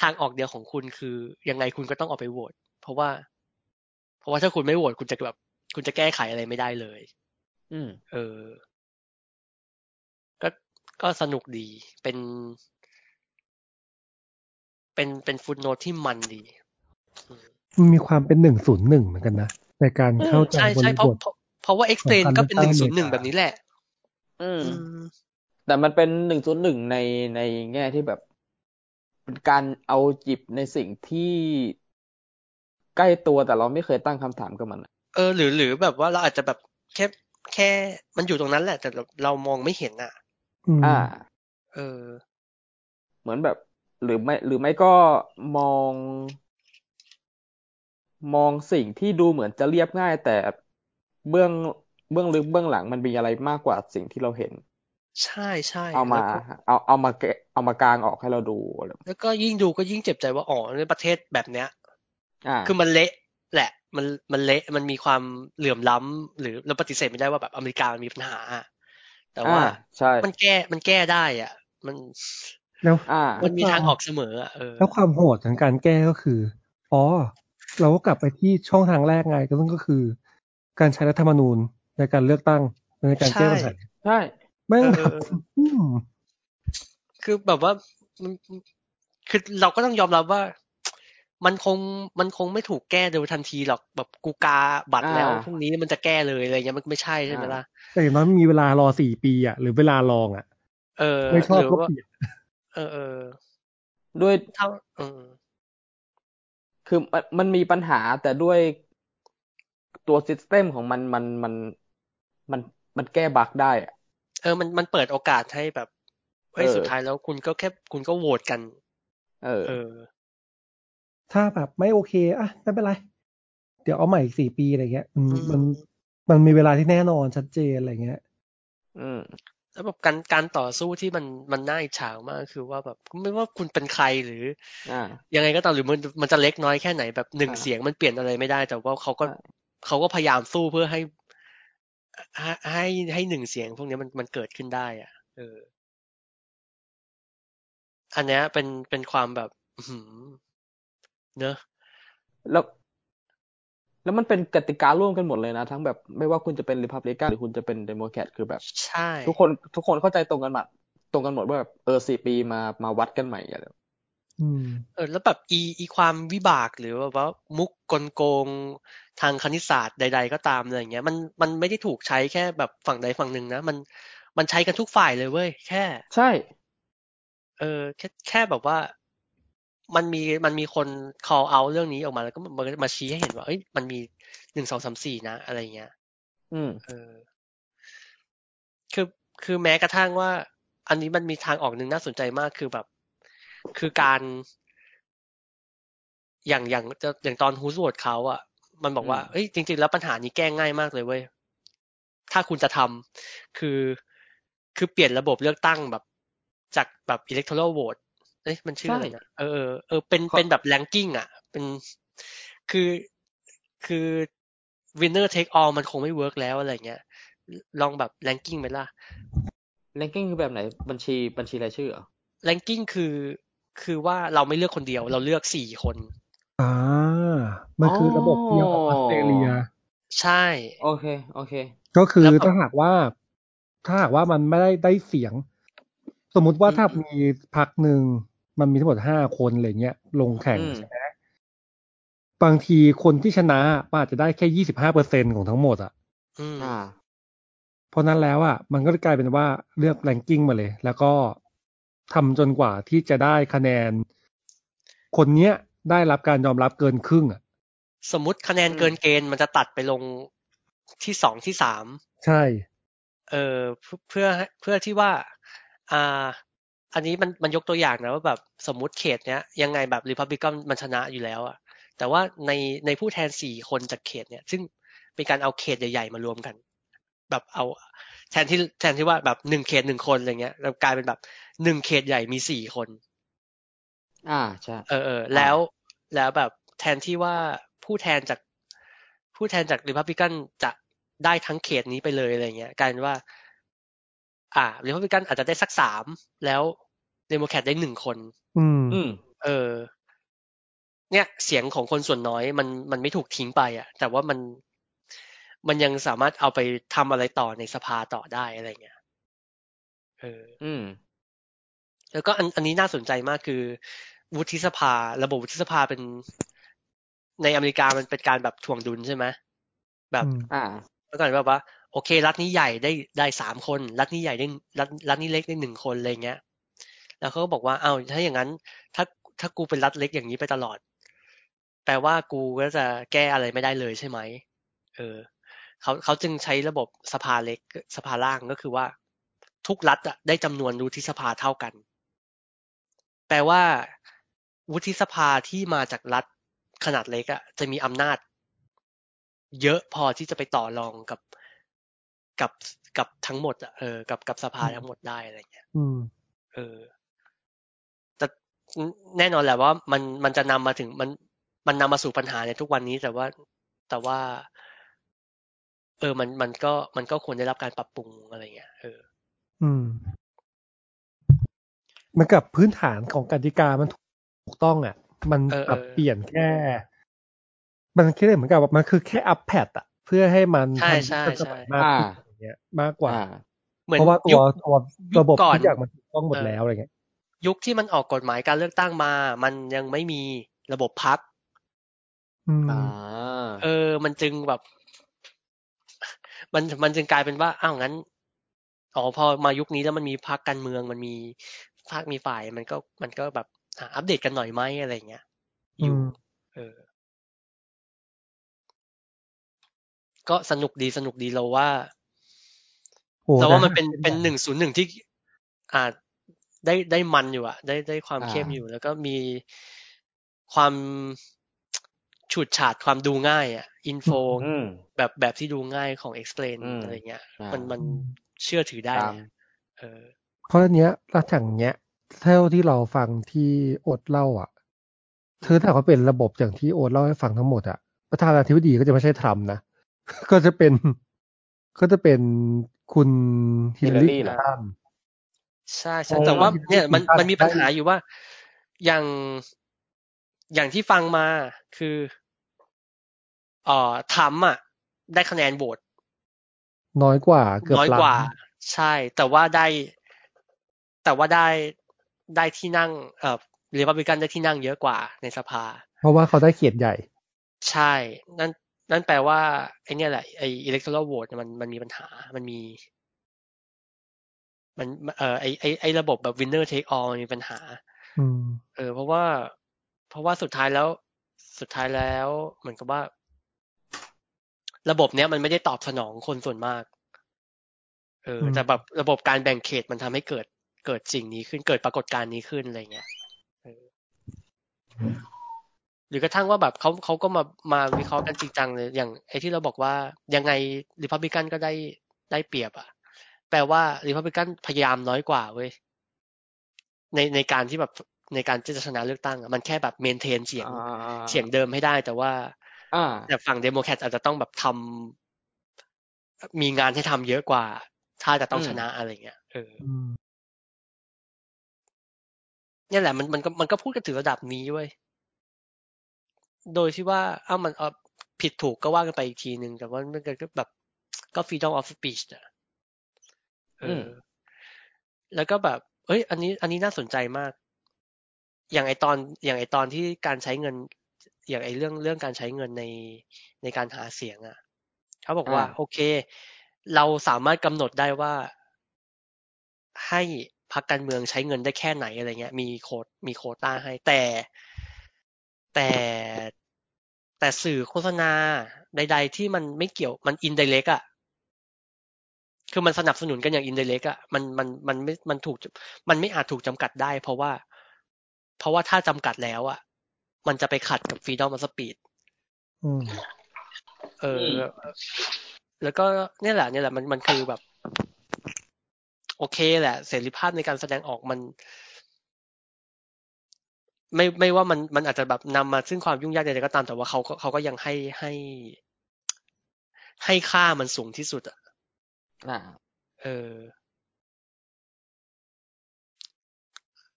ทางออกเดียวของคุณคือยังไงคุณก็ต้องออกไปโหวตเพราะว่า ราะว่าถ้าคุณไม่โหวตคุณจะแบบคุณจะแก้ไขอะไรไม่ได้เลย อืม เออ ก็ก็สนุกดี เป็น เป็นเป็นฟุตโนตที่มันดีมันมีความเป็นหนึ่งศูนย์หนึ่งเหมือนกันนะในการเข้าใจใช่บใช่ริเพราะบทเพราะเพราะว่า explain ของการก็เป็นหนึ่งเลืศูอกนย์หนึ่งตั้งอเมริกาแบบนี้แหละอืมอืม แต่มันเป็นหนึ่งศูนย์หนึ่งในในแง่ที่แบบ เป็นการเอาจิบในสิ่งที่ ใกล้ตัวแต่เราไม่เคยตั้งคำถามกับมันอะเออ หรือหรือแบบว่าเราอาจจะแบบแค่แค่มันอยู่ตรงนั้นแหละ แต่เราเรามองไม่เห็นอะอืมอ่า เออ เหมือนแบบ หรือไม่ หรือไม่ก็มอง มองสิ่งที่ดูเหมือนจะเรียบง่าย แต่เบื้องเบื้องลึกเบื้องหลังมันมีอะไรมากกว่าสิ่งที่เราเห็น ใช่ใช่เอามาแล้วก็เอาเอามาแกะเอามากางออกให้เราดูอะไรแล้วก็ยิ่งดูก็ยิ่งเจ็บใจว่าอ๋อในประเทศแบบเนี้ยอ่า คือมันเละแหละ มันมันเละมันมีความเหลื่อมล้ำหรือเราปฏิเสธไม่ได้ว่าแบบอเมริกามันมีปัญหาอะแต่ว่าอ่าใช่มันแก้มันแก้ได้ อะ มันแล้วอ่ามันมีทางออกเสมออะเออแล้วความโหดของการแก้ก็คืออ๋อเราก็กลับไปที่ช่องทางแรกไงก็นั่นก็คือ การใช้รัฐธรรมนูญในการเลือกตั้งในการแก้ปัญหาใช่แม่งเออแบบเอออืมคือแบบว่ามันคือเราก็ต้องยอมรับว่า มันคงมันคงไม่ถูกแก้โดยทันทีหรอกแบบกูกาบัตรแล้วอ่าพรุ่งนี้มันจะแก้เลยอะไรเงี้ยมันไม่ใช่ใช่ไหมล่ะแต่อย่างน้อยมันมีเวลารอสี่ปีอะหรือเวลาลองอะ เออไม่ชอบหรือก็ว่าเปลี่ยนเออเออด้วยเท่าอืมคือมันมันมีปัญหาแต่ด้วยตัวซิสเต็มของมันมันมันมันมันแก้บั๊กได้อะเออมันมันเปิดโอกาสให้แบบเฮ้ยเออสุดท้ายแล้วคุณก็แค่คุณก็โหวตกัน เออเออ ถ้าแบบไม่โอเคอะไม่เป็นไร เดี๋ยวเอาใหม่อีกสี่ปีอะไรเงี้ยอืมอืมมันมันมีเวลาที่แน่นอนชัดเจนอะไรเงี้ย อืมแล้วแบบการการต่อสู้ที่มันมันน่าอิจฉามากคือว่าแบบไม่ว่าคุณเป็นใครหรืออ่ายังไงก็ตามหรือมันมันจะเล็กน้อยแค่ไหนแบบหนึ่งอ่าเสียงมันเปลี่ยนอะไรไม่ได้ แต่ว่าเขาก็ใช่เขาก็พยายามสู้เพื่อให้ให้ ให้ให้หนึ่งเสียงพวกนี้มันมันเกิดขึ้นได้ อะ เออ อันเนี้ยเป็นเป็นความแบบอื้อหือ เนอะแล้ว แล้วมันเป็นกติการ่วมกันหมดเลยนะ ทั้งแบบไม่ว่าคุณจะเป็นริพับลิกันหรือคุณจะเป็นเดโมแครตคือแบบใช่ทุกคนทุกคนเข้าใจตรงกันหมดตรงกันหมดว่าแบบเออสี่ปีมามาวัดกันใหม่อะไรอืมเออแล้วแบบอีอีความวิบากหรือว่าว่า มุกกลโกงทางคณิตศาสตร์ใด ๆ ก็ตามอะไรอย่างเงี้ยมันมันไม่ได้ถูกใช้แค่แบบฝั่งใดฝั่งหนึ่งนะ มันมันใช้กันทุกฝ่ายเลยเว้ย แค่ ใช่ เออแค่แค่แบบว่า มันมีมันมีคน call out เรื่องนี้ออกมาแล้วก็มามาชี้ให้เห็นว่าเอ้ยมันมีหนึ่งสองสามสี่นะ อะไรเงี้ย อืมเออ คือคือแม้กระทั่งว่า อันนี้มันมีทางออกหนึ่งน่าสนใจมากคือแบบ คือการอย่างอย่างจะอย่างตอนฮูสโหวตเขาอะมันบอกว่าอืมเอ้ยจริง ๆ แล้วปัญหานี้แก้ง่ายมากเลยเว้ยถ้าคุณจะทำคือคือเปลี่ยนระบบเลือกตั้งแบบจากแบบ electoral vote เอ้ยมันชื่ออะไรนะเออเออเออเป็นเป็นแบบ ranking อะ เป็นคือคือ winner take all มันคงไม่เวิร์กแล้วอะไรเงี้ย ลองแบบ ranking ไหมล่ะแรงกิ้งคือแบบไหนบัญชีบัญชีรายชื่อเหรอ ranking คือคือว่าเราไม่เลือกคนเดียว เราเลือกสี่คนอ่ามันคือระบบเดียวกับออสเตรเลีย ใช่ โอเค โอเค ก็คือแล้วแบบถ้าหากว่า ถ้าหากว่ามันไม่ได้ได้เสียง สมมุติว่าอืมถ้ามีพักหนึ่ง มันมีทั้งหมดห้าคนอะไรเงี้ยลงแข่งอืมใช่ไหมบางทีคนที่ชนะมันอาจจะได้แค่ยี่สิบห้าเปอร์เซ็นของทั้งหมดอะอืมอ่าเพราะนั้นแล้วอะมันก็กลายเป็นว่าเลือกแรงกิ้งมาเลย แล้วก็ทำจนกว่าที่จะได้คะแนน คนเนี้ยได้รับการยอมรับเกินครึ่งอะ สมมุติคะแนนอืมเกินเกณฑ์มันจะตัดไปลงที่สองที่สามใช่ เออเพื่อเพื่อเพื่อที่ว่า อ่า อันนี้มันมันยกตัวอย่างนะว่าแบบสมมุติเขตเนี้ยยังไงแบบริพับลิกันมันชนะอยู่แล้วอะแต่ว่าในในผู้แทนสี่คนจากเขตเนี้ยซึ่งเป็นการเอาเขตใหญ่ๆมารวมกัน แบบเอาแทนที่แทนที่ว่าแบบหนึ่งเขตหนึ่งคนอะไรเงี้ยเรากลายเป็นแบบหนึ่งเขตใหญ่มีสี่คน อ่าใช่เออเออแล้วแล้วแบบแทนที่ว่าผู้แทนจากผู้แทนจากริพับลิกันจะได้ทั้งเขตนี้ไปเลยอะไรเงี้ยกลายเป็นว่า อ่าริพับลิกันอาจจะได้สักสามแล้ว เดโมแครตได้หนึ่งคนอืมอืมเออ เนี่ยเสียงของคนส่วนน้อยมันมันไม่ถูกทิ้งไปอะ แต่ว่ามันมันยังสามารถเอาไปทำอะไรต่อในสภาต่อได้อะไรเงี้ยเออ อืม แล้วก็อันอันนี้น่าสนใจมากคือ วุฒิสภา ระบบวุฒิสภาเป็นในอเมริกามันเป็นการแบบถ่วงดุลใช่ไหมแบบอืมอ่าเมื่อก่อนแบบว่า โอเค รัฐนี้ใหญ่ได้ได้สามคน รัฐนี้ใหญ่ได้รัฐรัฐนี้เล็กได้หนึ่งคนอะไรเงี้ย แล้วเขาก็บอกว่าอ้าวถ้าอย่างนั้น ถ้าถ้ากูเป็นรัฐเล็กอย่างนี้ไปตลอด แปลว่ากูก็จะแก้อะไรไม่ได้เลยใช่ไหมเออเขาเขาจึงใช้ระบบสภาเล็กสภาล่างก็คือว่า ทุกรัฐอะได้จำนวนวุฒิสภาเท่ากัน แปลว่า วุฒิสภาที่มาจากรัฐขนาดเล็กอะจะมีอำนาจ เยอะพอที่จะไปต่อรองกับกับกับทั้งหมดอะเออกับกับสภาทั้งหมดได้อะไรเงี้ยอืมเออ แต่แน่นอนแหละว่ามันมันจะนำมาถึงมันมันนำมาสู่ปัญหาในทุกวันนี้แต่ว่าแต่ว่า เออมันมันก็มันก็ควรได้รับการปรับปรุงอะไรเงี้ยเออ อืม มันกับพื้นฐานของกติกามันถูกต้องอะ มันเออปรับเออเปลี่ยนแค่ มันแค่เหมือนกับว่ามันคือแค่อัปแพดอะ เพื่อให้มันใช่ทันใช่ยุคสมัยใช่มากขึ้นอย่างเงี้ยมากกว่าอ่าเหมือนเพราะว่าตัยุวคตัวยุคระบบก่อนทุกอย่างมันถูกต้องหมดเออแล้วอะไรเงี้ย ยุคที่มันออกกฎหมายการเลือกตั้งมา มันยังไม่มีระบบพักอืมอ่าเออ มันจึงแบบ มันมันจึงกลายเป็นว่า อ้าวงั้น อ๋อพอมายุคนี้แล้วมันมีพรรคการเมือง มันมีพรรคมีฝ่าย มันก็มันก็แบบอะอัปเดตกันหน่อยไหมอะไรเงี้ยอยู่อืมเออ ก็สนุกดีสนุกดีเราว่าโอ้แต่ว่ามันเป็นแต่เป็นหนึ่งศูนย์หนึ่งที่ อ่า ได้ได้มันอยู่อะได้ได้ความอ่าเข้มอยู่ แล้วก็มีความฉูดฉาดความดูง่ายอะอินโฟอืมแบบแบบที่ดูง่ายของ explain อืมอะไรเงี้ยอ่ามัมันมันเชื่อถือได้ตามเลยเออเพราะอันเนี้ยแล้วอย่างเงี้ยเท่าที่เราฟังที่โอดเล่าอะคือถ้าเขาเป็นระบบอย่างที่โอดเล่าให้ฟังทั้งหมดอะประธานาธิบดีก็จะไม่ใช่ทรัมป์นะ ก็จะเป็น ก็จะเป็นคุณฮิลลารี Hillary เหรอคลินตัน ใช่ใช่โอ้แต่ว่าที่เนี่ยมันที่มันมีปัญหาได้อยู่ว่าอย่างอย่างที่ฟังมาคือเอ่อทรัมป์อะ ได้คะแนนโหวตน้อยกว่า เกือบน้อยล้านกว่า ใช่ แต่ว่าได้ แต่ว่าได้ได้ที่นั่ง เอ่อรีพับลิกันได้ที่นั่งเยอะกว่าในสภา เพราะว่าเขาได้เขียนใหญ่ ใช่ นั่นนั่นแปลว่าไอเนี่ยแหละไอ electoral vote เนี่ยมันมันมีปัญหา มันมี มันเอ่อไอไอไอระบบแบบ winner take all มันมีปัญหาอืมเออ เพราะว่า เพราะว่าสุดท้ายแล้ว สุดท้ายแล้วเหมือนกับว่า ระบบเนี้ยมันไม่ได้ตอบสนองคนส่วนมาก เอออืมแต่แบบระบบการแบ่งเขตมันทำให้เกิดเกิดสิ่งนี้ขึ้นเกิดปรากฏการณ์นี้ขึ้นอะไรเงี้ยเออหรือกระทั่งว่าแบบเขาเขาก็มามาวิเคราะห์กันจริงจังเลยอย่างไอ้ที่เราบอกว่ายังไงริพับลิกันก็ได้ได้เปรียบอะ แปลว่าริพับลิกันพยายามน้อยกว่าเว้ยในในการที่แบบในการที่จะชนะเลือกตั้งอะมันแค่แบบ maintain เสียงอ่าเสียงเดิมให้ได้ แต่ว่าอ่าแต่ฝั่งเดโมแครตอาจจะต้องแบบทำมีงานให้ทำเยอะกว่า ถ้าจะต้องอืมชนะอะไรเงี้ยเอออืมเนี่ยแหละมันมันก็มันก็พูดกันถึงระดับนี้เว้ยโดยที่ว่าเอ้ามันเอาผิดถูกก็ว่ากันไปอีกทีหนึ่งแต่ว่ามันก็แบบก็ freedom of speech อะ เอออมแล้วก็แบบ เอ้ย อันนี้ อันนี้น่าสนใจมาก อย่างไอตอน อย่างไอตอนที่การใช้เงิน อย่างไอเรื่องเรื่องการใช้เงินในในการหาเสียงอะเขาบอกว่าอ่า โอเค เราสามารถกำหนดได้ว่า ให้พรรคการเมืองใช้เงินได้แค่ไหนอะไรเงี้ย มีโค้ดมีโควต้าให้ แต่ แต่แต่สื่อโฆษณาใด ๆ ที่มันไม่เกี่ยวมันอินไดเ c กอะ คือมันสนับสนุนกันอย่างอินไดเ c กอะมันมันมันไม่มันถูกมันไม่อาจถูกจำกัดได้ เพราะว่า เพราะว่าถ้าจำกัดแล้วอะมันจะไปขัดกับฟรีดอม of สปีดอืมเอออ แล้วก็เนี่ยแหละเนี่ยแหละมันมันคือแบบ โอเคแหละ เสรีภาพในการแสดงออกมันไม่ไม่ว่ามันมันอาจจะแบบนำมาซึ่งความยุ่งยากใดๆก็ตามแต่ว่าเขาก็เขาก็ยังให้ให้ ให้ค่ามันสูงที่สุดอะ อ่า เออ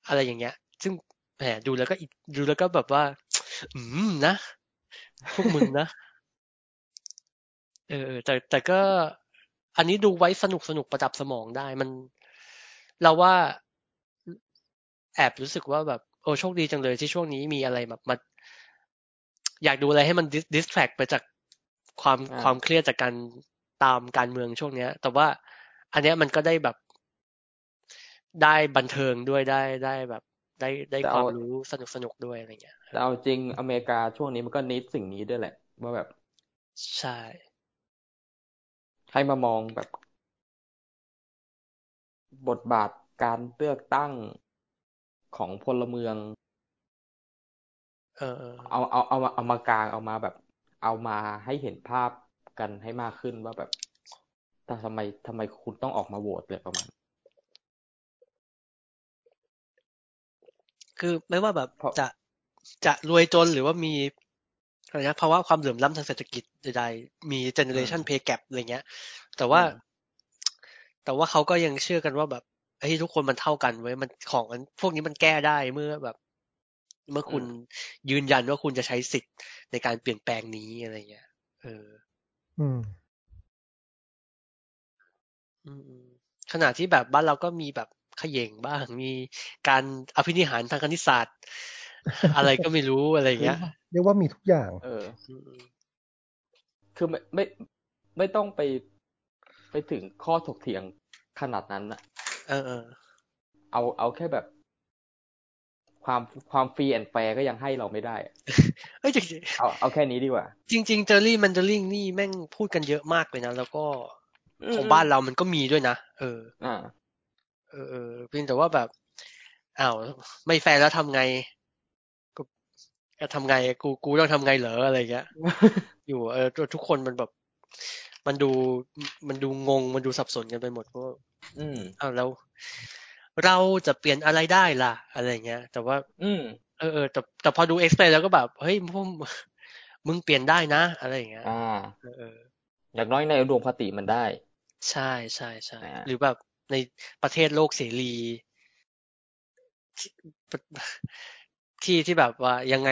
อะไรอย่างเงี้ย ซึ่งแหมดูแล้วก็อีกดูแล้วก็แบบว่า อืมนะ พวกมึงนะเออเออ แต่แต่ก็ อันนี้ดูไว้สนุกสนุกประดับสมองได้ มัน เราว่าแอบรู้สึกว่าแบบโอ้โชคดีจังเลยที่ช่วงนี้มีอะไรแบบมาอยากดูอะไรให้มันดิสแทรกไปจากความอ่าความเครียดจากการ ตามการเมืองช่วงเนี้ย แต่ว่าอันเนี้ยมันก็ได้แบบ ได้บันเทิงด้วยได้ได้แบบ ได้ได้ความรู้สนุกสนุกด้วยอะไรเงี้ยแต่เอาจริงอเมริกาช่วงนี้มันก็นิดสิ่งนี้ด้วยแหละ ว่าแบบ ใช่ ให้มามองแบบ บทบาทการเลือกตั้งของพลเมือง เออ เออเอาเอาเอามาเอามากลางเอามาแบบ เอามาให้เห็นภาพ กันให้มากขึ้นว่าแบบแต่ทำไมทำไมคุณต้องออกมาโหวตเลยประมาณ คือไม่ว่าแบบเพราะจะจะรวยจนหรือว่ามีอะไรนะภาวะความเหลื่อมล้ำทางเศรษฐกิจใดๆมี generation pay gap อะไรเงี้ย แต่ว่าอืมแต่ว่าเขาก็ยังเชื่อกันว่าแบบเฮ้ยทุกคนมันเท่ากันเว้ยมันของมันพวกนี้มันแก้ได้เมื่อแบบ เมื่อคุณยืนยันว่าคุณจะใช้สิทธิ์ในการเปลี่ยนแปลงนี้อะไรเงี้ย เออ อืม อืมขณะที่แบบบ้านเราก็มีแบบเขย่งบ้าง มีการอภินิหารทางคณิตศาสตร์ อะไรก็ไม่รู้ อะไรอย่างเงี้ยเรียกว่ามีทุกอย่าง เออ อืม คือไม่ไม่ไม่ต้องไปไปถึงข้อถกเถียงขนาดนั้นอะเออเออเอาเอาแค่แบบความความ free and fair ก็ยังให้เราไม่ได้อะ เอ้ยจริงเอาเอาแค่นี้ดีกว่า จริงจริง gerrymandering นี่แม่งพูดกันเยอะมากเลยนะ แล้วก็ของบ้านเรามันก็มีด้วยนะเอออ่าเออเออเพียงแต่ว่าแบบอ้าวไม่แฟร์แล้วทำไงก็ก็ทำไงกูกูต้องทำไงเหรออะไรเงี้ยอยู่เออทุกคนมันแบบ มันดูมันดูงงมันดูสับสนกันไปหมดว่าอืมอ้าวแล้วเราจะเปลี่ยนอะไรได้ล่ะ อะไรเงี้ย แต่ว่า อืม เออเออแต่แต่พอดูเอ็กซ์เพลแล้วก็แบบ เฮ้ยพวกมึงเปลี่ยนได้นะอะไรอย่างเงี้ยอ่าเออเอออย่างน้อยในอุดมคติมันได้ ใช่ใช่ใช่อ่าหรือแบบในประเทศโลกเสรีที่ที่ที่แบบว่ายังไง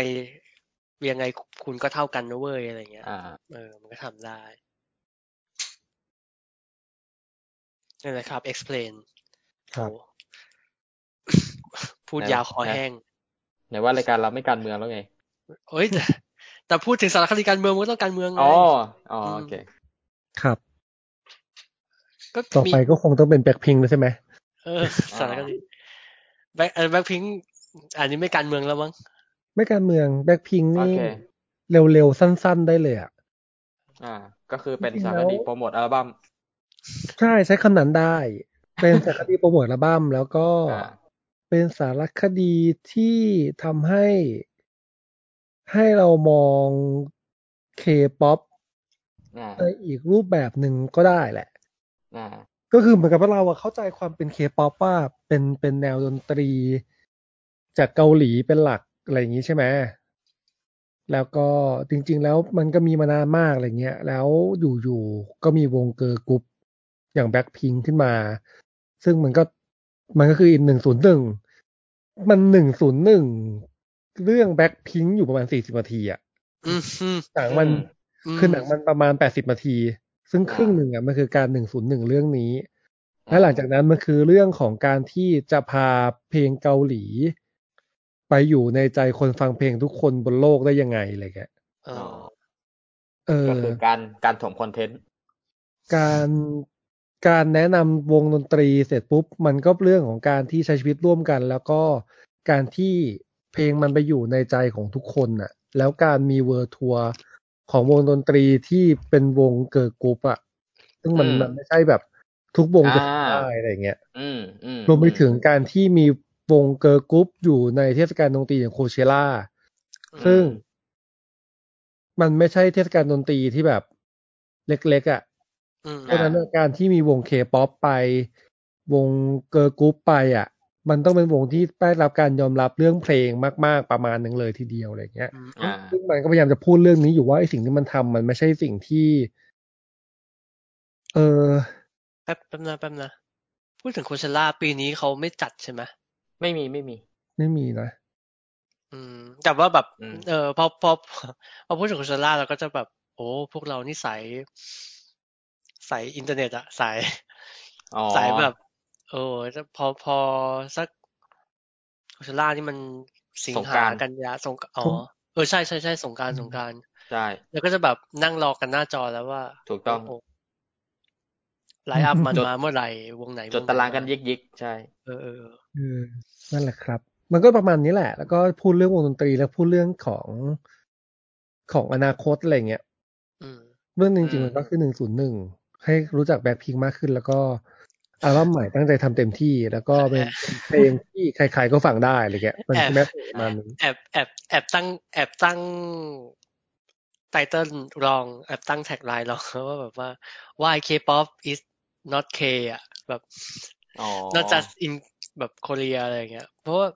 ยังไงคุณก็เท่ากันนะเว้ยอะไรเงี้ยอ่าเออ มันก็ทำได้นั่นแหละครับ explain ครับโหพูดนะยาวคอนะแห้ง ไหนว่ารายการเราไม่การเมืองแล้วไงเฮ้ยแต่แต่พูดถึงสารคดีการเมืองมันก็ต้องการเมืองไงอ๋ออ๋ออืมโอเค ครับก็ต่อมีไปก็คงต้องเป็นแบ็คพิงใช่ไหมเออสารคดีBlack Blackpink อันนี้ไม่การเมืองแล้วมั้งไม่การเมืองแบ็คพิงโอนี่เคเร็วๆสั้น ๆได้เลยอะอ่า ก็คือเป็นจริงๆสารคดีโปรโมทอัลบั้มใช่ใช้คำนั้นได้ เป็นสารคดีโปรโมทอัลบั้มแล้วก็อ่า เป็นสารคดีที่ทำให้ ให้เรามองเคป๊อปอ่าในอีกรูปแบบหนึ่งก็ได้แหละอ่าก็คือเหมือนกับว่าเราอะเข้าใจความเป็นเคป๊อปว่าเป็นเป็นแนวดนตรี จากเกาหลีเป็นหลักอะไรอย่างนี้ใช่ไหมแล้วก็จริง ๆ แล้วมันก็มีมานานมากอะไรเงี้ย แล้วอยู่ๆก็มีวง girl group อย่างแบ็คพิงขึ้นมา ซึ่งมันก็ มันก็คืออีกหนึ่งศูนย์หนึ่งมันหนึ่งศูนย์หนึ่งเรื่องแบ็คพิงอยู่ประมาณสี่สิบนาทีอะอืมอืมหนังมันอืมคือหนังมันประมาณแปดสิบนาที ซึ่งอ่าครึ่งหนึ่งอะมันคือการหนึ่งศูนย์หนึ่งเรื่องนี้ และหลังจากนั้นมันคือเรื่องของการที่จะพาเพลงเกาหลี ไปอยู่ในใจคนฟังเพลงทุกคนบนโลกได้ยังไงอะไรเงี้ยเออเออก็คือการการถมคอนเทนต์ การ การแนะนำวงดนตรีเสร็จปุ๊บ มันก็เรื่องของการที่ใช้ชีวิตร่วมกัน แล้วก็การที่เพลงมันไปอยู่ในใจของทุกคนน่ะ แล้วการมี world tour ของวงดนตรีที่เป็นวง girl group อะซึ่งมันอืมมันไม่ใช่แบบทุกวงจะอ่าทำได้อะไรเงี้ยอืมอืมรวมไปถึงการที่มีวง girl group อยู่ในเทศกาลดนตรีอย่าง Coachella ซึ่ง มันไม่ใช่เทศกาลดนตรีที่แบบเล็กๆอะอืม เพราะฉะนั้นเนี่ยการที่มีวงเคป๊อปไป วง girl group ไปอะ มันต้องเป็นวงที่ได้รับการยอมรับเรื่องเพลงมากๆประมาณหนึ่งเลยทีเดียวอะไรเงี้ยอืมอ่าซึ่งมันก็พยายามจะพูดเรื่องนี้อยู่ว่าไอ้สิ่งที่มันทำมันไม่ใช่สิ่งที่ เออแป๊บแป๊บนะแป๊บนะพูดถึง Coachella ปีนี้เขาไม่จัดใช่ไหมไม่มีไม่มี ไม่มีนะอืม แต่ว่าแบบอืมเออพอพอพอพูดถึง Coachella เราก็จะแบบ โอ้พวกเรานี่สาย สายอินเทอร์เน็ตอะสายอ๋อสายแบบ เออจะพอพอสักโคเชล่านี่มันสิงสงหากรานต์กันยาสงอ๋อสงเออใช่ใช่ใช่สงกรารสงกรารใช่แล้วก็จะแบบนั่งรอกันหน้าจอแล้วว่า ถูกต้องโโหไลฟ์อัพมันจดมาเมื่อไหร่วงไหนจดวไหนตารางกันมยิกยิกๆใช่เออเออเออนั่นแหละครับ มันก็ประมาณนี้แหละ แล้วก็พูดเรื่องวงดนตรีแล้วพูดเรื่องของของอนาคตอะไรเงี้ยอืมเรื่องจริงอืๆมมันก็คือหนึ่งศูนย์หนึ่ง ให้รู้จักแบ็คพิงมากขึ้น แล้วก็อัลบั้มใหม่ตั้งใจทำเต็มที่ แล้วก็เป็นเพลงที่ใครๆก็ฟังได้อะไรเงี้ยมันคือแม่งประมาณนี้แอบแอบแอบตั้งแอบตั้ง title รองแอบตั้ง tagline รองว่าแบบว่า why K-pop is not K อะแบบอ๋อ not just in แบบ Korea อะไรอย่างเงี้ย เพราะว่า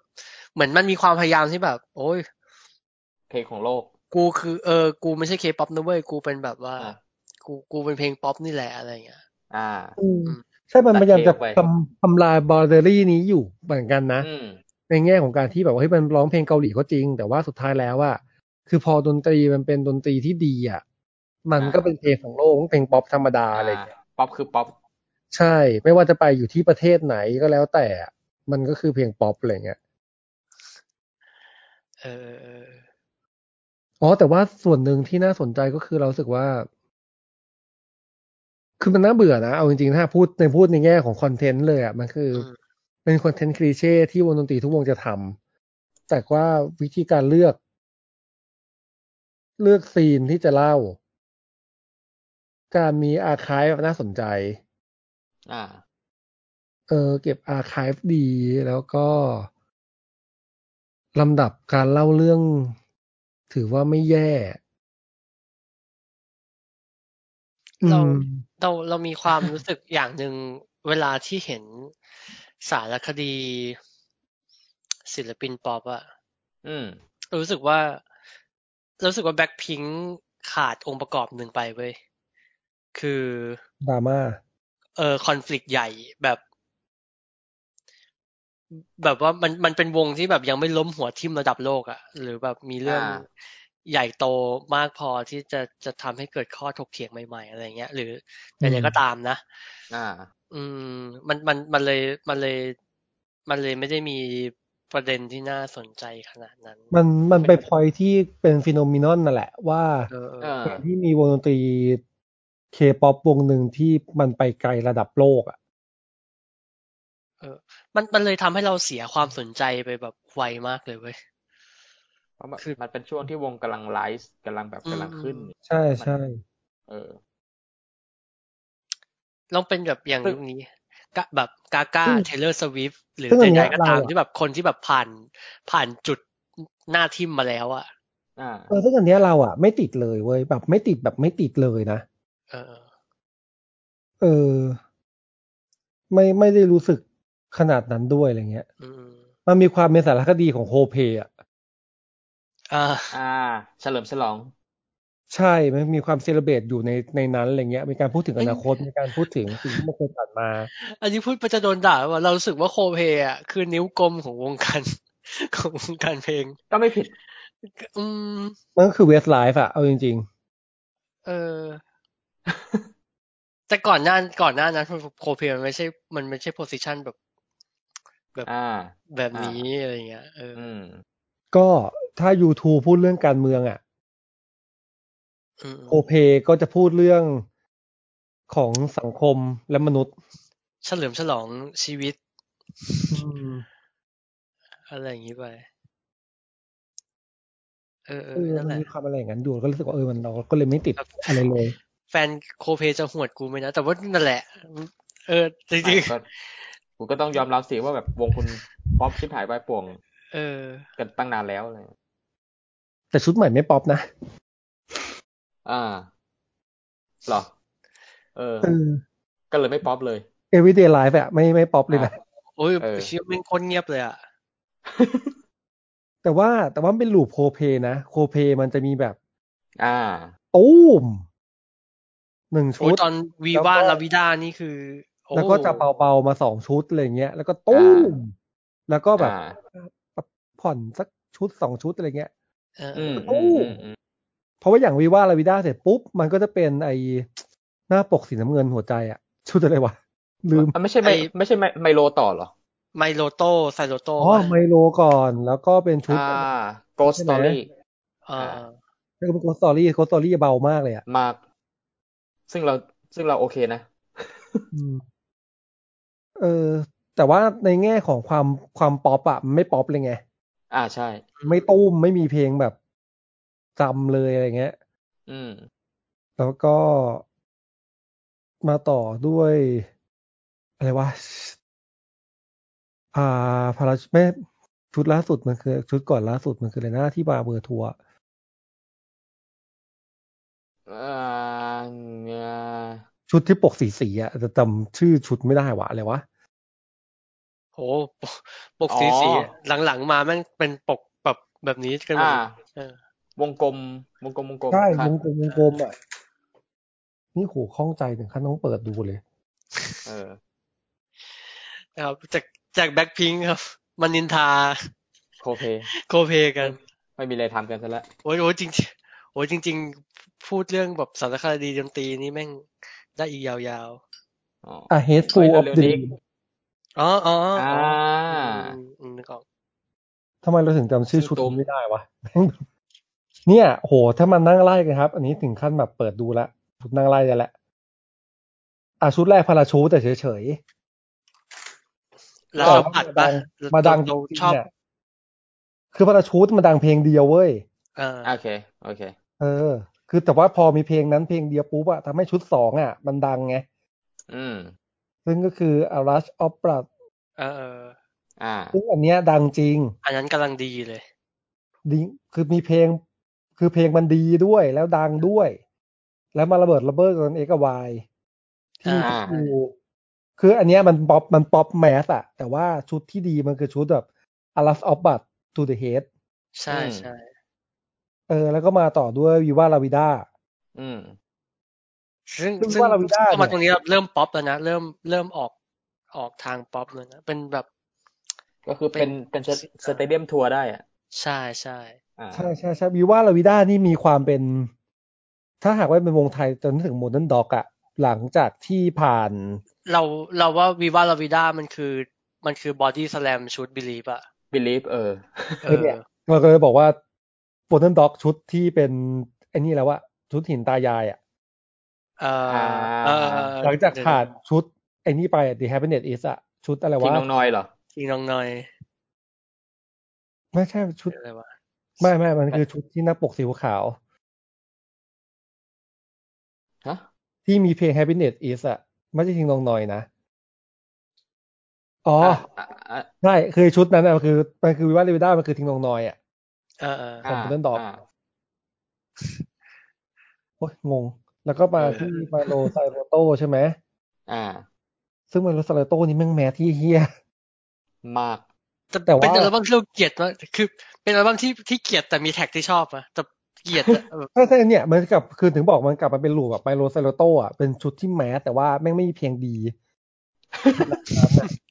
เหมือนมันมีความพยายามที่แบบ โอ้ยเพลงของโลก กูคือเออ กูไม่ใช่เคป๊อปนะเว้ย กูเป็นแบบว่าอะ กูกูเป็นเพลงป๊อปนี่แหละอะไรอย่างเงี้ยอ่าอืมใช่มันพยายามจะตัดเทปไว้ทำทำลาย boundary นี้อยู่เหมือนกันนะอืมในแง่ของการที่แบบว่าเฮ้ยมันร้องเพลงเกาหลีก็จริง แต่ว่าสุดท้ายแล้วอะคือพอดนตรีมันเป็นดนตรีที่ดีอะมันก็อ่าเป็นเพลงของโลกเพลงป๊อปธรรมดาอะไรอย่างเงี้ยป๊อปคือป๊อปใช่ ไม่ว่าจะไปอยู่ที่ประเทศไหนก็แล้วแต่อะมันก็คือเพลงป๊อปอะไรเงี้ยเออเออเอออ๋อแต่ว่าส่วนหนึ่งที่น่าสนใจก็คือเรารู้สึกว่า คือมันน่าเบื่อนะ เอาจริงๆ ถ้าพูดในพูดในแง่ของคอนเทนต์เลยอะ มันคืออมเป็นคอนเทนต์คลีเช่ที่วงดนตรีทุกวงจะทำแต่ว่าวิธีการเลือก เลือกซีนที่จะเล่า การมีอาร์คายน่าสนใจ อ่า เออ เก็บอาร์คายดีแล้วก็ลำดับการเล่าเรื่อง ถือว่าไม่แย่ เราอืมเราเรามีความรู้สึกอย่างหนึ่งเวลาที่เห็นสารคดี ศิลปินป๊อปอะอืมรู้สึกว่า รู้สึกว่าแบ็คพิงขาดองค์ประกอบหนึ่งไปเว้ย คือดราม่าเออคอน FLICT ใหญ่แบบ แบบว่ามันมันเป็นวงที่แบบยังไม่ล้มหัวทิ่มระดับโลกอะหรือแบบมีเรื่องอ่า ใหญ่โตมากพอที่จะจะทำให้เกิดข้อถกเถียงใหม่ๆ อะไรเงี้ย หรืออืใดมๆก็ตามนะ อ่า อืม มันมันมันเลยมันเลย มันเลยไม่ได้มีประเด็นที่น่าสนใจขนาดนั้น มันมันไป point ที่เป็น phenomenon นั่นแหละ ว่าเออเอออ่าการที่มีวงดนตรีเคป๊อปวงหนึ่งที่มันไปไกลระดับโลกอะมันมันเลยทำให้เราเสียความสนใจไปแบบไวมากเลยเว้ยเพ ราะมันคือมันเป็นช่วงที่วงกำลัง rise กำลังแบบอืมกำลังขึ้น ใช่ใช่เออลองเป็นแบบอย่างซึ่งยุคนี้กะแบบกาก้าซึ่งเทเลอร์สวิฟหรือซึ่งอันเนี้ใดยๆก็ตามเราอะที่แบบคนที่แบบผ่านผ่านจุดหน้าทิมมาแล้วอะอ่าเออซึ่งอันเนี้ยเราอะ ไม่ติดเลยเว้ยแบบไม่ติดแบบไม่ติดเลยนะเออ เออ ไม่ไม่ได้รู้สึกขนาดนั้นด้วยอะไรเงี้ยอืมมันมีความเป็นสารคดีของโฮเพอะ อ่าอ่า เฉลิมฉลอง ใช่ มันมีความเซเลบรตอยู่ในในนั้นอะไรเงี้ย มีการพูดถึงอนาคต มีการพูดถึงสิ่งที่มันเคยผ่านมา อันนี้พูดไปจะโดนด่าว่าเรารู้สึกว่าโคเพอะคือนิ้วกลมของวงการของวงการเพลง ก็ไม่ผิด อืมมันก็คือ Westlife อะเอาจริงเออแต่ก่อนหน้าก่อนหน้านั้นโคเพมันไม่ใช่ มันไม่ใช่ position แบบอ่าแบบนี้อะไรเงี้ยเอออืมๆก็ ถ้า YouTube พูดเรื่องการเมืองอะอืมโคเพก็จะพูดเรื่องของสังคมและมนุษย์ เฉลิมฉลองชีวิตอืมอะไรอย่างนี้ไปเออเอเอออนั่นมันแหละมีความอะไรอย่างนั้นอยู่ก็รู้สึกว่าเออมันเราก็เลยไม่ติดอะไรเลย แฟนโคเพจะหวดกูไหมนะแต่ว่านั่นแหละ เออจริงก็กูก็ต้องยอมรับสิว่าแบบวงคุณป๊อปชิบหายไปป่วงๆเออ กันตั้งนานแล้วอะไร แต่ชุดใหม่ไม่ป๊อปนะ อ่าเหรอเออเออ ก็เลยไม่ป๊อปเลย Everyday Life อะไม่ไม่ป๊อปเลยนะโอ้ยเออเชี่ยแม่งโคนเงียบเลยอะแต่ว่าแต่ว่าเป็น loop Coldplay นะ โคเพมันจะมีแบบ อ่าตู้มหนึ่งโอ้ชุยดตอนแล้วก็ว่าลา Vida นี่คือโอ้แล้วก็จะเบาๆมาสองชุดอะไรเงี้ย แล้วก็ตู้ม แล้วก็แบบอ่าแบบผ่อนสักชุดสองชุดอะไรเงี้ย เอออืมตู้อืมอืมอืมเพราะว่าอย่าง Viva La Vida เสร็จปุ๊บ มันก็จะเป็นไอหน้าปกสีน้ำเงินหัวใจอะชุดอะไรวะ ลืมอะไม่ใช่ไมไม่ใช่ไม Mylo ต่อเหรอ Mylo โต้ Xyloto อ๋อ Mylo ก่อนแล้วก็เป็นชุดอ่า Ghost ใช่ไหม Story เออเออแล้วก็เป็น Ghost Story Ghost Story เบามากเลยอะมากซึ่งเราซึ่งเราโอเคนะอืมเออแต่ว่าในแง่ของความความป๊อปอะมันไม่ป๊อปเลยไง อ่าใช่ ไม่ตุ้มไม่มีเพลงแบบจำเลยอะไรเงี้ย อืม แล้วก็มาต่อด้วยอะไรวะอ่าพาราไม่ชุดล่าสุดมันคือ ชุดก่อนล่าสุดมันคืออะไรนะที่มาเบอร์ทัวร์อ่าเนี่ยชุดที่ปกสีสีอะแต่จำชื่อชุดไม่ได้วะอะไรวะ โหปกปกสีสีหลังๆมาแม่งเป็นปกแบบแบบนี้กันหมดอ่าเลยเออวงกลม วงกลมวงกลมใช่ควรับงกลมวงกลมอะนี่โหข้องใจถึงขั้นต้องเปิดดูเลย เออนะครับจากจากแบ็คพิงครับ มันนินทา โคเพ โคเพกัน ไม่มีอะไรทำกันซะแล้วโอ้ยโอ้ยจริงๆโอ้ยจริง ๆ พูดเรื่องแบบสารคดีดนตรีนี่แม่งได้อีกยาวอ๋อ A Hateful เฮ้ย of เร็วๆนี้ Dream ๆ อ๋ออ๋ออ๋ออ่าอืมอืมนึกออกทำไมเราถึงจำชื่อชุดชื่อตุ้มนี้ไม่ได้วะ เนี่ย โห ถ้ามันนั่งไล่กันครับ อันนี้ถึงขั้นแบบเปิดดูละชุดนั่งไล่กันแหละอะชุดแรกพาราชูแต่เฉยแล้วต่อเราผัดปะๆมาดังเราจริงชอบๆเนี่ยคือพาราชูมันดังเพลงเดียวเว้ยเออโอเค โอเค เออ คือแต่ว่าพอมีเพลงนั้นเพลงเดียวปุ๊บอะทำให้ชุดสองอะมันดังไง อืม ซึ่งก็คือ A Rush of Blood เออเอออ่าซึ่งอันเนี้ยดังจริง อันนั้นกำลังดีเลยดีคือมีเพลง คือเพลงมันดีด้วยแล้วดังด้วย แล้วมาระเบิดระเบิดกันเอกวายที่อ่าที่ดูคืออันเนี้ยมันป๊อปมันป๊อป mass อะแต่ว่าชุดที่ดีมันคือชุดแบบ A Rush of Blood to the Head ใช่อืมใช่เออ แล้วก็มาต่อด้วย Viva La Vida อืม ซึ่งซึ่งซึ่งว่าเราไม่ได้พอมาเนี่ยตรงนี้เราเริ่มป๊อปแล้วนะเริ่มเริ่มออกออกทางป๊อปเลยนะเป็นแบบ ก็คือเป็นเป็น stadium tour ได้อะ ใช่ใช่อ่าใช่ใช่ใช่ Viva La Vida นี่มีความเป็น ถ้าหากว่าเป็นวงไทยจนถึงโมเดิร์นด็อกอะหลังจากที่ผ่าน เราเราว่า Viva La Vida มันคือมันคือบอดี้สแลมชุดบิลีฟอะ believe เออเอเอออเนี่ยเราก็เลยบอกว่าโมเดิร์นด็อกชุดที่เป็นไอ้นี่แล้วอะชุดหินตายายอะเอออ่าเออ หลังจากผ่านชุดไอ้นี่ไป The Happiness Is อะชุดอะไรทีวะน้องน้อยเหรอทีน้องหน่อย ไม่ใช่ชุดอะไรวะไม่ไม่มันคือชุดที่หน้าปกสีขาวฮะที่มีเพลง Happiness Is อะไม่ใช่ทิ้งลงหน่อยนะอ๋ออะอะใช่คือชุดนั้นอะมันคือมันคือวิว่าลาวิด้ามันคือทิ้งลงหน่อยอะเออเออของ Golden Dog าโอ้ยงง แล้วก็มาเออที่มาโลไซโรโตใช่ไหมอ่า ซึ่งมาโลไซโรโตนี่แม่งแมสที่เฮียมากแต่แต่ว่าเป็นอัลบั้มที่เราเกลียดมากคือ เป็นอัลบั้มที่ที่เกลียดแต่มี track ที่ชอบอะแต่เกลียดอะแบบใช่ใช่เนี่ยมันกลับคือถึงบอกมันกลับมาเป็น loop แบบ Mylo Xyloto อะเป็นชุดที่ mass แต่ว่าแม่งไม่มีเพลงดี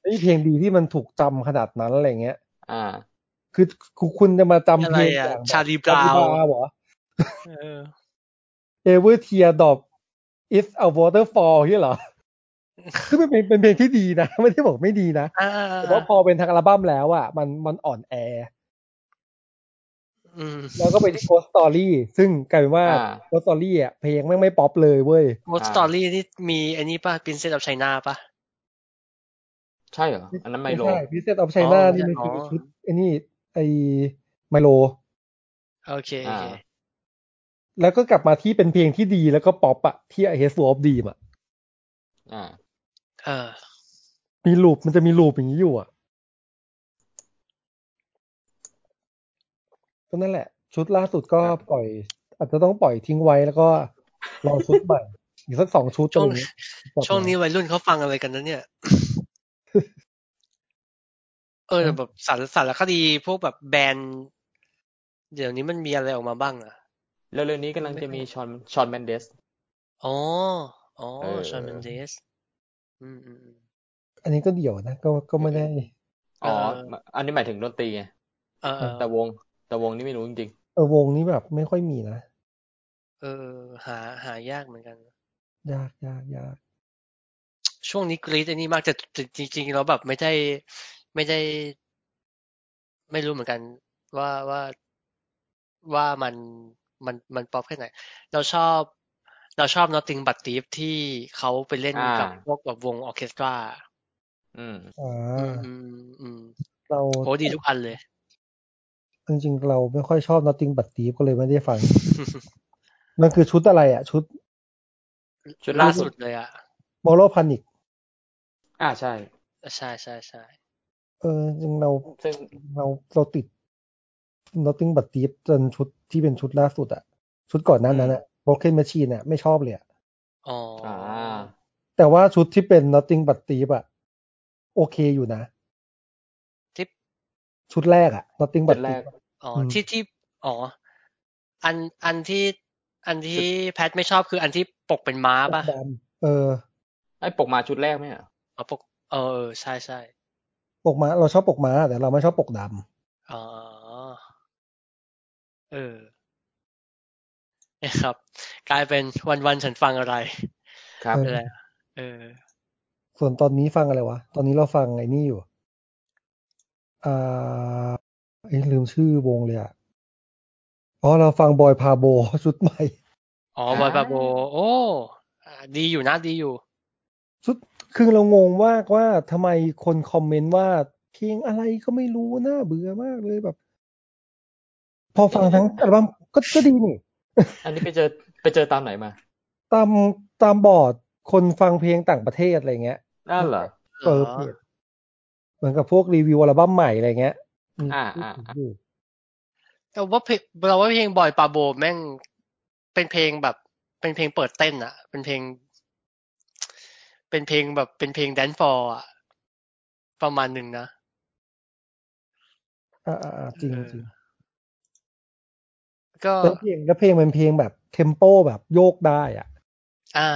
ไม่มีเพลงดีที่มันถูกจำขนาดนั้นอะไรเงี้ย อ่า คือคือคุณจะมาจำอะเพไรอะอย่างชาลีบราว Charlie Brown เหรอ เออ Every Teardrop Is a Waterfall ที่เหรอคือเป็นเพลงเป็นเพลงที่ดีนะ ไม่ได้บอกไม่ดีนะอ่าแต่ว่าพอเป็นทางอัลบั้มแล้วอะ มันมันอ่อนแออืมแล้วก็ไปที่ Ghost Story ซึ่งกลายเป็นว่าอ่า Ghost Story อะเพลงแม่งไม่ป๊อปเลยเว้ย Ghost Sto ry นี่มีอันนี้ป่ะ Princess of China ป่ะ ใช่เหรอ อันนั้น Mylo ใช่ Princess of China อ๋อนี่มันอ๋อคือชุดไอ้นี่ไอ้ Mylo โอเคโอเคอ่า แล้วก็กลับมาที่เป็นเพลงที่ดีแล้วก็ป๊อปอะที่ A Head Full of Dreams อะอ่า เออ มีลูปมันจะมีลูปอย่างนี้อยู่อะก็นั่นแหละ ชุดล่าสุดก็ครับปล่อย อาจจะต้องปล่อยทิ้งไว้แล้วก็รอชุดใหม่ อีกสักสองชุดช่วงอะไรอย่างเงี้ยกลับมาช่วงนี้วัยรุ่นเขาฟังอะไรกันนะเนี่ย เออแต่แบบสารสารคดีพวกแบบแบรนด์เดี๋ยวนี้มันมีอะไรออกมาบ้างอะ เร็วๆนี้กำลังจะมีชอนชอนแมนเดสอ๋ออ๋อเออชอนเมนเดสอืมอืมอืมอันนี้ก็เดี่ยวนะ ก็ก็ไม่ได้ อ๋อเอออันนี้หมายถึงดนตรีไงเออเออแต่วง แต่วงนี่ไม่รู้จริงเออวงนี้แบบไม่ค่อยมีนะ เออ หาหายากเหมือนกัน ยากยากยากช่วงนี้กรีดอันนี้มากแต่แต่จริงๆเราแบบไม่ได้ไม่ได้ ไม่รู้เหมือนกัน ว่าว่าว่ามัน มันมันป๊อปแค่ไหน เราชอบ เราชอบ Nothing But Thieves ที่เขาไปเล่นอ่ากักับพวกแบบวงออร์เคสตราๆอืมอ่าอืมอืมอืมเราโหดีทุกอันเลย จริงๆ เราไม่ค่อยชอบ Nothing But Thieves ก็เลยไม่ได้ฟัง มันคือชุดอะไรอะ ชุด ชุดล่าล่าสุดเลยอะ Moral Panic อ่าใช่ ใช่ใช่ใช่เออจริงเราซึ่งเราเราติด Nothing But Thieves จนชุด ที่เป็นชุดล่าสุดอะชุดก่อนหนั้นนั้นอะ Broken Machine อะไม่ชอบเลยอะอ๋อออ่าแต่ว่าชุดที่เป็น Nothing But Thieves อะโอเคอยู่นะที่ชุดแรกอะ Nothing ชุ But ดแรก Thieves อ๋ออืมที่ที่อ๋อ อันอันที่อันที่แพทไม่ชอบคืออันที่ปกเป็นม้าป่ะดำเออ ไอ้ปกมาชุดแรกไหมอะอ๋อปกเออเออใช่ใช่ปกม้าเราชอบปกม้าแต่เราไม่ชอบปกดอ๋อ เออนะครับ กลายเป็นวันวันๆฉันฟังอะไร ครับเอไปอแล้วเออ ส่วนตอนนี้ฟังอะไรวะ ตอนนี้เราฟังไอ้นี่อยู่อ่าอ้ยลืมชื่อวงเลยอะอ๋อเราฟังบอยพาโบชุดใหม่ อ๋อบอยปาโบ โอ้อ่าดีอยู่นะดีอยู่ ชุดคือเรางงมากว่าทำไมคนคอมเมนต์ว่าเพลงอะไรก็ไม่รู้น่าเบื่อมากเลยแบบ พอฟังทั้งอัลบั้มก็ก็ดีนี่ อันนี้ไปเจอไปเจอตามไหนมา ตามตามบอร์ดคนฟังเพลงต่างประเทศอะไรเงี้ยนั่นเหรอเออเพจเหมือนกับพวกรีวิวอัลบั้มใหม่อะไรเงี้ยมีอ่าพูดอ่าถึงอ่าอยู่แต่ว่าเพลงเราว่าเพลงบอยปาโบแม่งเป็นเพลงแบบ เป็นเพลงเปิดเต้นอะเป็นเพลง เป็นเพลงแบบเป็นเพลงแดนฟอร์อะประมาณหนึ่งนะอ่าอ่าอ่าจริงเออจริง ก็แล้วเพลงแล้วเพลงเป็นเพลงแบบเทมโปแบบโยกได้อะ อ่า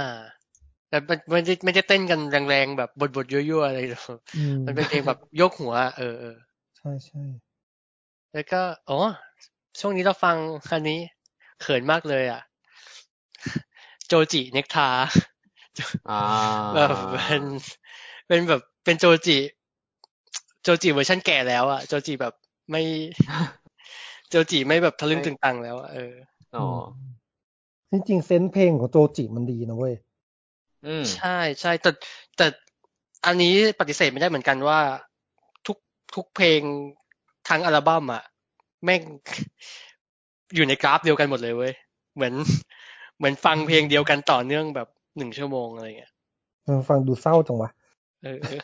แต่มันไม่ได้ไม่ได้เต้นกันแรงๆแบบบดๆยั่วๆอะไรหรอกอืมมันเป็นเพลงแบบโยกหัวอะเออเออใช่ใช่แล้วก็อ๋อช่วงนี้เราฟังคันนี้เขินมากเลยอะ โจจิเน็กทาอ่าแบบเป็นเป็นแบบเป็นโจจิ โจจิเวอร์ชันแก่แล้วอะ โจจิแบบไม่ โจจิไม่แบบทะลึ่งตึงตังแล้วอะเอออ๋อจริงๆเซนส์เพลงของโจจิมันดีนะเว้ยอืมใช่ใช่แต่แต่อันนี้ปฏิเสธไม่ได้เหมือนกันว่า ทุกทุกเพลงทั้งอัลบั้มอะแม่งอยู่ในกราฟเดียวกันหมดเลยเว้ยเหมือน เหมือนฟังเพลงเดียวกันต่อเนื่องแบบหนึ่งชั่วโมงอะไรเงี้ยมันฟังดูเศร้าจังวะเออเออ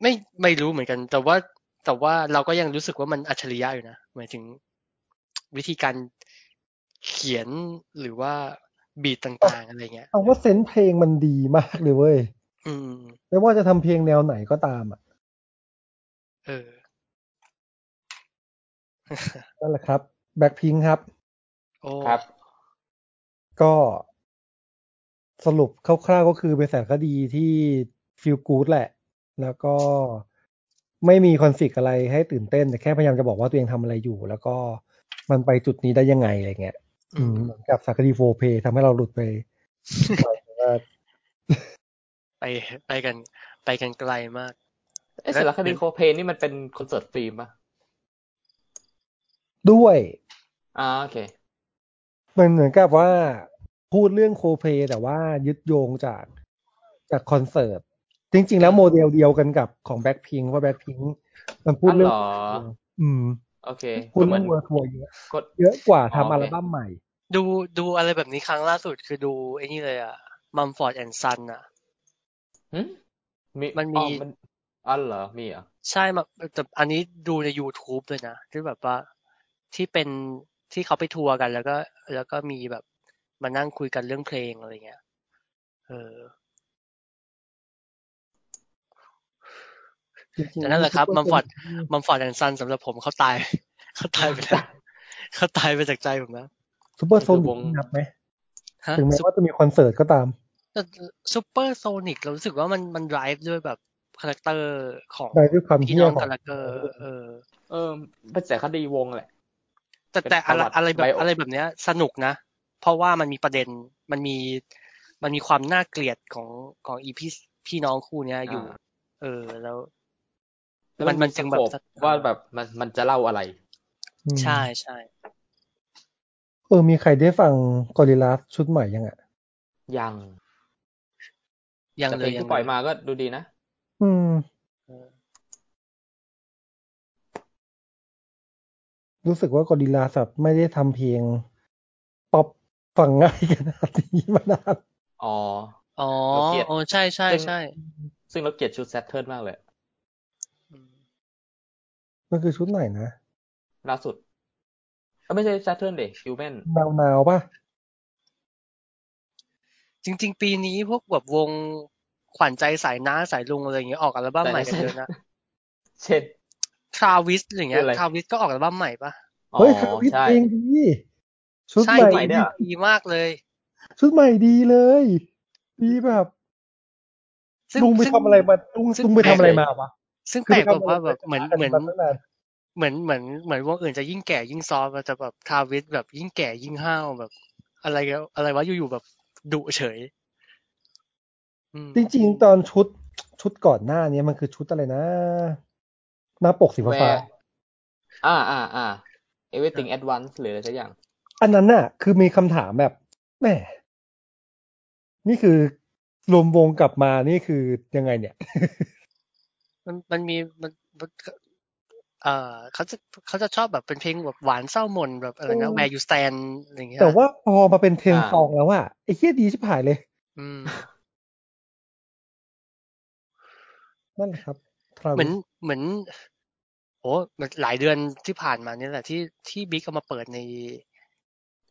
ไม่ไม่รู้เหมือนกัน แต่ว่า แต่ว่าเราก็ยังรู้สึกว่ามันอัจฉริยะอยู่นะหมายถึงวิธีการเขียนหรือว่าบีทต่างๆ อะไรเงี้ยเอาว่าเซนส์เพลงมันดีมากเลยเว้ยอืมไม่ว่าจะทำเพลงแนวไหนก็ตามอะ เออ นั่นแหละครับ แบ็คพิงครับ โอ้ครับ ก็สรุปคร่าวๆก็คือเป็นสารคดีที่ฟีลกู๊ดแหละ แล้วก็ ไม่มีคอนฟ lict อะไรให้ตื่นเต้น แต่แค่พยายามจะบอกว่าตัวเองทำอะไรอยู่ แล้วก็มันไปจุดนี้ได้ยังไงอะไรเงี้ยอืมเหมือนกับสารคดีโฟเพทำให้เราหลุดไปว่าไปไปกัน ไปกันไกลมากไอ้สารคดีโคเพนนี่มันเป็น concert film ปะด้วยอ่าโอเค มันเหมือนกับว่าพูดเรื่องโคเพแต่ว่ายึดโยงจากจากคอนเสิร์ต จริง ๆ แล้วโมเดลเดียวกันกับของแบ็คพิงว่าแบ็คพิงมันพูดอ๋อเรื่เหองรออืมโอเคพูดเหมืเรื่ออนงเวิร์ทัวร์เยอะกดเยอะกว่าอ๋อทำโอเคอัลบั้มใหม่ ดูดูอะไรแบบนี้ครั้งล่าสุดคือดูไอ้นี่เลยอะมัมฟอร์ดแอนด์ซันอะหึมีมันมีอ๋อมันอ๋อเหรอมีเหรอใช่มาแต่อันนี้ดูใน YouTube เลยนะที่แบบว่าที่เป็นที่เขาไปทัวร์กันแล้วก็ แล้วก็มีแบบมานั่งคุยกันเรื่องเพลงอะไรเงี้ย เออ จริงๆ แต่นั่นแหละครับซุปมัมเปฟออร์ดมัมฟอร์ดแอนด์ซันสำหรับผมเขาตายเขาตายไปแล้วเขาตายไปจากใจผมแล้วซูเปอร์โซนิคือวกงนับไหมฮะถึงแม้ว่าจะมีคอนเสิร์ตก็ตามซูเปอร์โซนิกเรารู้สึกว่ามันมัน drive ด้วยแบบคาแรคเตอร์ของได้ด้วยความพี่เฮี้น้ยองของคาแรคเตอร์เออ เออเป็นสารคดีวงแหละ แต่เป็นแต่อะไรประวัติอะไรแบบไบโอออะไรแบบเนี้ย สนุกนะ เพราะว่ามันมีประเด็นมันมีมันมีความน่าเกลียดของของอีพี่พี่น้องคู่เนี้ยอยู่อ่าเออ แล้วแล้ว มันมันจึงแบบสโคปว่าแบบมันมันจะเล่าอะไรอืมใช่ใช่เออมีใครได้ฟังกอริลลาชุดใหม่ยังอะ ยัง ยังแต่เลเพลยงยังที่ปล่อยเลยมาก็ดูดีนะ อืมเออรู้สึกว่ากอริลลาแบบไม่ได้ทำเพลงป๊อปฟังง่ายขนาดนี้มานานอ๋อ อ๋อเราเกลียดโอ้ใช่ใช่ซึ่งใช่ซึ่งเราเกลียดชุดแซทเทิร์นมากเลยอืม มันคือชุดไหนนะ ล่าสุดเอ้ยไม่ใช่แซทเทิร์นเด็กฮิวแมนหนาวหนาวๆป่ะ จริง ๆ ปีนี้พวกแบบวงขวัญใจสายน้าสายลุงอะไรอย่างเงี้ยออกอัลบั้มใหม่กันเยอะนะเช่น ทราวิสอย่างเงี้ยคืออะไร ทราวิสก็ออกอัลบั้มใหม่ปะอ๋อเฮ้ยคาวิทใช่เพลงดีชุดใช่ใหม่ใหม่เนี่ย ดีมากเลย ชุดใหม่ดีเลย ดีแบบซึ่งลุงไปซึ่งทำอะไรมาลุงซึ่ง ลุงไปทำอะไรมาวะ ซึ่งคือแปลกไปแบบทำอะไรว่าแบบเหมือนกันเหมือนมาตั้งนานเหมือนเหมือนเหมือนวงอื่นจะยิ่งแก่ยิ่ง soft แต่แบบ Travis แบบยิ่งแก่ยิ่งห้าวแบบ อะไรก็อะไรวะอยู่ๆแบบดุเฉยอืมจริงๆ ตอนชุดชุดก่อนหน้านี้มันคือชุดอะไรนะ หน้าปกสีแวฟ้าร์อ่าอ่าอ่า everything at once หรืออะไรสักอย่าง อันนั้นน่ะ คือมีคำถามแบบแหมนี่คือรวมวงกลับมานี่คือยังไงเนี่ย มันมันมีมันมันเอ่อเขาจะเขาจะชอบแบบเป็นเพลงแบบหวานเศร้าหม่นแบบอะไรนะอืม Where You Stand อะไรอย่างเงี้ยแต่ว่าพอมาเป็นเทรนด์อ่าซองแล้วอะไอ้เฮียดีชิบหายเลย อืมนั่นแหละครับ Travis เหมือนเหมือนโอ้มันหลายเดือนที่ผ่านมาเนี่ยแหละที่ที่บิ๊กเอามาเปิดใน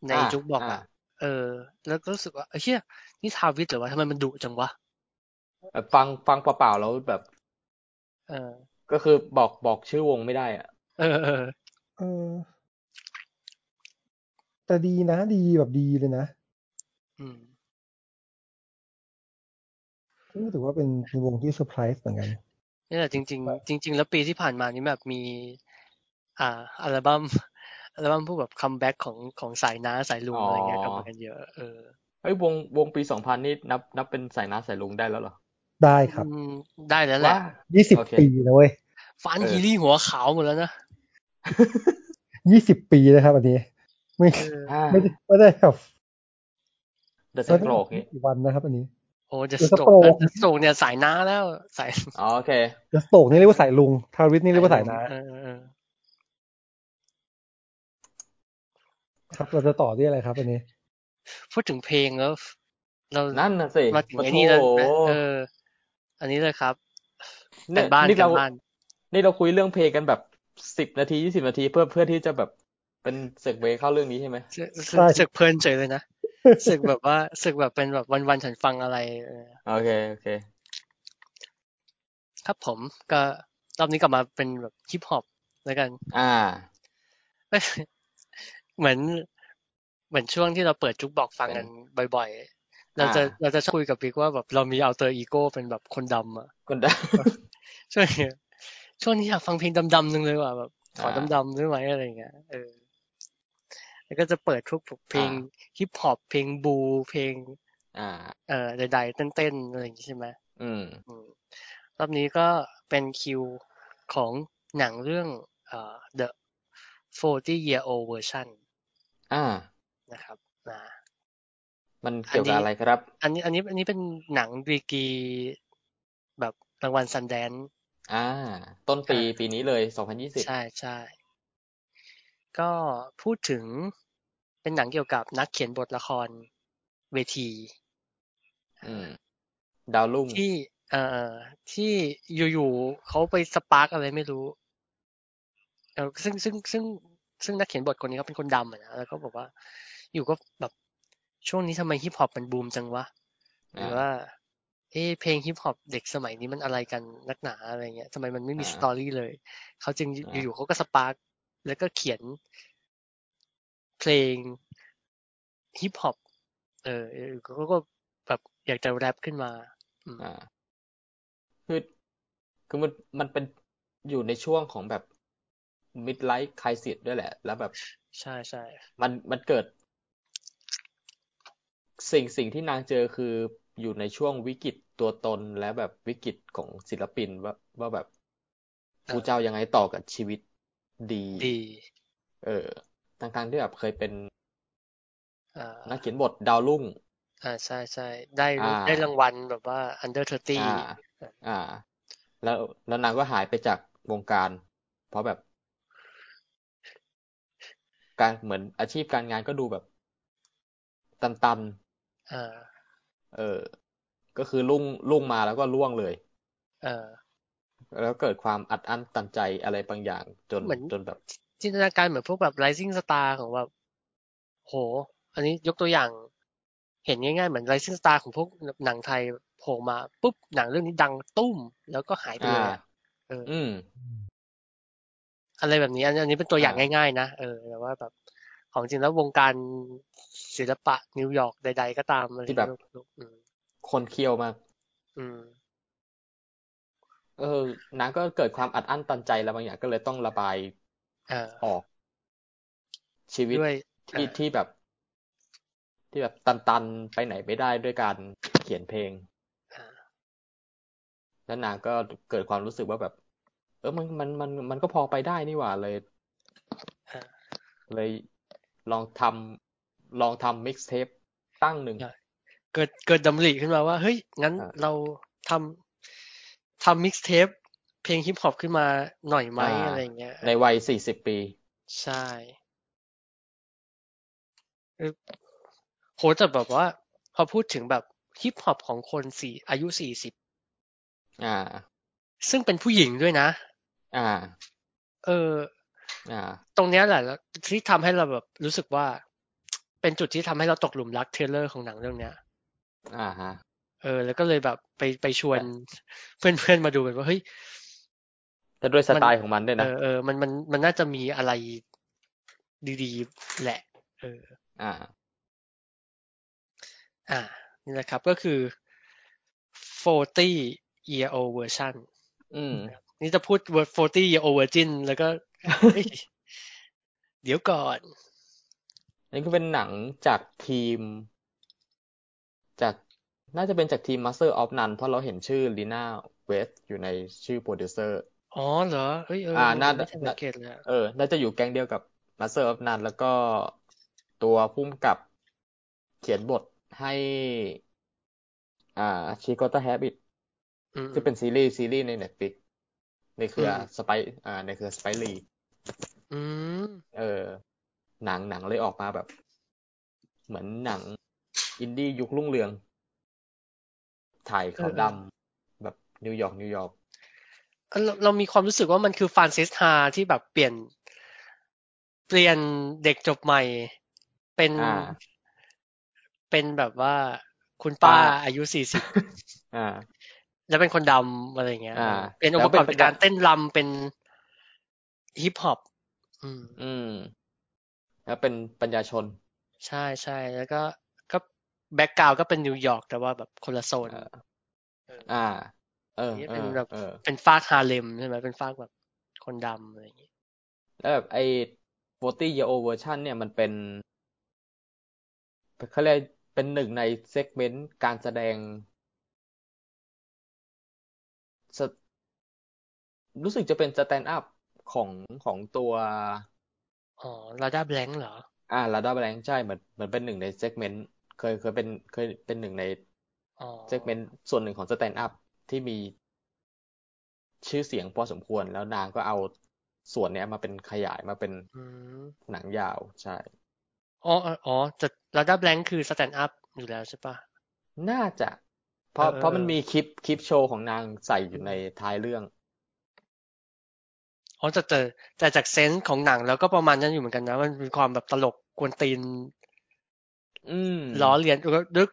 ในอ่าจุกบอกอ่าอะ เออ แล้วก็รู้สึกว่าเอ้ยเชี่ยนี่ทาวิสเหรือวะทำไมมันดุจังวะแบบฟังฟังเปล่าๆแล้วแบบ เออ ก็คือบอกบอกชื่อวงไม่ได้อะเออเออ เออ แต่ดีนะ ดีแบบดีเลยนะ อืมก็ถือว่าเป็นเป็นวงที่เซอร์ไพรส์เหมือนกันนี่แหละจริง ๆ จริง ๆ แล้วปีที่ผ่านมานี่แบบมี อ่า อัลบั้มอัลบั้มพวกแบบ comeback ของของสายน้าสายลุงอ๋อออะไรเงี้ยกลับมากันเยอะ เออเฮ้ยวงวงปีสองพันนี่นับนับเป็นสายน้าสายลุงได้แล้วเหรอ ได้ครับอืมได้แล้วแหละว่ายี่สิบโอเคปีนะเว้ย Fran เออ Healyหัวขาวหมดแล้วนะยี่สิบปีนะครับอันนี้ ไม่เอออ่าไม่ได้ไม่ได้แบบ The ไม่ได้ Stroke นี่กี่วันนะครับ อันนี้โอ้จะ The สโตก Stroke จะสโตกเนี่ยสายน้าแล้วสายอ๋อโอเคจะโตกนี่เรียกว่าสายลุงทาวิสนี่เรียกว่าสายน้าเออเออเออครับเราจะต่อที่อะไรครับอันนี้ พูดถึงเพลงแล้วเรานั่นน่ะสิมาถึงปะไอ้โถนี่แล้วเออ อันนี้เลยครับเนี่กัยนบ้านนี่กัเรานบ้านนี่เราคุยเรื่องเพลงกันแบบสิบนาทียี่สิบนาทีเพื่อเพื่อที่จะแบบเป็น segue เข้าเรื่องนี้ใช่ไหมสึกใช่สึกเพลินเฉยเลยนะสึกแบบว่าสึกแบบเป็นแบบวันๆฉันฟังอะไรเออโอเคโอเค ครับผมก็รอบนี้กลับมาเป็นแบบฮิปฮอปแล้วกัน อ่า เหมือนเหมือนช่วงที่เราเปิด jukebox ฟังกันบ่อยๆ เราจะอ่าเราจะชอบคุยกับบิ๊กว่าแบบเรามี alter ego เป็นแบบคนดำอะคนได้ช่วงนี้ช่วงนี้อยากฟังเพลงดำๆนึงเลยว่ะแบบขออ่าดำๆได้ไหมอะไรเงี้ยเออแล้วก็จะเปิดทุกเพลงอ่าฮิปฮอปเพลงบูเพลง อ่า เอ่อใดๆเต้นๆอะไรอย่างงี้ใช่ไหมอืมอืมรอบนี้ก็เป็นคิวของหนังเรื่องเอ่อ The 40 Year Old Version อ่านะครับนะ มันเกี่ยวกับอะไรครับ อันนี้อันนี้อันนี้เป็นหนังดีกรีแบบรางวัล Sundance อ่า ต้นปีอ่าปีนี้เลยสองพันยี่สิบใช่ใช่ก็พูดถึงเป็นหนังเกี่ยวกับนักเขียนบทละครเวที อืม ดาวรุ่งที่ เอ่อที่อยู่ๆเขาไป spark อะไรไม่รู้เออซึ่งซึ่งซึ่งซึ่งนักเขียนบทคนนี้เขาเป็นคนดำอะนะแล้วก็บอกว่า อยู่ก็แบบ ช่วงนี้ทำไมฮิปฮอปมันบูมจังวะ หรือว่า เอะเพลงฮิปฮอปเด็กสมัยนี้มันอะไรกันนักหนาอะไรเงี้ยทำไมมันไม่มีอ่า story เลย เขาจึงอ่าอยู่ๆเขาก็ spark แล้วก็เขียนเพลงฮิปฮอปเออเออเขาก็แบบอยากจะแรปขึ้นมาอืมอ่าคือคือมันมันเป็นอยู่ในช่วงของแบบ midlife crisis ด้วยแหละ แล้วแบบ ใช่ใช่มันมันเกิด สิ่งสิ่งที่นางเจอคืออยู่ในช่วงวิกฤตตัวตนและแบบวิกฤตของศิลปินว่าว่าแบบกูจะเอายังไงต่อกับชีวิตดีดี เออทางทางๆที่แบบเคยเป็นอ่านักเขียนบทดาวรุ่ง อ่าใช่ใช่ได้อ่าได้รางวัลแบบว่า under 30อ่าอ่า แล้วแล้วนางก็หายไปจากวงการ เพราะแบบ การเหมือนอาชีพการงานก็ดูแบบ ตัน อ่าๆเออ ก็คือรุ่งรุ่งมาแล้วก็ร่วงเลยเออแล้วเกิดความอัดอั้นตันใจอะไรบางอย่างจนเหมือนจนแบบ จินตนาการเหมือนพวกแบบ rising star ของแบบโห อันนี้ยกตัวอย่าง เห็นง่ายๆ เหมือน rising star ของพวกหนังไทยโผล่มาปุ๊บหนังเรื่องนี้ดังตุ้ม แล้วก็หายไปเลยอ่าอะเออ อืมอะไรแบบนี้ อันนี้อันนี้เป็นตัวอย่างอ่าง่ายๆ นะเออแต่ว่าแบบ ของจริงแล้ววงการศิลปะนิวยอร์กใด ๆ ก็ตามอะไรที่แบบอืมคนเคี่ยวมากอืมเออนางก็เกิดความอัดอั้นตันใจแล้วบางอย่างก็เลยต้องระบายเออออก ชีวิตด้วยที่เออที่แบบ ที่แบบตันๆ ไปไหนไม่ได้ด้วยการเขียนเพลงอ่าแล้วนางก็เกิดความรู้สึกว่าแบบ เออมันมันมันมันก็พอไปได้นี่หว่าเลยอ่าเลย ลองทำลองทำ mixtape ตั้งหนึ่งใช่เกิดเกิดดำริขึ้นมาว่า เฮ้ย งั้นอ่าเราทำทำ mixtape เพลงฮิปฮอปขึ้นมาหน่อยไหมอะไรอย่างเงี้ย ในวัยสี่สิบปี ใช่เออโหแต่แบบว่า พอพูดถึงแบบฮิปฮอปของคนสี่อายุสี่สิบอ่า ซึ่งเป็นผู้หญิงด้วยนะ อ่า เออ อ่าตรงเนี้ยแหละที่ทำให้เราแบบรู้สึกว่า เป็นจุดที่ทำให้เราตกหลุมรักเทรลเลอร์ของหนังเรื่องเนี้ย อ่าฮะ เออ แล้วก็เลยแบบไปไปชวนเพื่อนๆมาดูกันว่าเฮ้ยแต่ด้วยสไตล์ของมันด้วยเอนะอเออมันมันมันน่าจะมีอะไรดีๆแหละ เออ อ่า อ่า นี่แหละครับก็คือ 40 year old version อืมนี่จะพูด 40 year old virgin แล้วก็ เฮ้ยเดี๋ยวก่อน นี่ก็เป็นหนังจากทีม จากน่าจะเป็นจากทีม Master of None เพราะเราเห็นชื่อ Lena Waithe อยู่ในชื่อโปรดิวเซอร์ อ๋อเหรอ เฮ้ยเอออ่าผมน่าไม่ทันสังเกตเลยอะเออ น่าจะอยู่แก๊งเดียวกับ Master of None แล้วก็ตัวผู้กำกับเขียนบทให้ อ่า She's Gotta Have It อืมซึ่งเป็นซีรีส์ซีรีส์ใน Netflix ในเครืออืม Spike อ่าในเครือ Spike Lee อืมเออ หนังหนังเลยออกมาแบบ เหมือนหนัง อินดี้ยุครุ่งเรือง ถ่ายขาวดำแบบนิวยอร์กนิวยอร์กเออเราเรามีความรู้สึกว่ามันคือ Frances Ha ที่แบบเปลี่ยน เปลี่ยนเด็กจบใหม่ เป็นอ่าเป็นแบบว่าคุณป้าป้าอายุสี่สิบอ่า แล้วเป็นคนดำอะไรเงี้ยอ่าเปลี่ยนองค์ประกอบแล้วเป็นจากการเต้นรำเป็นฮิปฮอปอืมอืมแล้วเป็นปัญญาชน ใช่ใช่แล้วก็ก็ background ก็เป็นนิวยอร์กแต่ว่าแบบคนละโซนเอออ่า เออนี่เอเป็นอแบบเออเป็นฟากฮาเลมใช่ไหมเป็นฟากแบบคนดำอะไรอย่างงี้แล้วแบบไอ้40 year old version เนี่ยมันเป็นเขาเรียกเป็นหนึ่งใน segment การแสดงส รู้สึกจะเป็น stand-up ของของตัวอ๋อ Radha Blank เหรอ อ่า Radha Blank ใช่เหมือนเหมือนเป็นหนึ่งใน segment เคยเคยเป็นเคยเป็นหนึ่งในอ๋อ segment ส่วนหนึ่งของ stand-up ที่มีชื่อเสียงพอสมควรแล้วนางก็เอาส่วนเนี้ยมาเป็นขยายมาเป็นอืมหนังยาวใช่อ๋ออ๋ออ๋อแต่ Radha Blank คือ stand-up อยู่แล้วใช่ปะน่าจะเพ ราะเออเพราะมันมีคลิปคลิปโชว์ของนางใส่อยู่ในท้ายเรื่องอ๋อแต่แต่แต่จาก sense ของหนังแล้วก็ประมาณนั้นอยู่เหมือนกันนะ มันมีความแบบตลกกวนตีนอืมล้อเลียนแล้วดึก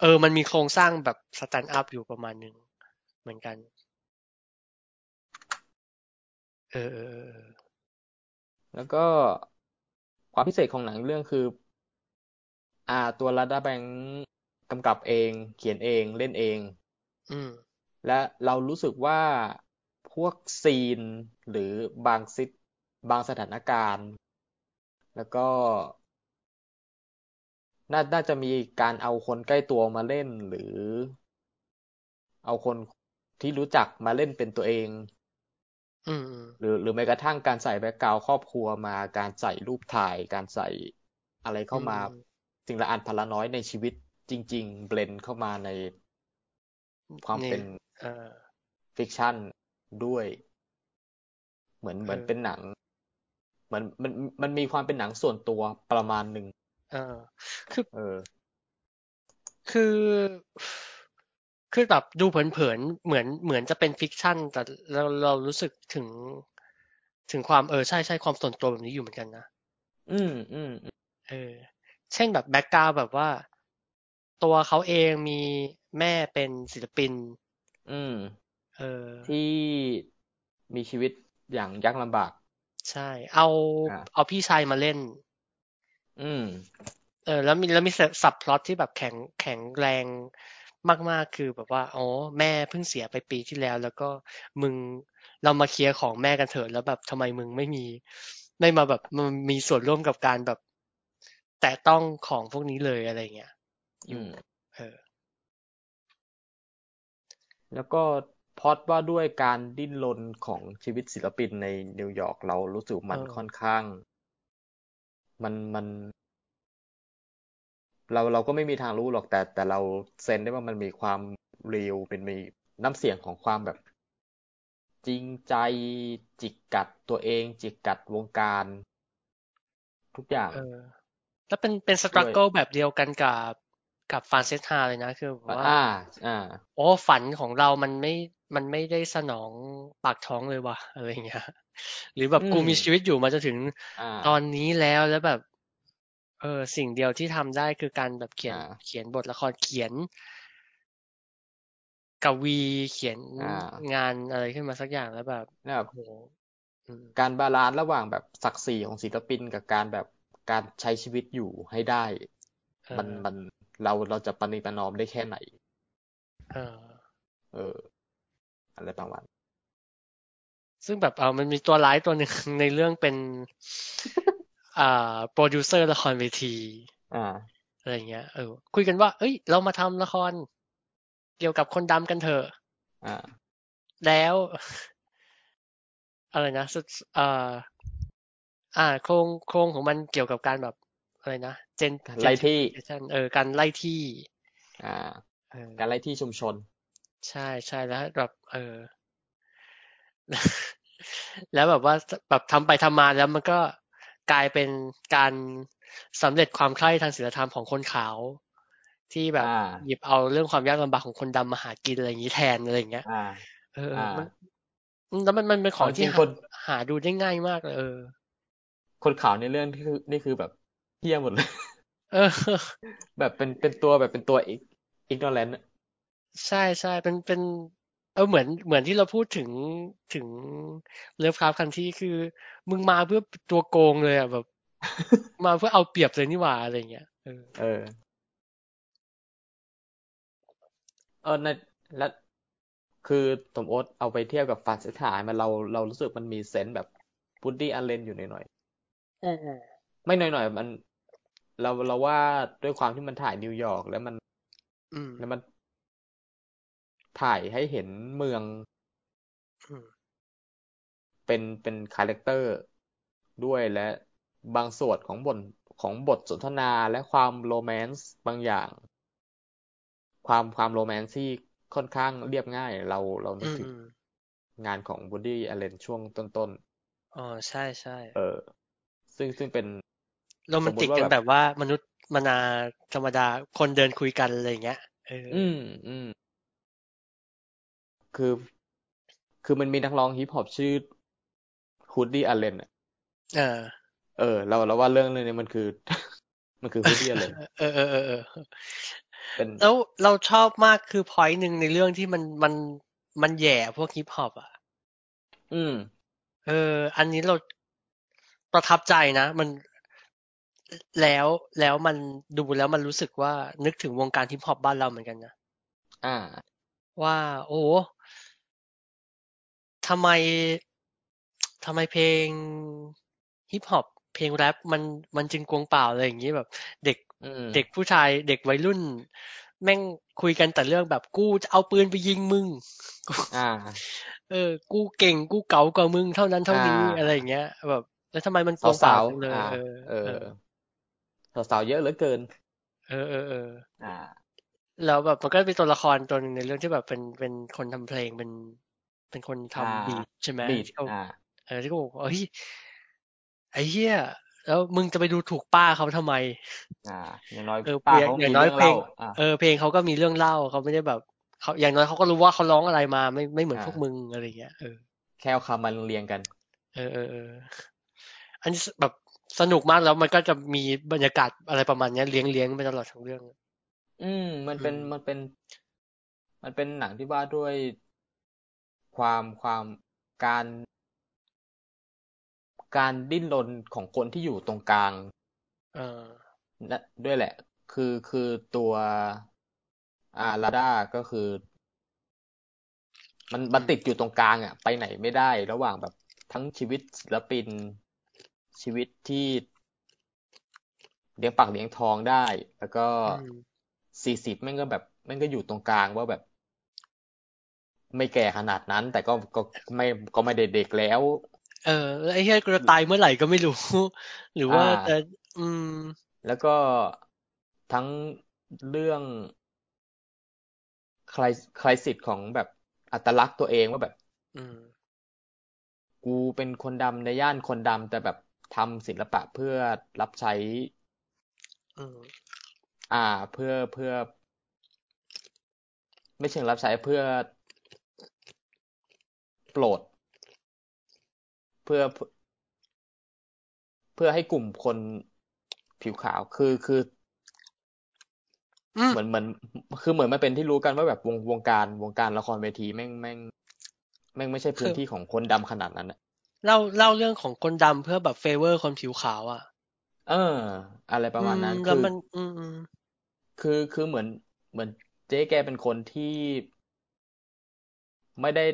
เออ มันมีโครงสร้างแบบ stand-up อยู่ประมาณหนึ่งเหมือนกันเออเออเออเออ แล้วก็ความพิเศษของหนังเรื่องคือ อ่า ตัวลาดาแบง กำกับเอง เขียนเองเล่นเอง อืม และเรารู้สึกว่าพวกซีนหรือบางซิทบางสถานการณ์ แล้วก็น่าน่าจะมีการเอาคนใกล้ตัวมาเล่นหรือ เอาคนที่รู้จักมาเล่นเป็นตัวเอง อืมอืมหรือหรือแม้กระทั่งการใส่แบ็กกราวด์ครอบครัวมาการใส่รูปถ่าย การใส่อะไรเข้ามาอืมสิ่งละอันพันละน้อยในชีวิต จริง ๆ blend เข้ามาในความเป็นเออ fiction ด้วย เหมือนเหมือนเออเป็นหนังเหมือนมันมันมีความเป็นหนังส่วนตัวประมาณหนึ่งเออ คือเออ คือ คือแบบดูเผินๆเหมือนเหมือนจะเป็น fiction แต่เราเรารู้สึกถึง ถึงความเออใช่ใช่ความส่วนตัวแบบนี้อยู่เหมือนกันนะอืมอืมอืมเออ เช่นแบบ background แบบว่า ตัวเขาเองมีแม่เป็นศิลปิน อืม เออ ที่มีชีวิตอย่างยากลำบาก ใช่ เอาอ่าเอาพี่ชายมาเล่น อืม เออ แล้วมีแล้วมี subplot ที่แบบแข็งแข็งแรงมากๆคือแบบว่าอ๋อแม่เพิ่งเสียไปปีที่แล้ว แล้วก็มึงเรามาเคลียร์ของแม่กันเถอะแล้วแบบทำไมมึงไม่มี ไม่มาแบบมันมีส่วนร่วมกับการแบบ แตะต้องของพวกนี้เลยอะไรเงี้ย อืมเออแล้วก็พอราะว่าด้วยการดิ้นรนของชีวิตศิลปินในนิวยอร์กเรารู้สึกมันเออค่อนข้าง มันมัน เราเราก็ไม่มีทางรู้หรอกแต่ แต่เราเซนได้ว่ามันมีความเรียวเป็นมีน้ำเสียงของความแบบ จริงใจจิกกัดตัวเอง จิกกัดวงการ ทุกอย่างเออแล้วเป็นเป็นสตรัคเกิลแบบเดียวกันกับ กับฟานเซสฮาเลยนะ คือแบบว่าอ่าอ่าโอ้ฝันของเรามันไม่มันไม่ได้สนองปากท้องเลยว่ะอะไรอย่างเงี้ย หรือแบบอืมกูมีชีวิตอยู่มาจนถึงอ่าตอนนี้แล้วแล้วแบบ เออสิ่งเดียวที่ทำได้คือการแบบเขียนอ่าเขียนบทละครเขียนกวีเขียนอ่างานอะไรขึ้นมาสักอย่างแล้วแบบเนี่ยแบบโอ้โหอืมการ balance ระหว่างแบบศักดิ์ศรีของศิลปินกับการแบบการใช้ชีวิตอยู่ให้ได้เออมันมัน เราเราจะประนีประนอมได้แค่ไหน เออ เออ อะไรประมาณซึ่งแบบเออมันมีตัวร้ายตัวหนึ่งในเรื่องเป็น อ่า โปรดิวเซอร์ละครเวที อ่า อะไรอย่างเงี้ย เออ คุยกันว่า เอ้ย เรามาทำละคร เกี่ยวกับคนดำกันเถอะ อ่า แล้ว อะไรนะสุดเอ่ออ่า โครงโครงของมันเกี่ยวกับการแบบ อะไรนะ เจนการไล่ที่เออการไล่ที่ อ่าเออการไล่ที่ชุมชน ใช่ใช่แล้วแบบเออ แล้วแบบว่าแบบทำไปทำมาแล้วมันก็กลายเป็นการสำเร็จความใคร่ทางศีลธรรมของคนขาว ที่แบบอ่าหยิบเอาเรื่องความยากลำบากของคนดำมาหากินอะไรอย่างนี้แทนอะไรอย่างเงี้ยอ่าเอออ่ามันแล้วมันมันเป็นของจริที่งหาคนหาดูได้ง่ายมากเลยเออ คนขาวในเรื่องที่คือนี่คือแบบ เฮี้ยหมดเลยเออ แบบเป็นเป็นตัวแบบเป็นตัวอีกอีกนอแลนใช่ใช่เป็นเป็น เออเหมือนเหมือนที่เราพูดถึงถึงเลิฟคราฟคันที่คือ มึงมาเพื่อตัวโกงเลยอะแบบ มาเพื่อเอาเปรียบเลยนี่หว่าอะไรเงี้ยเออ เออเออในและคือสมโอ๊ตเอาไปเทียบกับฟานเซถายมันเราเรารู้สึกมันมีเซนส์แบบพุดดี้อันเลนอยู่หน่อยอืมอืมๆ ไม่หน่อยๆมัน เราเราว่าด้วยความที่มันถ่ายนิวยอร์กแล้วมันอืมแล้วมันถ่ายให้เห็นเมืองอืมเป็นเป็น character ด้วยและบางส่วนของบทของบทสนทนาและความ romance บางอย่าง ความความ romance ที่ค่อนข้างเรียบง่าย เราเรานึอืมถึงอืมงานของ Woody Allen ช่วงต้นอ๋อใช่ใช่ๆเออ ซึ่งซึ่งเป็น โรแมนติกสมมุติว่ากันแบบแบบว่ามนุษย์มนาธรรมดาคนเดินคุยกันอะไรอย่างเงี้ยเอออืมอืมคือ คือมันมีนักร้องฮิปฮอปชื่อ Woody Allen อะเออ เออ เราเราว่าเรื่องเรื่องนี้มันคือ มันคือ Woody Allen เออเออเออเออเป็นแล้วเราชอบมากคือ point หนึ่งในเรื่องที่มันมันมันแหย่พวกฮิปฮอปอะ อืม เออ อันนี้เราประทับใจนะ มัน แล้วแล้วมันดูแล้วมันรู้สึกว่านึกถึงวงการฮิปฮอปบ้านเราเหมือนกันนะอ่า ว่าโอ้ทำไมทำไมเพลงฮิปฮอปเพลงแรปมันมันจึงกวงเปล่าอะไรอย่างนี้แบบ เด็กอืมเด็กผู้ชายเด็กวัยรุ่น แม่งคุยกันแต่เรื่องแบบกูจะเอาปืนไปยิงมึงอ่า เออ กูเก่งกูเก๋ากว่ามึงเท่านั้นเท่านี้อ่าอะไรอย่างเงี้ย แบบ แล้วทำไมมันกวงเปล่าสาวจังเลยๆอ่าเออเอเอออ สาวๆเยอะเหลือเกิน เออเออเอออ่า แล้วแบบมันก็เป็นตัวละครตัวหนึ่งในเรื่องที่แบบเป็นเป็นคนทำเพลงเป็นเป็นคนอ่าทำบีทใช่ไหมบีทที่เขาอ่าเออที่เขาบอกว่าเฮ้ยไอ้เหี้ยแล้วมึงจะไปดูถูกป้าเขาทำไม อ่า อย่างน้อยเออป้าอย่างเขาอย่ามีงน้อยเรื่องเพลเล่างอ่าเออเพลงเขาก็มีเรื่องเล่าเขาไม่ได้แบบเขาอย่างน้อยเขาก็รู้ว่าเขาร้องอะไรมาไม่ไม่เหมือนอ่าพวกมึงอะไรเงี้ยเออแค่เอาคำมาเรียงกัน เออเออเอออันนี้แบบ สนุกมากแล้วมันก็จะมีบรรยากาศอะไรประมาณเนี้ยเลี้ยงเลี้ยงไปตลอดทั้งเรื่อง อืม มันเป็นอืมมันเป็น มันเป็นหนังที่ว่าด้วยความความการ การดิ้นรนของคนที่อยู่ตรงกลาง เออนะด้วยแหละ คือคือตัวอ่าลาด้าก็คือ มันมันติดอยู่ตรงกลางอะ ไปไหนไม่ได้ระหว่างแบบทั้งชีวิตศิลปิน ชีวิตที่เลี้ยงปากเลี้ยงท้องได้ แล้วก็อืมสี่สิบแม่งก็แบบแม่งก็อยู่ตรงกลางว่าแบบ ไม่แก่ขนาดนั้น แต่ก็ก็ไม่ก็ไม่ได้เด็กแล้ว เออแล้วไอ้เหี้ยกูจะตายเมื่อไหร่ก็ไม่รู้ หรือว่าอ่าจะอืม แล้วก็ทั้งเรื่องใครใครสิทธิ์ของแบบอัตลักษณ์ตัวเองว่าแบบอืมกูเป็นคนดำในย่านคนดำแต่แบบ ทำศิลปะเพื่อรับใช้อืมอ่า เพื่อเพื่อ ไม่เชิงรับใช้เพื่อโปรด เพื่อ เพื่อให้กลุ่มคนผิวขาวคือคืออืมเหมือนเหมือนคือเหมือนมันเป็นที่รู้กันว่าแบบวงวงการวงการละครเวทีแม่งแม่งแม่งไม่ใช่พื้นที่ของคนดำขนาดนั้นอะ เล่าเล่าเรื่องของคนดำเพื่อแบบเฟเวอร์คนผิวขาวอะ เออ อะไรประมาณนั้นอืคืแล้วอมันอืมอืมคือคือเหมือนเหมือนเจ๊แกเป็นคนที่ไม่ได้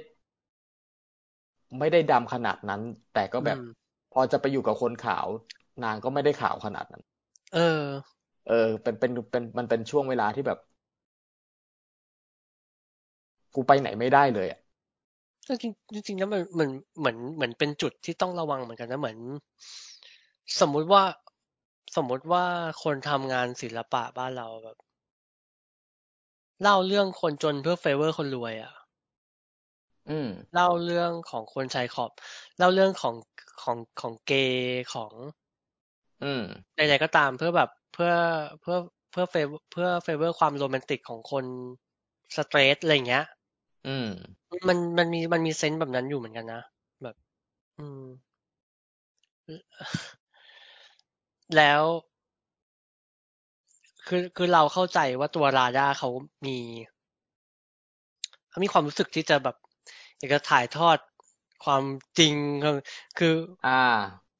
ไม่ได้ดำขนาดนั้น แต่ก็แบบอืมพอจะไปอยู่กับคนขาว นางก็ไม่ได้ขาวขนาดนั้น เออ เออ เป็นเป็นเป็นมันเป็นช่วงเวลาที่แบบ กูไปไหนไม่ได้เลยอะ จริงจริงๆแล้วมันเหมือนเหมือนเหมือนเป็นจุดที่ต้องระวังเหมือนกันนะเหมือน สมมุติว่าสมมุติว่าคนทำงานศิลปะบ้านเราแบบ เล่าเรื่องคนจนเพื่อเฟเวอร์คนรวยอะ อืม เล่าเรื่องของคนชายขอบ เล่าเรื่องของของของเกย์ของอืม ใดๆก็ตามเพื่อแบบเพื่อเพื่อเพื่อ fav- เพื่อ favor ความโรแมนติกของคน straight อะไรอย่างเงี้ย อืม มันมันมีมันมีเซนส์แบบนั้นอยู่เหมือนกันนะ แบบ อืม แล้วคือคือเราเข้าใจว่าตัว Radha เขามีเขามีความรู้สึกที่จะแบบอยากจะถ่ายทอดความจริงคือคืออ่า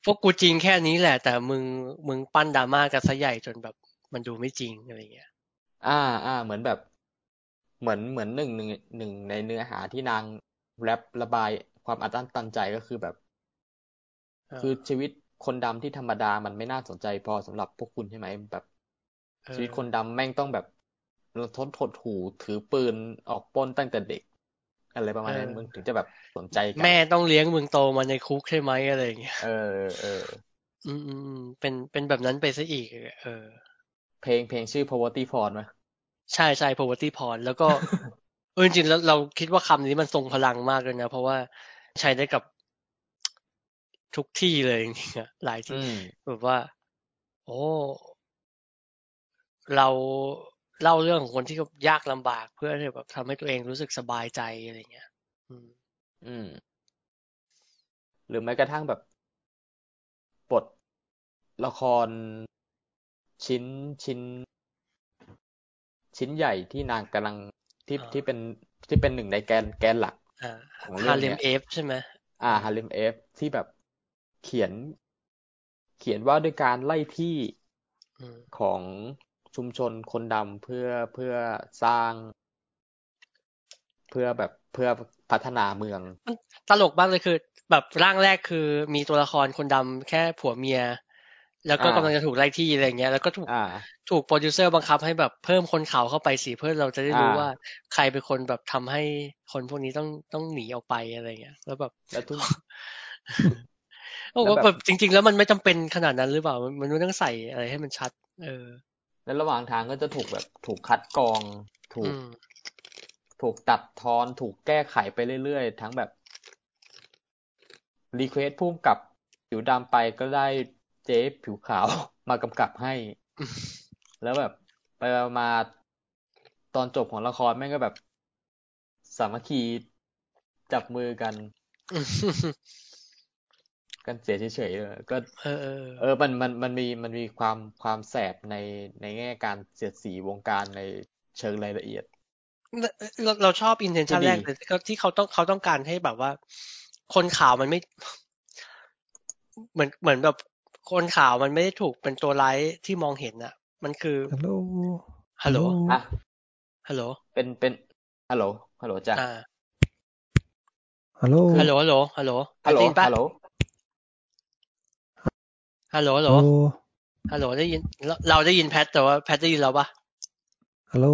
พวกกูจริงแค่นี้แหละ แต่มึงมึงปั้นดราม่ากันซะใหญ่จนแบบ มันดูไม่จริงอะไรเงี้ย อ่า อ่า เหมือนแบบ เหมือนเหมือนหนึ่งหนึ่งหนึ่งในเนื้อหาที่นางแรประบายความอัดอั้นตันใจก็คือแบบเออคือชีวิตคนดำที่ธรรมดามันไม่น่าสนใจพอสำหรับพวกคุณใช่ไหมแบบเออชีวิตคนดำแม่งต้องแบบทนทดหูถือปืนออกปล้นตั้งแต่เด็กอะไรประมาณนั้นมึงถึงจะแบบสนใจกันแม่ต้องเลี้ยงมึงโตมาในคุกใช่ไหมอะไรอย่างเงี้ยเออเอออืมอืมอืมเป็นเป็นแบบนั้นไปซะอีก เออ เพลงเพลงชื่อ poverty porn ไหม ใช่ใช่ poverty porn แล้วก็เออจริงๆแล้วเราคิดว่าคำนี้มันทรงพลังมากเลยนะ เพราะว่าใช้ได้กับทุกที่เลยจริงๆอะหลายที่อืมแบบว่า โอ้เราเล่าเรื่องของคนที่ยากลำบากเพื่อที่แบบทำให้ตัวเองรู้สึกสบายใจอะไรเงี้ย อืม อืม หรือแม้กระทั่งแบบบทละครชิ้นชิ้น ชิ้นใหญ่ที่นางกำลังที่อ่าที่เป็นที่เป็นหนึ่งในแกนแกนหลักอ่าของเรื่ฮาองเลเนี้มยเอฟใช่ไหมอ่าฮาเลมเอฟที่แบบเขียน เขียนว่าด้วยการไล่ที่อืมของชุมชนคนดำเพื่อเพื่อสร้าง เพื่อแบบเพื่อพัฒนาเมือง ตลกมากเลยคือ แบบร่างแรกคือมีตัวละครคนดำแค่ผัวเมีย แล้วก็อ่ากำลังจะถูกไล่ที่อะไรเงี้ย แล้วก็ถูกอ่าถูกโปรดิวเซอร์บังคับให้แบบเพิ่มคนขาวเข้าไปสิเพื่อเราจะได้รู้อ่าว่าใครเป็นคนแบบทำให้คนพวกนี้ต้องต้องหนีออกไปอะไรเงี้ย แล้วแบบแล้วทุกโอ้แล้วแบบแบบจริง ๆ แล้วมันไม่จำเป็นขนาดนั้นหรือเปล่ามันมันไม่ต้องใส่อะไรให้มันชัด เออ แล้วระหว่างทางก็จะถูกแบบถูกคัดกรอง ถูอืกมถูกตัดทอน ถูกแก้ไขไปเรื่อยๆ ทั้งแบบรีเควสพุ่มกับผิวดำไปก็ได้ เจ๊ผิวขาวมากำกับให้ แล้วแบบไปมาตอนจบของละครแม่งก็แบบ สามัคคีจับมือกัน กันเสียเฉยๆเออก็เออเออ เออ มันมันมันมีมันมีความความแสบในในแง่การเสียดสีวงการในเชิงรายละเอียด เราเราชอบอินเทนชันก็ดีแรกเลยที่เขาที่เขาต้องเขาต้องการให้แบบว่า คนขาวมันไม่ เหมือนเหมือนแบบ คนขาวมันไม่ได้ถูกเป็นตัวร้ายที่มองเห็นอะมันคือฮัลโหลฮัลโหลอะฮัลโหลเป็นเป็นฮัลโหลฮัลโหลจ้ะอ่าฮัลโหลฮัลโหลฮัลโหลฮัลโหลฮัลโหลได้ยินปะฮัลโหลฮัลโหลฮัลโหลฮัลโหลได้ยินเราเราได้ยินแพทแต่ว่าแพทได้ยินเราปะฮัลโหล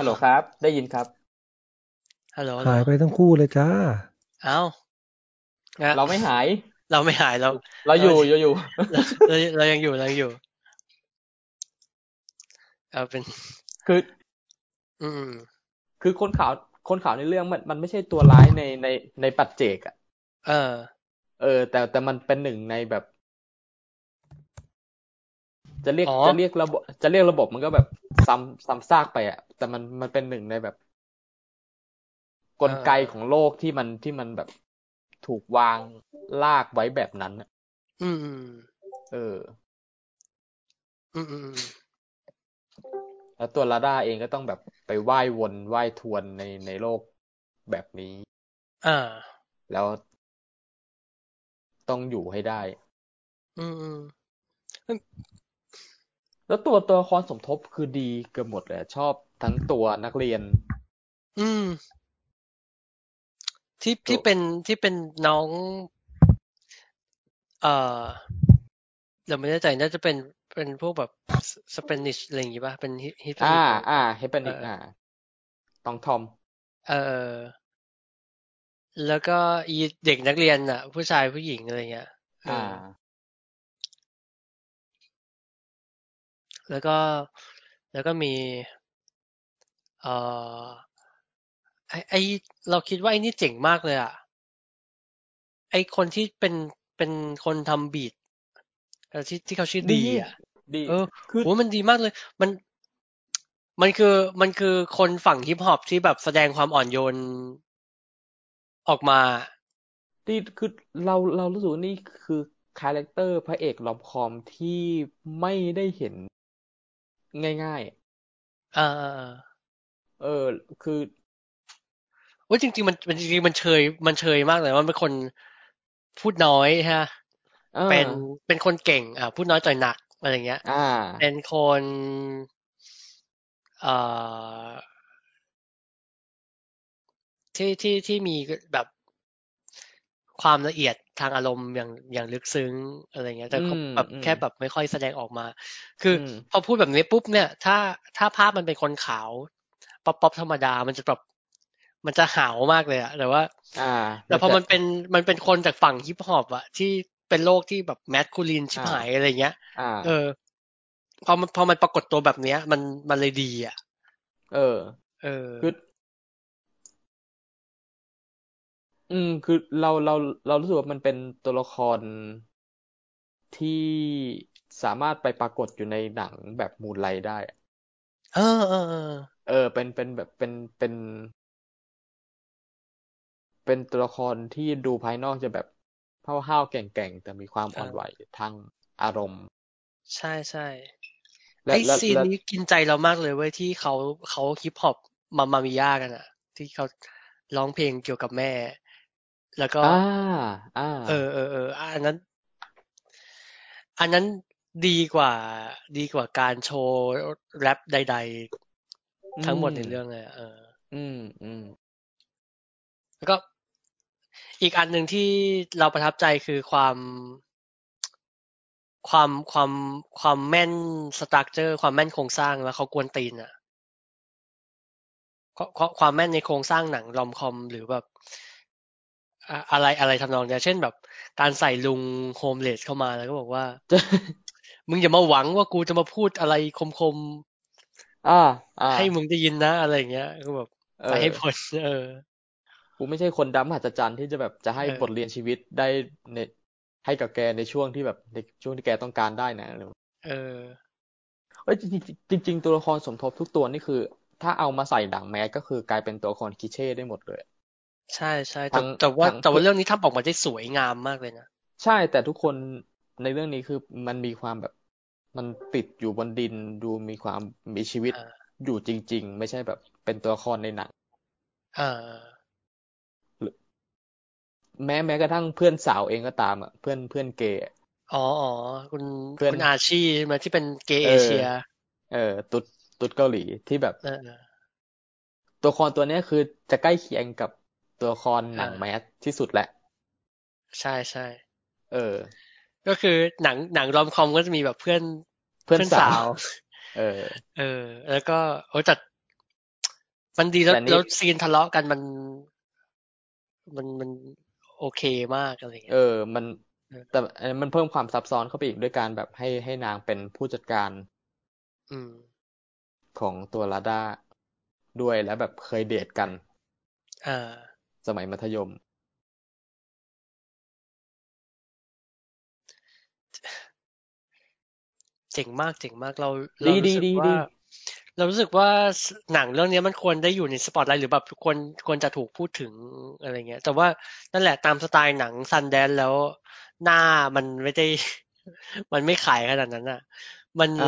ฮัลโหลครับ ได้ยินครับฮัลโหลหายไปทั้งคู่เลยจ้า เอ้านะเราไม่หาย เราไม่หายเรา เราอยู่อยู่อยู่เราเราเรายังอยู่เรายังอยู่เอาเป็น คือ อืม คือคนขาวคนขาวในเรื่องมันมันไม่ใช่ตัวร้ายในในในปัจเจกอะเออ เออ แต่แต่มันเป็นหนึ่งในแบบ จะเรียกอ๋อจะเรียกระบบจะเรียกระบบมันก็แบบซ้ำซ้ำซากไปอะแต่มันมันเป็นหนึ่งในแบบ กลไกของโลกที่มันที่มันแบบ ถูกวางลากไว้แบบนั้นอะอืมอืม เอออืมอืมแล้วตัวลาด้าเองก็ต้องแบบไปว่ายวนว่ายทวนในในโลกแบบนี้อ่าแล้วต้องอยู่ให้ได้ อืมอืมแล้วตัวตัวละครสมทบคือดีเกือบหมดเลยอะชอบทั้งตัวนักเรียน อืม ที่ตัวที่เป็นที่เป็นน้อง เอ่อเราไม่แน่ใจน่าจะเป็นเป็นพวกแบบสเปนิชอะไรอย่างงี้ป่ะเป็นฮิตอ่า อ่าเฮปนิกเอออ่อ่าต้องทอม เออแล้วก็อีเด็กนักเรียนอะ ผู้ชายผู้หญิงอะไรเงี้ยเอออ่าอแล้วก็แล้วก็มี เอ่อ ไอไอเราคิดว่าไอนี่เจ๋งมากเลยอะ ไอคนที่เป็นเป็นคนทำบีทเออที่ที่เขาชื่อดีอะดีเออคือโหมันดีมากเลย มันมันคือมันคือคนฝั่งฮิปฮอปที่แบบแสดงความอ่อนโยนออกมาดีคือเราเรารู้สึกว่านี่คือ character พระเอก rom-com ที่ไม่ได้เห็นง่ายอ่าๆเออ คือ ว่าจริงๆมันมันจริงๆมันเชยมันเชยมากเลยว่าเป็นคนพูดน้อยฮะอ่าเป็นเป็นคนเก่ง อ่าพูดน้อยต่อยหนักอะไรอย่างเงี้ยอ่าเป็นคนเอ่อที่ที่ที่มีแบบความละเอียดทางอารมณ์อย่างอย่างลึกซึ้งอะไรเงี้ย แต่เขาอืมแบบอืมแค่แบบไม่ค่อยแสดงออกมา คืออมพอพูดแบบนี้ปุ๊บเนี่ย ถ้าถ้าภาพมันเป็นคนขาว ป๊อปป๊อปธรรมดา มันจะแบบ มันจะหาวมากเลยอะแต่ว่า อ่า แต่พอจะมันเป็นมันเป็นคนจากฝั่งฮิปฮอปอะที่เป็นโลกที่แบบ masculine ชิบอ่าหายอะไรเงี้ยอ่าเออ พอมันพอมันปรากฏตัวแบบเนี้ย มันมันเลยดีอะเออ เออคืออืม คือเราเราเรารู้สึกว่ามันเป็นตัวละครที่สามารถไปปรากฏอยู่ในหนังแบบมูนไลท์ได้อะเออเออเออเออ เป็นเป็นแบบเป็นเป็น เป็นตัวละครที่ดูภายนอกจะแบบห้าวๆแก่งๆ แต่มีความอ่อนไหวทางอารมณ์ ใช่ใช่และไอและซีนและนี้กินใจเรามากเลยเว้ยที่เขาเขาฮิปฮอปมามามิยากันอะที่เขาร้องเพลงเกี่ยวกับแม่ แล้วก็อ่าอ่าเออเออเอออันนั้น อันนั้นดีกว่า ดีกว่าการโชว์แรปใด ๆ ทั้งหมดในเรื่องเลยอะเออ อืมอืมแล้วก็ อีกอันหนึ่งที่เราประทับใจคือความความความความแม่นสตรัคเจอร์ ความแม่นโครงสร้างแล้วเขากวนตีนอะความความความแม่นในโครงสร้างหนังรอมคอมหรือแบบอะอะไรอะไรทำนองเนี้ยเช่นแบบ การใส่ลุงโฮมเลสเข้ามาแล้วก็บอกว่า มึงอย่ามาหวังว่ากูจะมาพูดอะไรคมอ่าอ่าๆให้มึงได้ยินนะอะไรอย่างเงี้ยก็แบบเอไปอให้พ้นเออ กูไม่ใช่คนดำมหัศจรรย์ที่จะแบบจะให้เออบทเรียนชีวิตได้ในให้กับแกในช่วงที่แบบในช่วงที่แกต้องการได้นะอะไรแบบเออเอ้ยจริงๆจริงๆตัวละครสมทบทุกตัวนี่คือ ถ้าเอามาใส่หนังแมสก็คือกลายเป็นตัวละครคลิเช่ได้หมดเลย ใช่ใช่แต่ทั้งแต่ว่าทั้งแต่ว่าเรื่องนี้ทำออกมาได้สวยงามมากเลยนะ ใช่แต่ทุกคนในเรื่องนี้คือมันมีความแบบ มันติดอยู่บนดินดูมีความมีชีวิตอ่าอยู่จริง ๆ ไม่ใช่แบบเป็นตัวละครในหนังอ่า แม้แม้กระทั่งเพื่อนสาวเองก็ตามอะเพื่อนเพื่อนเกย์อะอ๋ออ๋อคุณเพื่อนคุณอาชีใช่ไหมที่เป็นเกย์เอเออเชีย เออ ตุ๊ดตุ๊ดเกาหลีที่แบบเออเออตัวละครตัวเนี้ยคือจะใกล้เคียงกับตัวละครหนังอ่าแมสที่สุดแหละ ใช่ใช่เออ ก็คือหนังหนังรอมคอมก็จะมีแบบเพื่อนเพื่อนสาว เออ เออ แล้วก็โอ้แต่มันดีแล้วแต่นี่แล้วซีนทะเลาะกันมัน มันมัน โอเคมากอะไรเงี้เอยอมันเออแต่เอ่อมันเพิ่มความซับซ้อนเข้าไปอีกด้วยการแบบให้ให้นางเป็นผู้จัดการ อืม ของตัวลาด้าด้วยแล้วแบบเคยเดทกัน อ่า สมัยมัธยม เจ๋งมากเจ๋งมากเราดีเราดีรู้สึกดีว่าดี เรารู้สึกว่าหนังเรื่องนี้มันควรได้อยู่ในสปอตไลท์หรือแบบควรควรจะถูกพูดถึงอะไรเงี้ย แต่ว่านั่นแหละตามสไตล์หนังซันแดนแล้วหน้ามันไม่ได้ มันไม่ขายขนาดนั้นอะ มันอ่า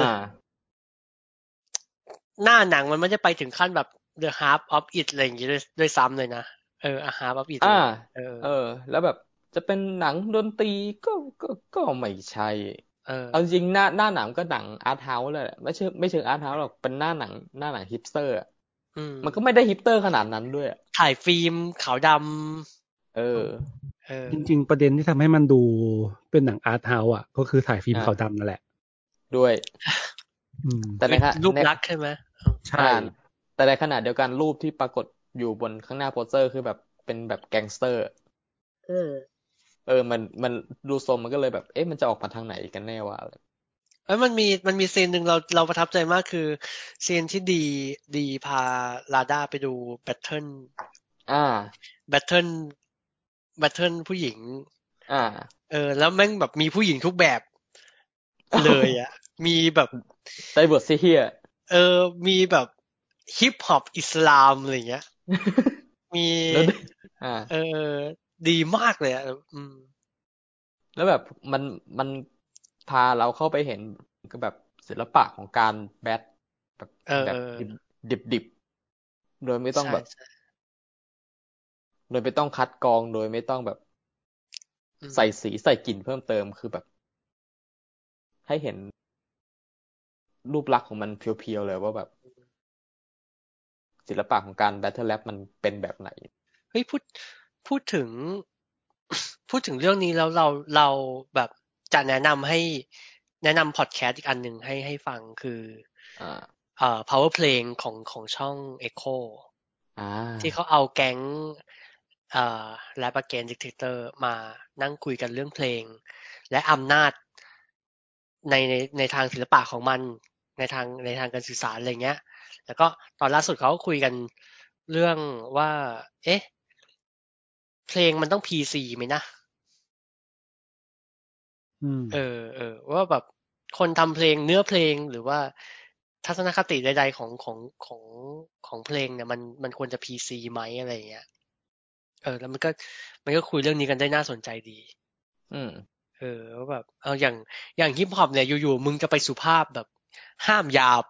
หน้าหนังมันไม่ได้ไปถึงขั้นแบบ The Half of It อะไรอย่างงี้ด้วยด้วยซ้ำเลยนะ เออ The Half of It อ่าเลยเออเออ แล้วแบบจะเป็นหนังดนตรีก็ก็ก็ไม่ใช่ เออเอาจริงๆหน้าหน้าหนังก็หนัง art house เลยแหละไม่ใช่ไม่เชิง art house หรอกเป็นหน้าหนังหน้าหนังฮิปสเตอร์อะอืมมันก็ไม่ได้ฮิปสเตอร์ขนาดนั้นด้วยอะถ่ายฟิล์มขาวดำเออเออ จริง ๆ ประเด็นที่ทำให้มันดูเป็นหนัง art house อะ ก็คือถ่ายฟิล์มอ่าขาวดำนั่นแหละ ด้วยอืมแต่ในขณะรูปในลักษณ์ใช่ไหมใช่อ่าแต่ในขณะเดียวกันรูปที่ปรากฏอยู่บนข้างหน้าโปสเตอร์คือแบบเป็นแบบแก๊งสเตอร์ เออ เออ มัน มันดูทรงมันก็เลยแบบ เอ๊ะ มันจะออกมาทางไหนกันแน่วะอะไรเอ้ยมันมี มันมี scene หนึ่งเรา เราประทับใจมากคือ scene ที่ D D พา Radha ไปดู battle อ่า battle battle ผู้หญิง อ่า เออ แล้วแม่งแบบมีผู้หญิงทุกแบบ เลยอะมีแบบ diversity อะเออ มีแบบฮิปฮอปอิสลามอะไรเงี้ย มีแล้วอ่าเออ ดีมากเลยอะอืมแล้วแบบมันมันพาเราเข้าไปเห็นก็แบบศิลปะของการแบทแบบเออแบบเออดิบดิบๆโดยไม่ต้องแบบใช่ใช่โดยไม่ต้องคัดกรองโดยไม่ต้องแบบอืมใส่สีใส่กลิ่นเพิ่มเติมคือแบบ ให้เห็นรูปลักษณ์ของมันเพียวๆเลยว่าแบบ ศิลปะของการแบทเทิลแ p มันเป็นแบบไหน เฮ้ยพูด พูดถึง พูดถึงเรื่องนี้แล้วเราเราแบบจะแนะนำให้แนะนำพอดแคสต์อีกอันหนึ่งให้ให้ฟังคืออ่าเอ่อ power playing ของของช่อง Echo อ่าที่เขาเอาแก๊งเอ่อ Rap Against Dictator มานั่งคุยกันเรื่องเพลง และอำนาจในในในทางศิลปะของมัน ในทางในทางการสื่อสารอะไรเงี้ย แล้วก็ตอนล่าสุดเขาก็คุยกันเรื่องว่า เอ๊ะ เพลงมันต้อง PC ไหมนะอืมเออเออว่าแบบคนทำเพลงเนื้อเพลงหรือว่าทัศนคติใดๆของของของของเพลงเนี่ยมันมันควรจะ PC ไหมอะไรอย่างเงี้ย เออ แล้วมันก็มันก็คุยเรื่องนี้กันได้น่าสนใจดี อืม เออว่าแบบเอาอย่างอย่างฮิปฮอปเนี่ยอยู่ๆมึงจะไปสุภาพแบบ ห้ามหยาบ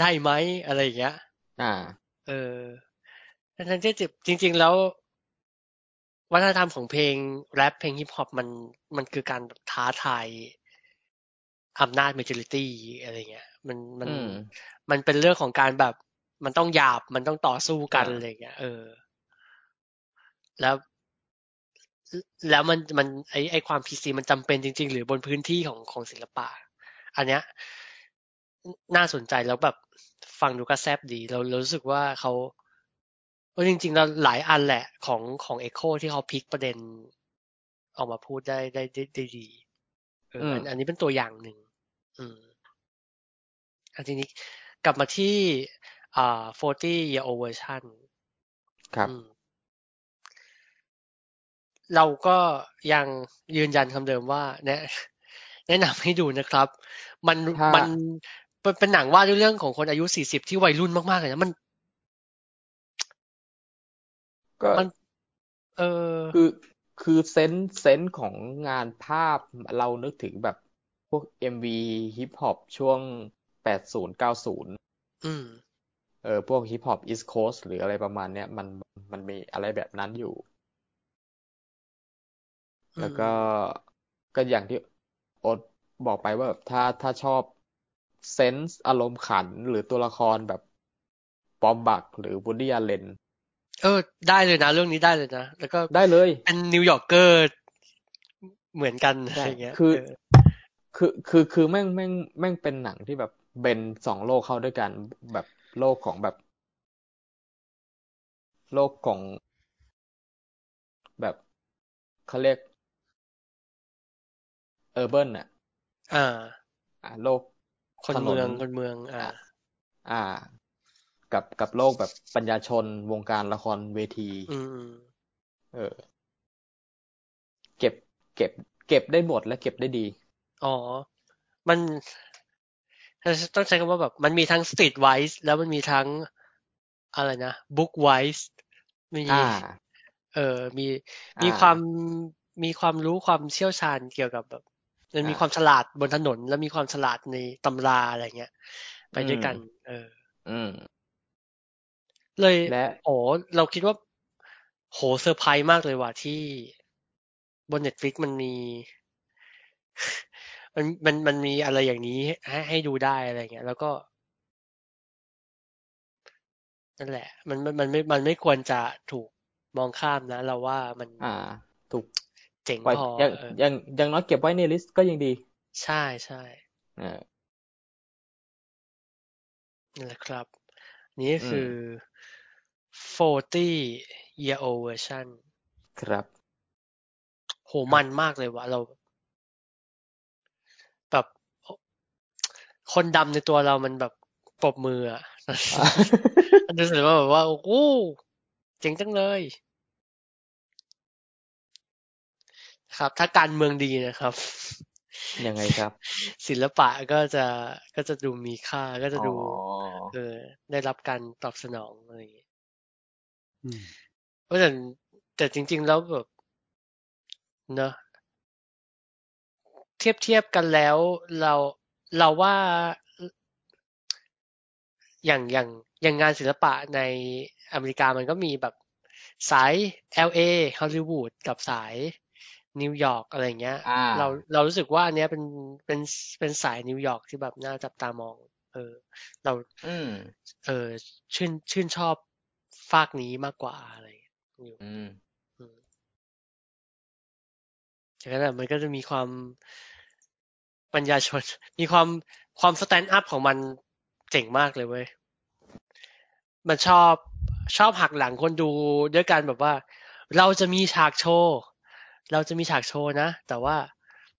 ได้ไหมอะไรอย่างเงี้ย อ่า เออทั้งที่จริงๆแล้ว วัฒนธรรมของเพลงแรปเพลงฮิปฮอปมันมันคือการแบบท้าทายอำนาจ majority อะไรเงี้ย มันมันอืมมันเป็นเรื่องของการแบบ มันต้องหยาบมันต้องต่อสู้กันอ่าอะไรเงี้ย เออ แล้ว แล้วมันมันไอไอความพีซีมันจำเป็นจริง ๆ หรือบนพื้นที่ของของศิลปะ อันเนี้ย น่าสนใจแล้วแบบฟังดูก็แซบดี เราเรารู้สึกว่าเขา เออจริง ๆ แล้วหลายอันแหละของของเอ h o ที่เขาพลิกประเด็น ออกมาพูดได้ได้ได้ได้ดีเอออมอันอันนี้เป็นตัวอย่างหนึ่งอืมอันทีนี้กลับมาที่อ่า40 year old version ครับอืมเราก็ยังยืนยันคำเดิมว่า แนะแนะนำให้ดูนะครับ มันถ้ามัมันเป็นเป็นหนังว่าด้วยเรื่องของคนอายุสี่สิบที่วัยรุ่นมากๆเลยนะมัน ก็มัน เออคือคือ sense sense ของงานภาพเรานึกถึงแบบพวก MV ฮิปฮอปช่วงแปดศูนย์เก้าศูนย์อืมเออพวกฮิปฮอป East Coast หรืออะไรประมาณเนี้ยมันมันมีอะไรแบบนั้นอยู่อืมแล้วก็ก็อย่างที่โอ๊ตบอกไปว่าแบบถ้าถ้าชอบ sense อารมณ์ขันหรือตัวละครแบบBaumbach หรือวูดดี้อ l เลน เออ ได้เลยนะ เรื่องนี้ได้เลยนะ แล้วก็ได้เลย เป็น New Yorker เหมือนกันอะใช่ไรเงี้ย คือเออคือคือคือแม่งแม่งแม่งเป็นหนังที่แบบ blend สองโลกเข้าด้วยกันแบบโลกของแบบ โลกของแบบเขาเรียก urban อะ อ่า อ่า โลกคนถนนเมืองคนเมือง อ่า อ่า กับกับโลกแบบปัญญาชนวงการละครเวทีอืมอืมเออ เก็บ เก็บ เก็บได้หมดและเก็บได้ดี อ๋อ มันต้องใช้คำว่าแบบ มันมีทั้ง street wise แล้วมันมีทั้งอะไรนะ book wise มีอ่าเออมีอ่ามีมีความมีความรู้ความเชี่ยวชาญเกี่ยวกับแบบมันมีอ่าความฉลาดบนถนน แล้วมีความฉลาดในตำราอะไรเงี้ย ไปด้วยกัน เออ อืม เลยและโอ้เราคิดว่า โหเซอร์ไพรส์มากเลยว่ะที่บนเน็ตฟลิกมันมี มันมันมันมีอะไรอย่างนี้ให้ให้ดูได้อะไรเงี้ย แล้วก็นั่นแหละ มันมันมันไม่มันไม่ควรจะถูกมองข้ามนะ เราว่ามัน อ่า ถูกเจ๋งปล่อยพอยังเออยังยังน้อยเก็บไว้ในลิสต์ก็ยังดี ใช่ใช่เออนั่นแหละครับ นี่ก็คือ 40 year old version ครับ โห มันมากเลยว่ะเรา แบบ คนดำในตัวเรามันแบบปรบมืออะมันรู้สึกว่าแบบว่า โอ้โหเจ๋งจังเลยครับ ถ้าการเมืองดีนะครับ ยังไงครับ ศิลปะก็จะก็จะดูมีค่าก็จะอ๋อดูเออได้รับการตอบสนองอะไรอย่างเงี้ยอืม เพราะแต่แต่จริง ๆ แล้วแบบเนอะเทียบเทียบกันแล้วเราเราว่าอย่างอย่างอย่างงานศิลปะในอเมริกามันก็มีแบบสาย LA ฮอลลีวูดกับสายนิวยอร์กอะไรอย่างเงี้ยอ่าเราเรารู้สึกว่าอันเนี้ยเป็นเป็นเป็นสายนิวยอร์กที่แบบน่าจับตามอง เออ เราอืมเออชื่นชื่นชอบ ฝั่งนี้มากกว่าอะไรอยู่อืมอืมจากนั้นอะมันก็จะมีความปัญญาชน มีความความ stand up ของมันเจ๋งมากเลยเว้ย มันชอบชอบหักหลังคนดูด้วยการแบบว่า เราจะมีฉากโชว์ เราจะมีฉากโชว์นะ แต่ว่า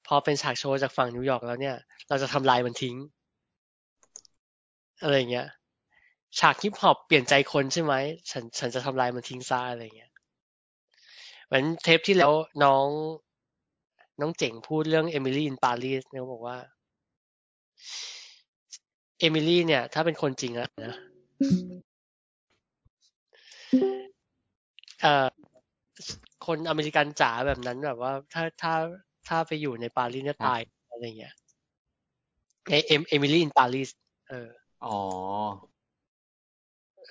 พอเป็นฉากโชว์จากฝั่งนิวยอร์กแล้วเนี่ย เราจะทำลายมันทิ้ง อะไรอย่างเงี้ย ฉากฮิปฮอปเปลี่ยนใจคนใช่ไหมฉันฉันจะทำลายมันทิ้งซะอะไรเงี้ยเหมือนเทปที่แล้วน้องน้องเจ๋งพูดเรื่อง Emily in Paris เนี่ยบอกว่า Emily เนี่ย ถ้าเป็นคนจริงอะนะเอ่อคนอเมริกันจ๋าแบบนั้นแบบว่า ถ้าถ้าถ้าไปอยู่ในปารีสเนี่ยตายอะไรเงี้ยไอเอ Emily in Paris เออ อ๋อ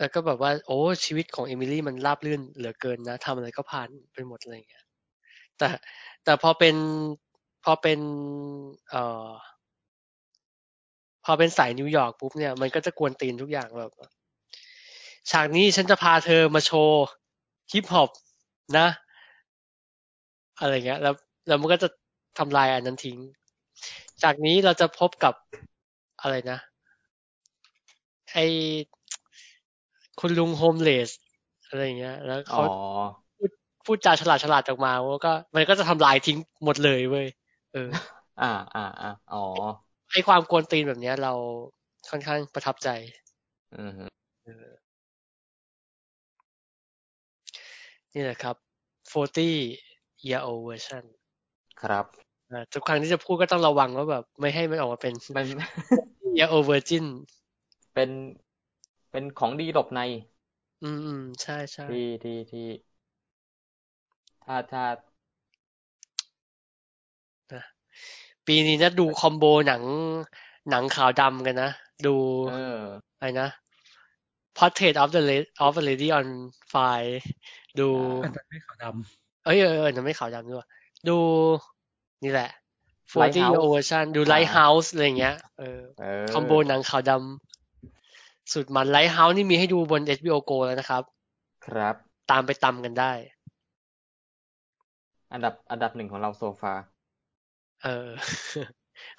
แล้วก็แบบว่า โอ้ชีวิตของ Emily มันราบรื่นเหลือเกินนะทำอะไรก็ผ่านไปหมดอะไรอย่างเงี้ยแต่แต่พอเป็นพอเป็น เอ่อ พอเป็นสายนิวยอร์กปุ๊บเนี่ยมันก็จะกวนตีนทุกอย่างแบบฉากนี้ฉันจะพาเธอมาโชว์ฮิปฮอปนะ อะไรเงี้ย แล้วแล้วมันก็จะทำลายอันนั้นทิ้ง จากนี้เราจะพบกับอะไรนะ ไอ คุณลุงโฮมเลสอะไรอย่างเงี้ย แล้วอ๋เขาอพูดพูดจาฉลาดฉลาดออกมาแล้วก็มันก็จะทำลายทิ้งหมดเลยเว้ยเออ อ่าอ่าอ่าอ๋อไอความกวนตีนแบบเนี้ย เราค่อนข้างประทับใจ อืมฮึเออนี่แหละครับ40 year old version ครับอ่าทุกครั้งที่จะพูดก็ต้องระวังว่าแบบ ไม่ให้มันออกมาเป็นมัน year old virgin เป็น เป็นของดีหลบใน อืมอืมใช่ใช่ที่ที่ที่ถ้าถ้าปีนี้นะดูคอมโบหนัง หนังขาวดำกันนะ ดูเอออะไรนะ Portrait of the Lady of a Lady on Fire ดูอ่าอันนั้นไม่ขาวดเอ้ยเออเออนั่นไม่ขาวดำด้วยดูนี่แหละ40 Lighthouse year old version ดูอ่า Lighthouse อะไรอย่างเงี้ยเออเออคอมโบหนังขาวดำ สุดมัน Lighthouse นี่มีให้ดูบน HBO Go แล้วนะครับ ครับ ตามไปตำกันได้ อันดับอันดับหนึ่งของเราโซฟา เออ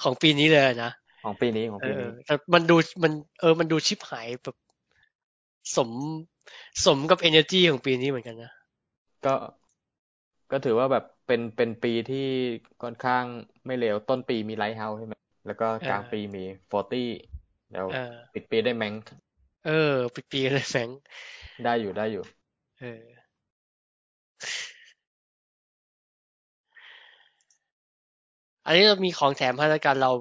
ของปีนี้เลยนะ ของปีนี้ของเออปีนี้แต่มันดูมันเออ มันดูชิบหายแบบสมสมกับ energy ของปีนี้เหมือนกันนะ ก็ก็ถือว่าแบบเป็นเป็นปีที่ค่อนข้างไม่เลวต้นปีมี Lighthouse ใช่ไหมแล้วก็กลางปีมี Forty แล้วเออปิดปีได้ Mankเออปีปีเลยแฟรงค์ได้อยู่ได้อยู่ เออ อันนี้เรามีของแถมให้แล้วกันเรา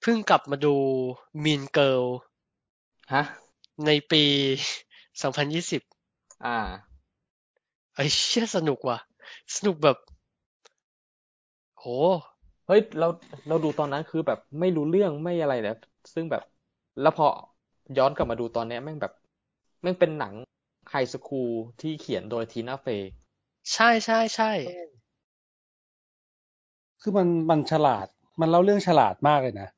เพิ่งกลับมาดู Mean Girl ฮะ ในปี2020อ่า ไอ้เชี่ยสนุกว่ะ สนุกแบบ โห เฮ้ย เราเราดูตอนนั้นคือแบบไม่รู้เรื่องไม่อะไรเลย ซึ่งแบบ แล้วพอย้อนกลับมาดูตอนเนี้ยแม่งแบบแม่งเป็นหนังไฮสคูลที่เขียนโดยทีน่าเฟย์ใช่ใช่ใช่คือมันมันฉลาด มันเล่าเรื่องฉลาดมากเลยนะ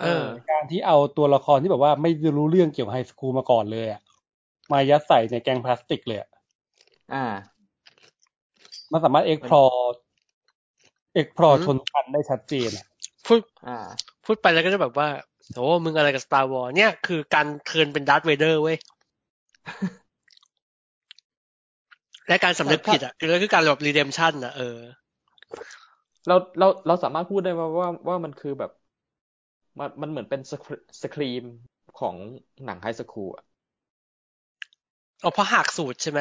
เออ การที่เอาตัวละครที่แบบว่าไม่รู้เรื่องเกี่ยวกับ high school มาก่อนเลยอะมายัดใส่ในแก๊งพลาสติกเลยอะอ่า มันสามารถเอ็กพลอเอ explore อืมชนชั้นได้ชัดเจนอะพูดอ่า พูดไปแล้วก็จะแบบว่า โหมึงอะไรกับ Star Wars เนี่ยคือการ turn เป็น Darth Vader เว้ย และการสำนึกผิดอะคือคือการแบบ redemption อะเออ เราเราเราสามารถพูดได้ว่าว่าว่ามันคือแบบ มันมันเหมือนเป็น Scream Scream ของหนัง high school อะเอาเพราะหักสูตรใช่ไหม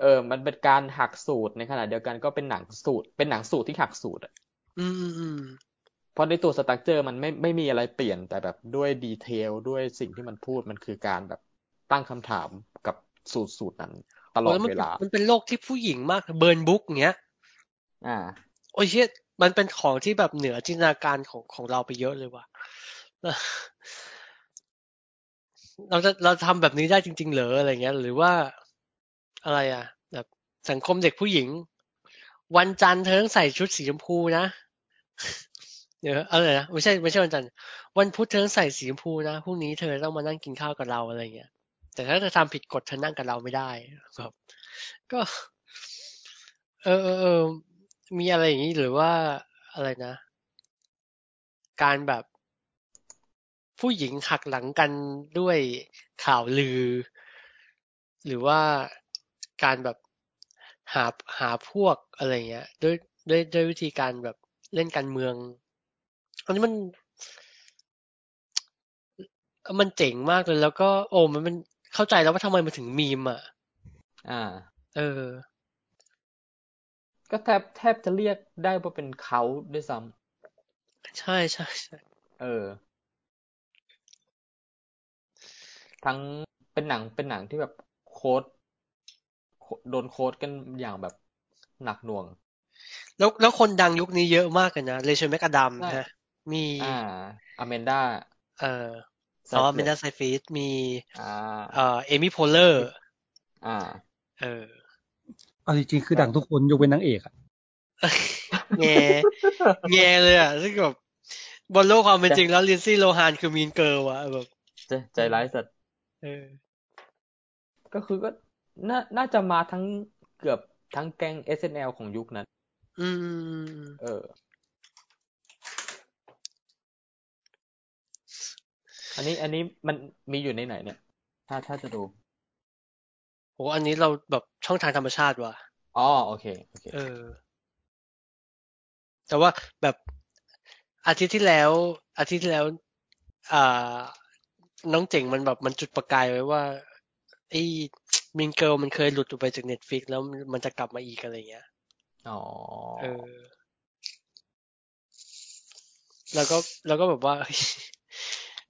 เออ มันเป็นการหักสูตรในขณะเดียวกันก็เป็นหนังสูตร เป็นหนังสูตรที่หักสูตรอะ อืมอืมอืม เพราะในตัว structure มันไม่ไม่มีอะไรเปลี่ยนแต่แบบด้วย detail ด้วยสิ่งที่มันพูดมันคือการแบบตั้งคำถามกับสูตรสูตรนั้นตลอดแล้วมันเวลา มันเป็นโลกที่ผู้หญิงมากเบิร์นบุ๊กเงี้ย อ่า โอ้ยเชี่ยมันเป็นของที่แบบเหนือจินตนาการของของเราไปเยอะเลยว่ะ เราจะเราทำแบบนี้ได้จริง ๆ เหรออะไรเงี้ย หรือว่าอะไรอะ แบบสังคมเด็กผู้หญิง วันจันทร์เธอต้องใส่ชุดสีชมพูนะ เดี๋ยวอะไรนะไม่ใช่ไม่ใช่วันจันทร์วันพุธเธอใส่สีชมพูนะพรุ่งนี้เธอต้องมานั่งกินข้าวกับเราอะไรเงี้ยแต่ถ้าเธอทำผิดกฎเธอนั่งกับเราไม่ได้ครับ ก็ เออเออเออมีอะไรอย่างนี้หรือว่าอะไรนะ การแบบผู้หญิงหักหลังกันด้วยข่าวลือ หรือว่าการแบบหาหาพวกอะไรเงี้ยด้วยด้วยด้วยวิธีการแบบเล่นการเมือง อันนี้มัน มันเจ๋งมากเลย แล้วก็ โอ้มันมันเข้าใจแล้วว่าทำไมมันถึงมีมอะ อ่า เออ ก็แทบแทบจะเรียกได้ว่าเป็นเขาด้วยซ้ำใช่ใช่ใช่เออ ทั้งเป็นหนังเป็นหนังที่แบบโค้ดโคโดน quote กันอย่างแบบหนักหน่วง แล้วแล้วคนดังยุคนี้เยอะมากเลยนะ Rachel McAdams ใช่นะ มี อ่า Amanda เอ่อ Amanda Seyfried มีอ่าเอ่อ Amy Poehler อ่า เออเอาจริงๆคือดังทุกคนยกเว้นนางเอกอะแงแงเลยอะซึ่งแบบบนโลกความเป็นจริงแล้ว Lindsay Lohan คือ Mean Girls อะแบบใจใจร้ายสัตว์เออก็คือก็น่าน่าจะมาทั้งเกือบทั้งแก๊ง SNL ของยุคนั้น อืม เออ อันนี้อันนี้มันมีอยู่ในไหนเนี่ย ถ้าถ้าจะดูโหอันนี้เราแบบช่องทางธรรมชาติว่ะอ๋อโอเคโอเคเออ แต่ว่าแบบอาทิตย์ที่แล้ว อาทิตย์ที่แล้ว อ่า น้องเจ๋งมันแบบมันจุดประกายไว้ว่าไอ้ Mean Girls มันเคยหลุดออกไปจาก Netflix แล้วมันจะกลับมาอีกอะไรเงี้ยอ๋อเออ แล้วก็แล้วก็แบบว่า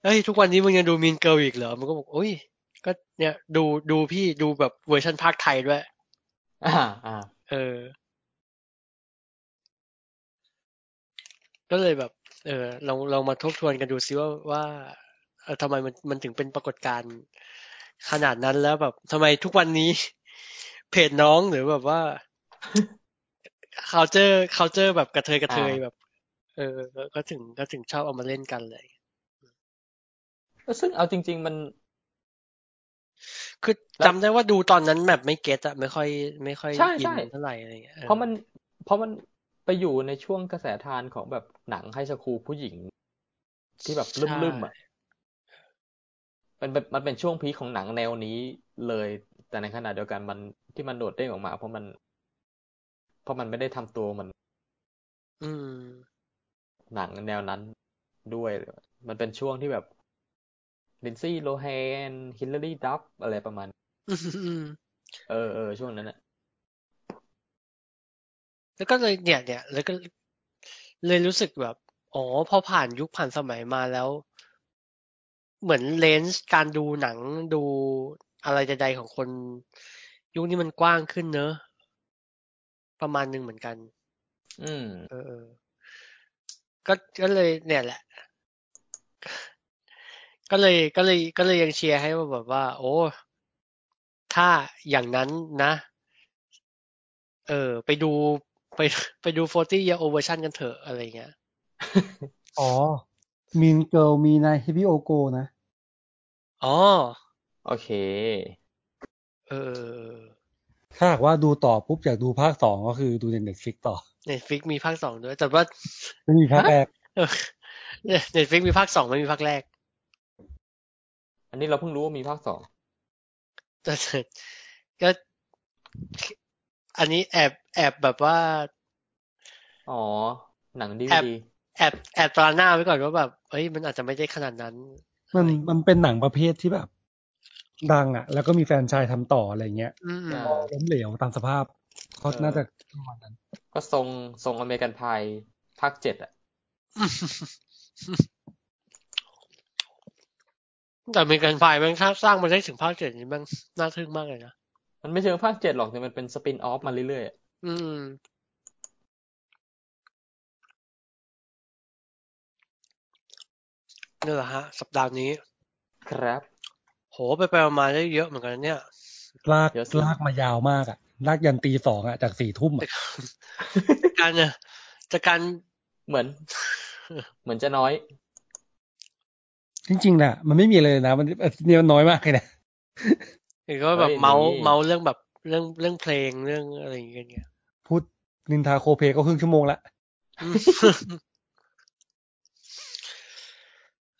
เฮ้ยเฮ้ยทุกวันนี้มึงยังดู Mean Girls อีกเหรอมันก็บอกโอ้ยก็เนี่ยดูดูพี่ดูแบบเวอร์ชันพากย์ไทยด้วย อ่าอ่าเออ ก็เลยแบบ เออลองลองมาทบทวนกันดูซิว่าว่าเออทำไมมันมันถึงเป็นปรากฏการณ์ขนาดนั้นแล้วแบบทำไมทุกวันนี้ เพจน้องหรือแบบว่า culture culture แบบกระเทยกระเทยแบบ เออ ก็ก็ถึงก็ถึงชอบเอามาเล่นกันเลย ซึ่งเอาจริง ๆ มัน คือแล้วจำได้ว่าดูตอนนั้นแบบไม่เก็ตอะไม่ค่อย ไม่ค่อยใช่อิใช่นเท่าไหร่อะไรอย่างเงี้ยออเพราะมัน เพราะมันไปอยู่ในช่วงกระแสทานของแบบหนังไฮสคูลผู้หญิง ที่แบบลืมๆอะมันเป็นมันเป็นช่วงพีคของหนังแนวนี้เลย แต่ในขณะเดียวกันมันที่มันโดดเด้งออกมา เพราะมัน เพราะมันไม่ได้ทำตัวเหมัน อืม หนังแนวนั้นด้วย มันเป็นช่วงที่แบบ Lindsay Lohan Hilary Duff อะไรประมาณอืมเออเออช่วงนั้นอะแล้วก็เลยเนี่ยเนี่ยแล้วก็เลยรู้สึกแบบ อ๋อ พอผ่านยุคผ่านสมัยมาแล้ว เหมือนเลนส์การดูหนังดูอะไรใดๆของคน ยุคนี้มันกว้างขึ้นเนอะ ประมาณหนึ่งเหมือนกัน อืมเออเออก็ก็เลยเนี่ยแหละ ก็เลยก็เลยก็เลยยังเชียร์ให้ว่าแบบว่า โอ้ ถ้าอย่างนั้นนะ เออ ไปดูไปไปดู 40 year old version กันเถอะอะไรเงี้ย อ๋อ มีนเกิลมีนายฮิบิโอโกนะ อ๋อ โอเค เออ ถ้าหากว่าดูต่อปุ๊บอยากดูภาคสองก็คือดูใน Netflix ต่อ Netflix มีภาคสองด้วย แต่ว่าไม่มีภาคแรกเออ Netflix มีภาคสองไม่มีภาคแรก อันนี้เราเพิ่งรู้ว่ามีภาคสองแต่ก็อันนี้แอบแอบแบบว่า อ๋อ หนังดีแอบดีแอบแอบตราหน้าไว้ก่อนว่าแบบเฮ้ยมันอาจจะไม่ได้ขนาดนั้น มันมันเป็นหนังประเภทที่แบบ ดังอะ แล้วก็มีแฟนชายทำต่ออะไรเงี้ยอืมพอล้มเหลวตามสภาพเขาน่าจะประมาณนั้น ก็ทรงทรงอเมริกันพายภาคเจ็ดอะ แต่มีการไฟล์แม่งถ้าสร้างมาได้ถึงภาคเจ็ดนี่แม่งน่าทึ่งมากเลยนะ มันไม่เชิงภาคเจ็ดหรอกแต่มันเป็นสปินออฟมาเรื่อยๆอะอืม นี่แหละฮะ สัปดาห์นี้ ครับ โหไปไปมาๆได้เยอะเหมือนกันนะเนี่ย ลากเดี๋ยวสิลากมายาวมากอะลากยันตีสองอะจากสี่ทุ่มแต่อะการเนี่ยจากการเหมือน เหมือนจะน้อย จริงๆน่ะมันไม่มีเลยนะ มันเนี่ยมันน้อยมากเลยนะเห็นก็แบบเฮ้ยเมาส์นี่เมาส์เรื่องแบบเรื่องเรื่องเพลงเรื่องอะไรอย่างเงี้ยพูดนินทาโคเพก็ครึ่งชั่วโมงละอืม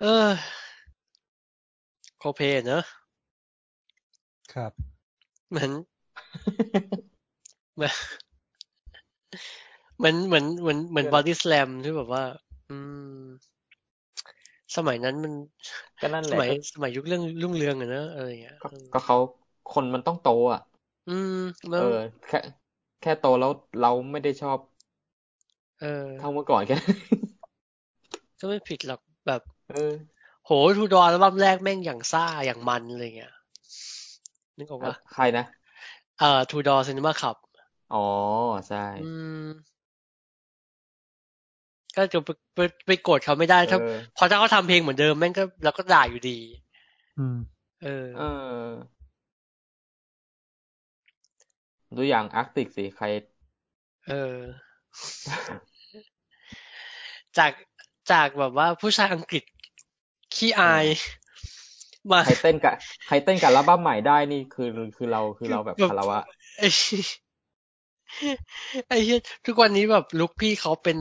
เออโคเพเนอะครับ เหมือนเหมือนเหมือนเหมือนเหมือนเหมือนเกิบดอดี้สแลมที่แบบว่า อืม สมัยนั้นมันก็นั่นแหสละมัยก็สมัยยุคเรื่องรุ่งเรืองอะเนอะอะไรอย่างเงี้ยก็ก็เขาคนมันต้องโตอะ อืมแล้เอวอแค่แค่โตแล้วเราไม่ได้ชอบ เออเท่าเมื่อก่อนแค่ก็ไม่ผิดหรอกแบบ เออ โห Two Door อัลบั้มแรกแม่งอย่างซ่าอย่างมันอะไรเงี้ยนึกออกปะใครนะเอ่อ Two Door Cinema Club อ๋อ ใช่อืม ก็จะไปไปไปโกรธเขาไม่ได้ถ้าเออเพราะถ้าเขาทำเพลงเหมือนเดิมแม่งก็เราก็ด่าอยู่ดี อืม เออเออดูอย่างอาร์กติกสิใคร เออ จากจากแบบว่าผู้ชายอังกฤษขี้อายมาใครเต้นกับใครเต้นกับอัลบั้มใหม่ได้นี่คือคือเราคือเราแบบแบบคารวะไอ้ไอ้เหี้ยทุกวันนี้แบบลุคพี่เขาเป็น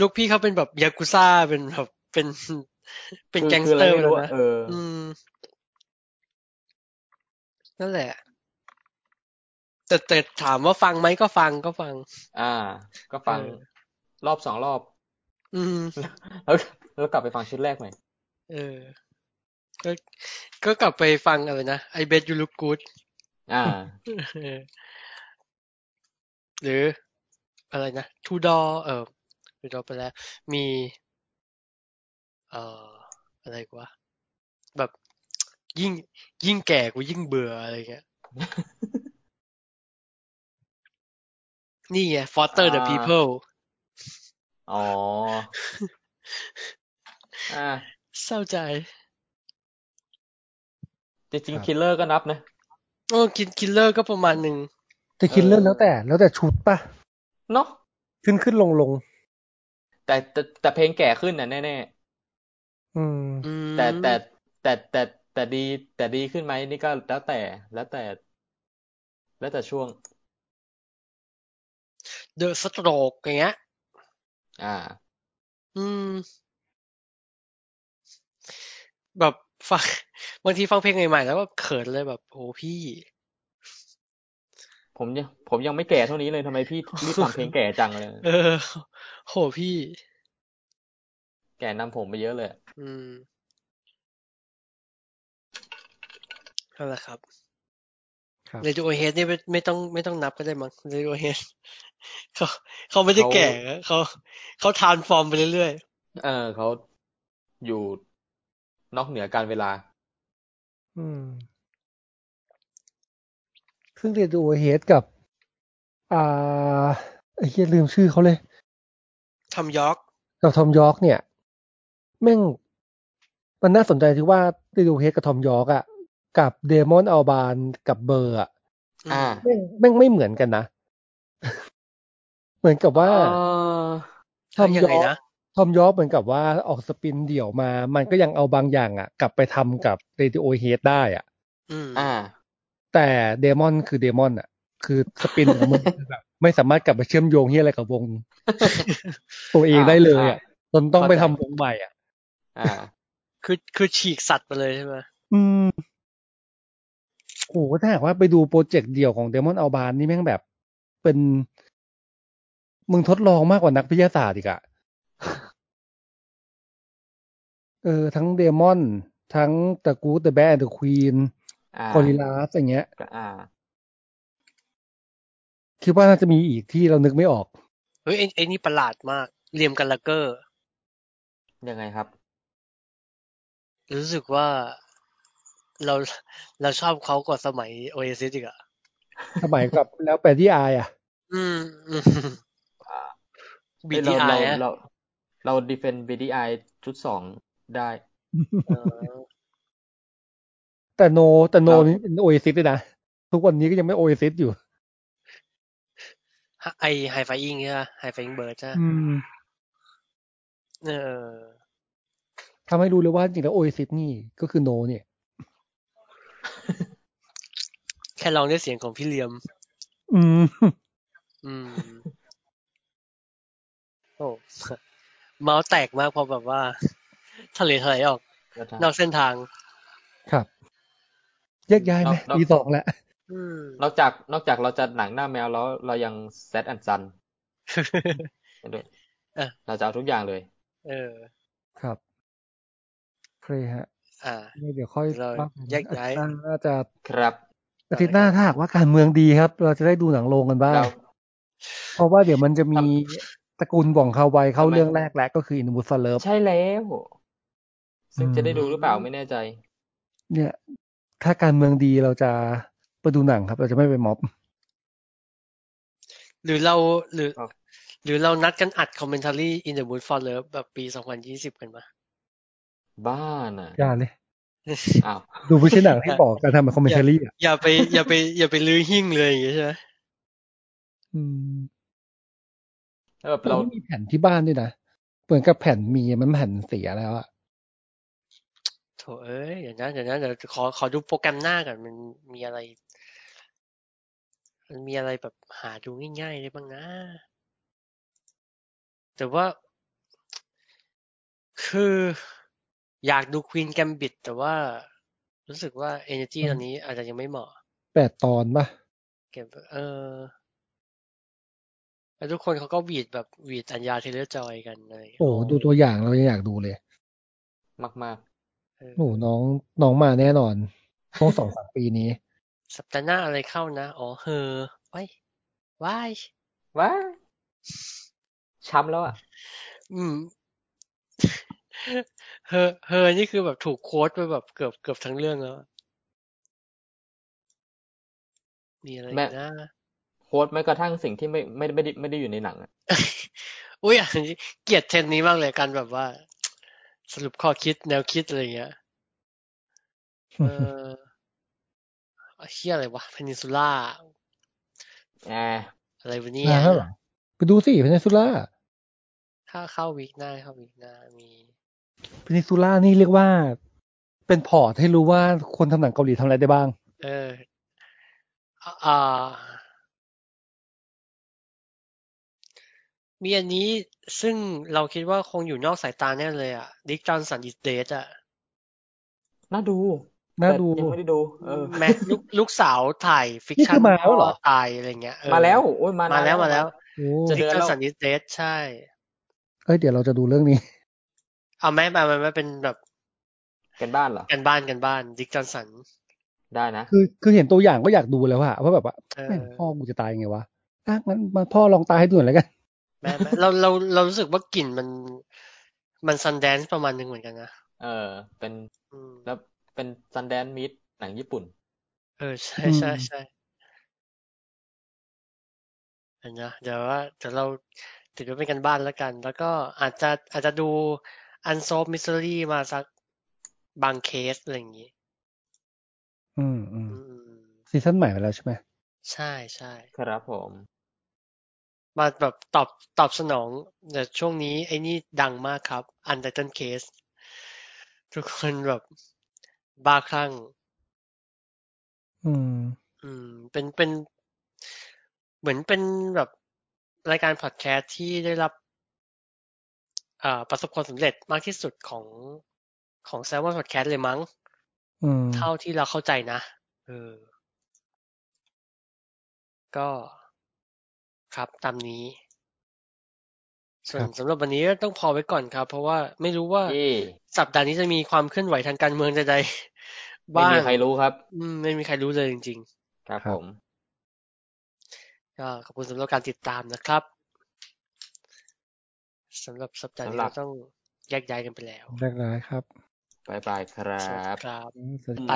ลุคพี่เขาเป็นแบบยากุซ่าเป็นแบบเป็นเป็นคือแก๊งคืสออะเตไรอร์ไม่แล้รู้วอะนะเอออืมนั่นแหละ แต่แต่ถามว่าฟังไหมก็ฟังก็ฟัง อ่า ก็ฟังเออรอบสองรอบ อืมแล้วแล้วกลับไปฟังชุดแรกใหม่เออ ก็ก็กลับไปฟังอะไรนะ I bet you look good อ่าเออหรืออะไรนะ Two Door เออ Two Door ไปแล้ว มี เอ่อ อะไรกว่า แบบยิ่ง ยิ่งแก่กูยิ่งเบื่ออะไรเงี้ย นี่ไง Foster the อ่า People อ๋อ อ่าเศร้าใจ จริงครับๆคิลเลอร์ก็นับนะโอ้กินคิลเลอร์ก็ประมาณหนึ่งแต่คิดเออเรื่องแล้วแต่ แล้วแต่ชุดป่ะ เนาะขึ้นขึ้นลงลง แต่แต่แต่เพลงแก่ขึ้นน่ะแน่อืมอืมๆแต่แต่แต่แต่แต่ดี แต่ดีขึ้นไหมนี่ก็แล้วแต่แล้วแต่ แล้วแต่ช่วง The Strokes อย่างเงี้ย อ่า อืม แบบฟังบางทีฟังเพลงใหม่ๆแล้วก็เขินเลยแบบโอ้พี่ ผมยังผมยังไม่แก่เท่านี้เลยทำไมพี่รีบทำเพลงแก่จังเลย เออ โหพี่ แก่นำผมไปเยอะเลย อืมนั่นแหละครับครับ Radiohead นี่ไม่ไม่ต้องไม่ต้องนับก็ได้มั้ง Radiohead เขาเขาไม่ได้เขาแก่นะเขาเขา transform ไปเรื่อยเออเขาอยู่นอกเหนือกาลเวลา อืม ซึ่ง Radiohead กับ อ่าไอ้เหี้ยลืมชื่อเขาเลยๆ Thom Yorke กับ Thom Yorke เนี่ย แม่งมันน่าสนใจที่ว่า Radiohead กับ Thom Yorke อะกับ Damon Albarn กับ Blur อะอ่าแม่งแม่งไม่เหมือนกันนะ เหมือนกับว่าเออ Thom Yorke ยังอไงนะ Thom Yorke เหมือนกับว่าออก spin เดี่ยวมา มันก็ยังเอาบางอย่างอะกลับไปทำกับ Radiohead ได้อะอืมอ่า แต่ Damon คือ Damon อะ คือ spin ของมันคือแบบไม่สามารถกลับไปเชื่อมโยงที่อะไรกับวง ตัวเองได้เลยอะจนต้องไปทำวงใหม่อะ อ่า คือคือฉีกสัตว์ไปเลยใช่ไหมอืมโอ้โหถ้าหากว่าไปดูโปรเจกต์เดี่ยวของ Damon Albarn นี่แม่งแบบ เป็น มึงทดลองมากกว่านักวิทยาศาสตร์อีกอะเออ ทั้งเดมอน ทั้งตะกูเดอะแบนเดอะควีนอ่ากอริลลาสอย่างเงี้ยก็อ่าคิดว่าน่าจะมีอีกที่เรานึกไม่ออก เฮ้ยไอ้ไอ้นี่ประหลาดมากเรียมกันละเกอร์ ยังไงครับ รู้สึกว่าเราเราชอบเขากว่าสมัยโอเอซิสอีกอะสมัยกับแล้วแปดที่อายอะอืมอืมอ่าบีเอ้ยทีเราไอเราอะเราเราดีเฟนบีดีไอชุดสองได้เออ แต่โนแต่โนเรานี่เป็นโอเอซิสเลยนะ ทุกวันนี้ก็ยังไม่โอเอซิสอยู่ ไอไฮไฟอิงใช่ไหมไฮไฟอิงเบิร์ดใช่ไหมอืมเออทำให้รู้เลยว่าจริงแล้วโอเอซิสนี่ก็คือโน เนี่ย แค่ลองด้วยเสียงของพี่เลียม อืม อืม โอ้เมาส์แตกมากพอแบบว่าทะเลทลายออก นอกเส้นทาง ครับ แยกย้ายไหมนอกนอกปีสองแล้วอืมนอกจากนอกจากเราจะหนังหน้าแมวแล้วเรายังแซดแอนซันด้วยเออเราจะเอาทุกอย่างเลย เออ ครับโอเคฮะ อ่าเดี๋ยวค่อยเราว่ากันแยกย้ายอาทิตย์หน้าน่าจะครับอาทิตย์หน้าถ้าหากว่าการเมืองดีครับ เราจะได้ดูหนังโรงกันบ้างเราเพราะว่าเดี๋ยวมันจะมีทตระกูลบ่องคาไวเข้าทำไมเรื่องแรกแล้วก็คืออิน u ูฟ r เลิฟใช่แล้ว ซึ่งอืมจะได้ดูหรือเปล่าไม่แน่ใจ เนี่ย ถ้าการเมืองดีเราจะไปดูหนังครับ เราจะไม่ไปม็อบ หรือเราหรือครับหรือเรานัดกันอัดคอมเมนต์ r y in the mood for love แบบปี2020กันมา บ้าน่ะอย่าเลยอ้าวดูไม่ใช่หนังที่บอกการทำเป็นคอมเมนต์รี่อะอย่าไป อย่าไป อย่าไปลื้อหิ้งเลยอย่างเงี้ยใช่ไหมอืมแล้วแบบเราเราไม่มีแผ่นที่บ้านด้วยนะเหมือนกับแผ่นมีมันแผ่นเสียแล้วอะ โถเอ้ยเดี๋ยวนะเดี๋ยวนะเดี๋ยวขอขอดูโปรแกรมหน้าก่อนมันมีอะไร มันมีอะไรแบบหาดูง่ายๆได้บ้างนะ แต่ว่า คืออยากดู Queen's Gambit แต่ว่ารู้สึกว่า energy ตอนนี้อาจจะยังไม่เหมาะแปดตอนปะเก็บเออแล้วทุกคนเขาก็หวีดแบบหวีด Anya Taylor-Joy กันเลยโอ้ดูตัวอย่างเรายังอยากดูเลย มาก เออโอ้น้องน้องมาแน่นอนช่วงสองสามปีนี้ สัปดาห์หน้าอะไรเข้านะ อ๋อเฮอไว้ว้ายๆว้าช้ำแล้วอะ อืมเฮอเฮอนี่คือแบบถูกโค้ดไปแบบเกือบเกือบทั้งเรื่องแล้วมีอะไรอีแม่กนะโค้ดแม้กระทั่งสิ่งที่ไม่ไม่ไม่ได้ไม่ได้อยู่ในหนังอะอุ้ยอันนี้เกลียดเทรนด์นี้มากเลยกันแบบว่า สรุปข้อคิดแนวคิดอะไรเงี้ย เออเฮียอะไรวะ Peninsula แอร์อะไรวะเนี่นายนแล้วเหรอไปดูสิ Peninsulaถ้าเข้า week หน้าเข้า week หน้ามี Peninsula นี่เรียกว่า เป็น port ให้รู้ว่าคนทำหนังเกาหลีทำอะไรได้บ้าง เอออ่า มีอันนี้ซึ่งเราคิดว่าคงอยู่นอกสายตาแน่เลยอะดิกจอนสันอิสเดตอะน่าดูน่าแต่ดูยังไม่ได้ดูเออแม่ลูกลูกสาวถ่ายฟิกนี่ชั่คืนอมาแล้วเหรอตายอะไรเงี้ยเออมาแล้วโอ้ยมานมาแล้วมาแล้วโอ้จะดิเดืกอนจอแล้นวสันนิสเดสใช่ เอ้ยเดี๋ยวเราจะดูเรื่องนี้ เอาแม่มามันไม่เป็นแบบกันบ้านเหรอกันบ้านกันบ้านดิกจอนสันได้นะคือคือเห็นตัวอย่างก็อยากดูแล้วอะว่าแบบว่าเออแม่งพ่อกูจะตายไงวะอะงั้นมาพ่อลองตายให้ดูหน่อยแล้วกัน แม่แม่เราเราเรารู้สึกว่ากลิ่นมัน มันซันแดนซ์ประมาณหนึงเหมือนกันนะ เออ เป็นอืมแล้วเป็นซันแดนมิดหนังญี่ปุ่น เออ ใช่อืมใช่ใช่เห็นนะเดี๋ยวว่าเดี๋ยวเราถือว่าเป็นกันบ้านแล้วกัน แล้วก็อาจจะอาจจะดู Unsolved Mystery มาสักบางเคสอะไรอย่างงี้อืมอืมอืมซีซั่นใหม่มาแล้วใช่ไหม ใช่ใช่ครับผม มาแบบตอบตอบสนองแต่ช่วงนี้ไอ้นี่ดังมากครับ Untitled Case ทุกคนแบบบ้าคลั่ง อืม อืม เป็นเป็น เหมือนเป็นแบบรายการพอดแคสต์ที่ได้รับอ่าประสบความสำเร็จมากที่สุดของของ s ซ l m o n Podcast เลยมั้งอืมเท่าที่เราเข้าใจนะเออ ก็ ครับ ตามนี้ ส่วนครับ สำหรับวันนี้ก็ต้องพอไว้ก่อนครับ เพราะว่าไม่รู้ว่าที่สัปดาห์นี้จะมีความเคลื่อนไหวทางการเมืองใดๆไม่บ้างมีใครรู้ครับ อืมไม่มีใครรู้เลยจริงครับครับผม ๆก็ขอบคุณสำหรับการติดตามนะครับสำหรับสัปดาห์นี้สำหรับ เราต้องแยกย้ายกันไปแล้วแรกร้ายครับบายบายครัสวัสดีบ ครับอืมสวัสดี ไป